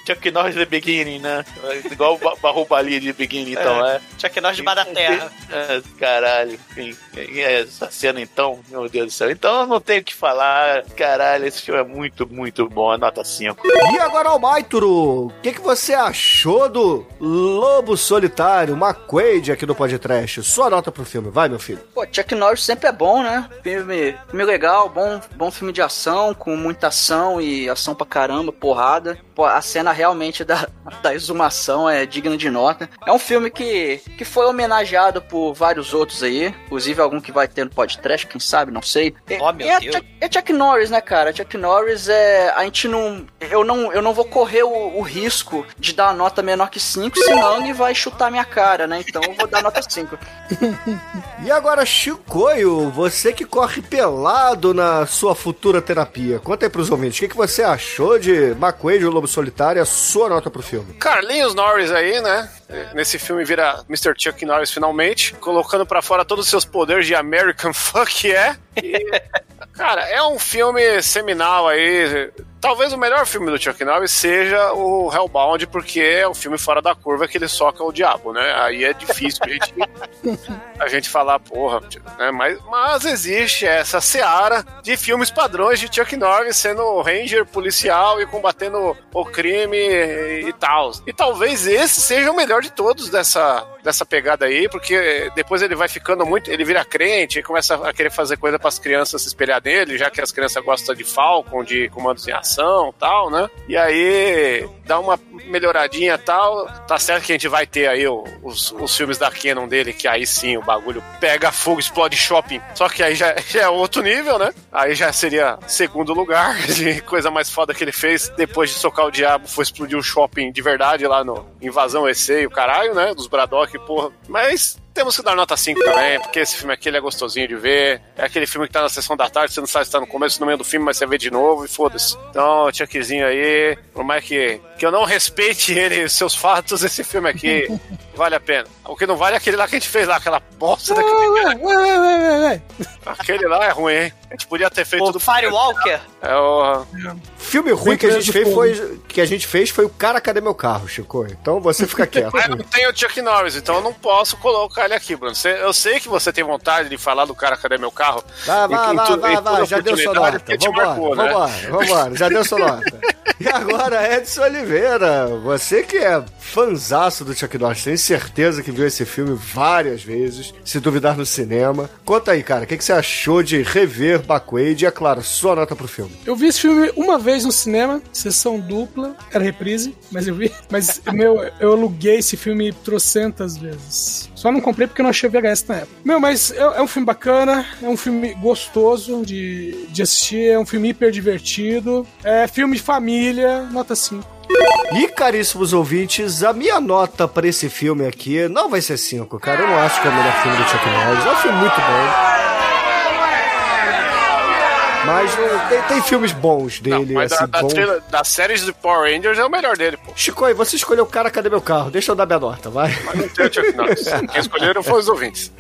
Chuck Norris The Beginning, né? É Igual o Ba- Bahubali de Beginning, então, é. Chuck Norris debaixo da terra. É, caralho, enfim, é, essa cena então, meu Deus do céu. Então eu não tenho o que falar, caralho, esse filme é muito, muito bom, é nota 5. E agora, Almaituro, o que, que você achou do Lobo Solitário, McQuaid aqui do podcast? Sua nota pro filme, vai, meu filho. Pô, Chuck Norris sempre é bom, né? Filme, filme legal, bom, bom filme de ação, com muita ação e ação pra caramba, porrada. Pô, a cena realmente da, da exumação é digna de nota. É um filme que, que foi homenageado por vários outros aí, inclusive algum que vai ter no podcast, quem sabe, não sei. E- Oh, meu e é, Deus. Chuck, é Chuck Norris, né, cara? Chuck Norris é. A gente não. Eu não, eu não vou correr o, o risco de dar uma nota menor que 5, senão ele vai chutar minha cara, né? Então eu vou dar nota 5. E agora, Chicoio, você que corre pelado na sua futura terapia, conta aí pros ouvintes, o que, que você achou de McQuaid, o Lobo Solitário, a sua nota pro filme? Carlinhos Norris aí, né? Nesse filme vira Mr. Chuck Norris finalmente, colocando pra fora todos os seus poderes de American Fuck yeah. E, cara, é um filme seminal aí. Talvez o melhor filme do Chuck Norris seja o Hellbound, porque é o filme fora da curva que ele soca o diabo, né? Aí é difícil a gente, a gente falar, porra, né? Mas, mas existe essa seara de filmes padrões de Chuck Norris sendo ranger policial e combatendo o crime e, e tal. E talvez esse seja o melhor de todos dessa, dessa pegada aí, porque depois ele vai ficando muito, ele vira crente e começa a querer fazer coisa para as crianças se espelhar nele, já que as crianças gostam de Falcon, de comandos em ação, tal, né? E aí dá uma melhoradinha tal. Tá certo que a gente vai ter aí o- os, os filmes da Canon dele, que aí sim o bagulho pega fogo, explode shopping. Só que aí já, já é outro nível, né? Aí já seria segundo lugar de coisa mais foda que ele fez depois de socar o diabo, foi explodir um shopping de verdade lá no Invasão EC e o caralho, né? Dos Braddock, porra. Mas temos que dar nota 5 também, porque esse filme aqui ele é gostosinho de ver. É aquele filme que tá na sessão da tarde, você não sabe se tá no começo, no meio do filme, mas você vê de novo e foda-se. Então, Chuckzinho aí, por mais que, que eu não respeite ele e seus fatos, esse filme aqui vale a pena. O que não vale é aquele lá que a gente fez lá, aquela bosta daquele. Ué, ué, ué, ué, ué. Aquele lá é ruim, hein? A gente podia ter feito O do Firewalker. É o. Filme ruim que a gente fez foi que a gente fez foi o cara cadê meu carro, Chico. Então você fica quieto. Mas não tem o Chuck Norris, então eu não posso colocar ele aqui, Bruno. Você- eu sei que você tem vontade de falar do cara cadê meu carro. Vai, vai, Em- vai, tu- vai, vai, já deu sua nota. Vambora, marcou, né? vambora, vambora, já deu sua nota. E agora, Edson Oliveira, você que é fanzaço do Chuck Norris, tenho certeza que viu esse filme várias vezes, se duvidar no cinema. Conta aí, cara, o que, que você achou de rever Backwards e, é claro, sua nota pro filme? Eu vi esse filme uma vez no cinema, sessão dupla, era reprise, mas eu vi. Mas, meu, eu aluguei esse filme trocentas vezes. Só não comprei porque não achei VHS na época. Meu, mas é, é um filme bacana, é um filme gostoso de, de assistir, é um filme hiper divertido, é filme de família, nota 5. E, caríssimos ouvintes, a minha nota pra esse filme aqui não vai ser 5, cara. Eu não acho que é o melhor filme do Chuck Norris. É um filme muito bom. Mas não- tem, tem filmes bons Não, dele, mas da, assim, da, bons. trilha- das séries do Power Rangers é o melhor dele, pô. Chico, você escolheu o cara, cadê meu carro? Deixa eu dar minha nota, vai. Mas não tem o Chuck Norris. Quem escolheram foram os ouvintes.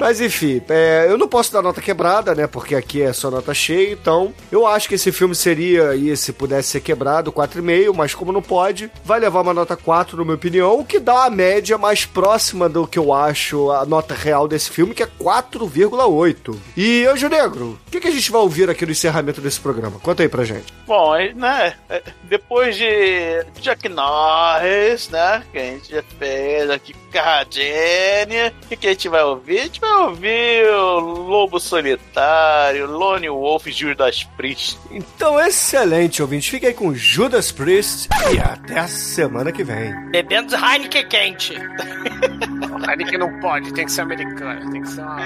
Mas enfim, é, eu não posso dar nota quebrada, né? Porque aqui é só nota cheia, então eu acho que esse filme seria, aí, se pudesse ser quebrado, 4,5, mas como não pode, vai levar uma nota 4, na minha opinião, o que dá a média mais próxima do que eu acho a nota real desse filme, que é 4,8. E, Anjo Negro, o que, que a gente vai ouvir aqui no encerramento desse programa? Conta aí pra gente. Bom, né, é, depois de Jack Norris, né, que a gente já fez aqui com Carradine, o que, que a gente vai ouvir? A gente vai ouvir o Lobo Solitário, Lone Wolf e Judas Priest. Então, excelente, ouvinte. Fique aí com Judas Priest e até a semana que vem. Bebendo Heineken quente. Que não pode, tem que ser americano, tem que ser uma.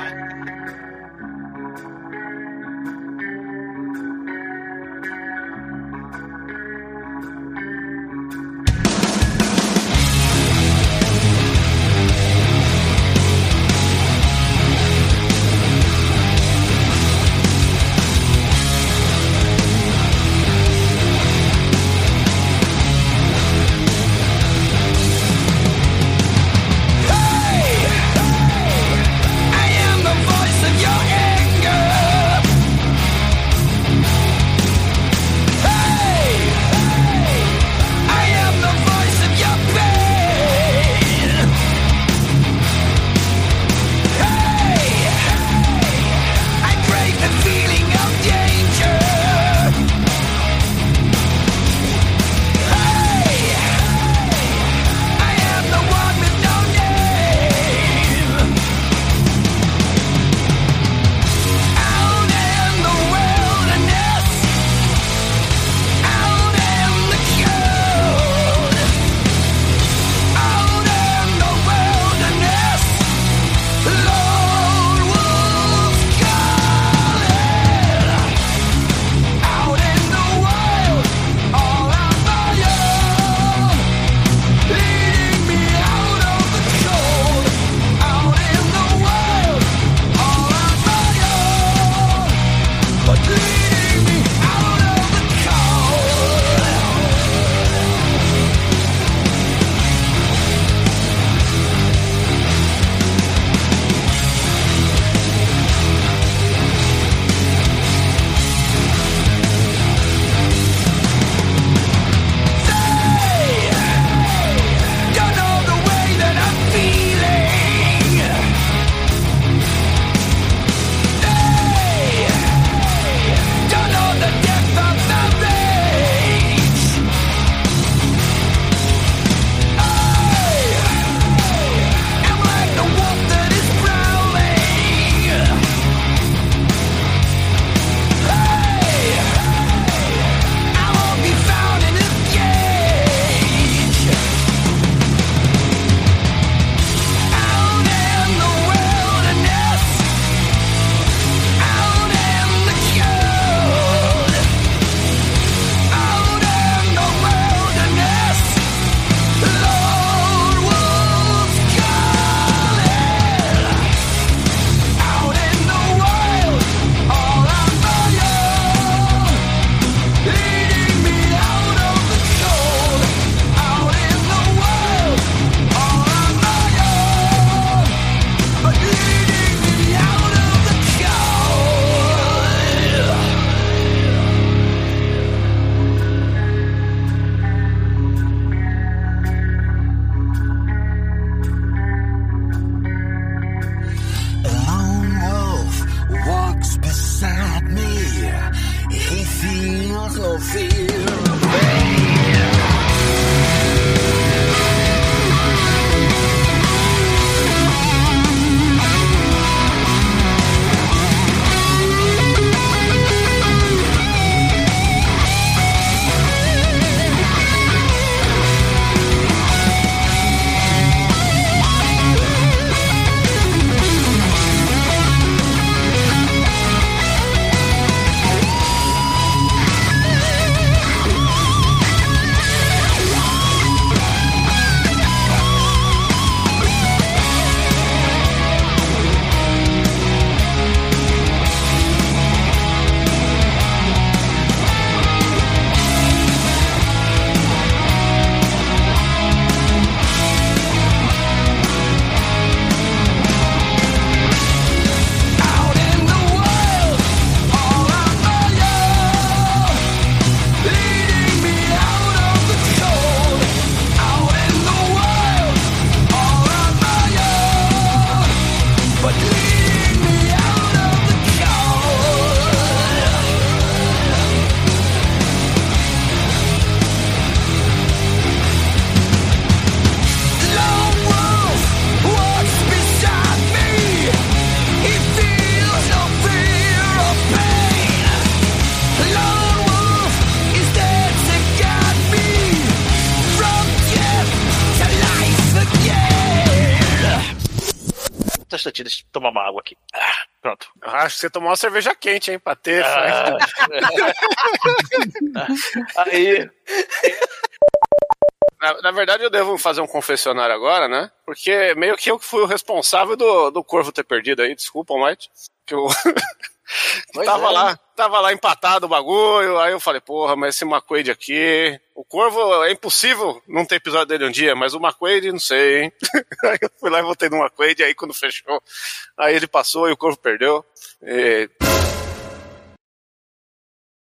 Instantinho, deixa eu tomar uma água aqui. Ah, Pronto. Acho que você tomou uma cerveja quente, hein, pra ter. Ah. Aí. Na, na verdade, eu devo fazer um confessionário agora, né? Porque meio que eu que fui o responsável do, do Corvo ter perdido aí, desculpa, Mike. Que eu. Tava é. lá, tava lá empatado o bagulho, aí eu falei, porra, mas esse McQuaid aqui. O Corvo é impossível não ter episódio dele um dia, mas o McQuaid, não sei, hein? aí eu fui lá e voltei no McQuaid, aí quando fechou, aí ele passou e o Corvo perdeu. E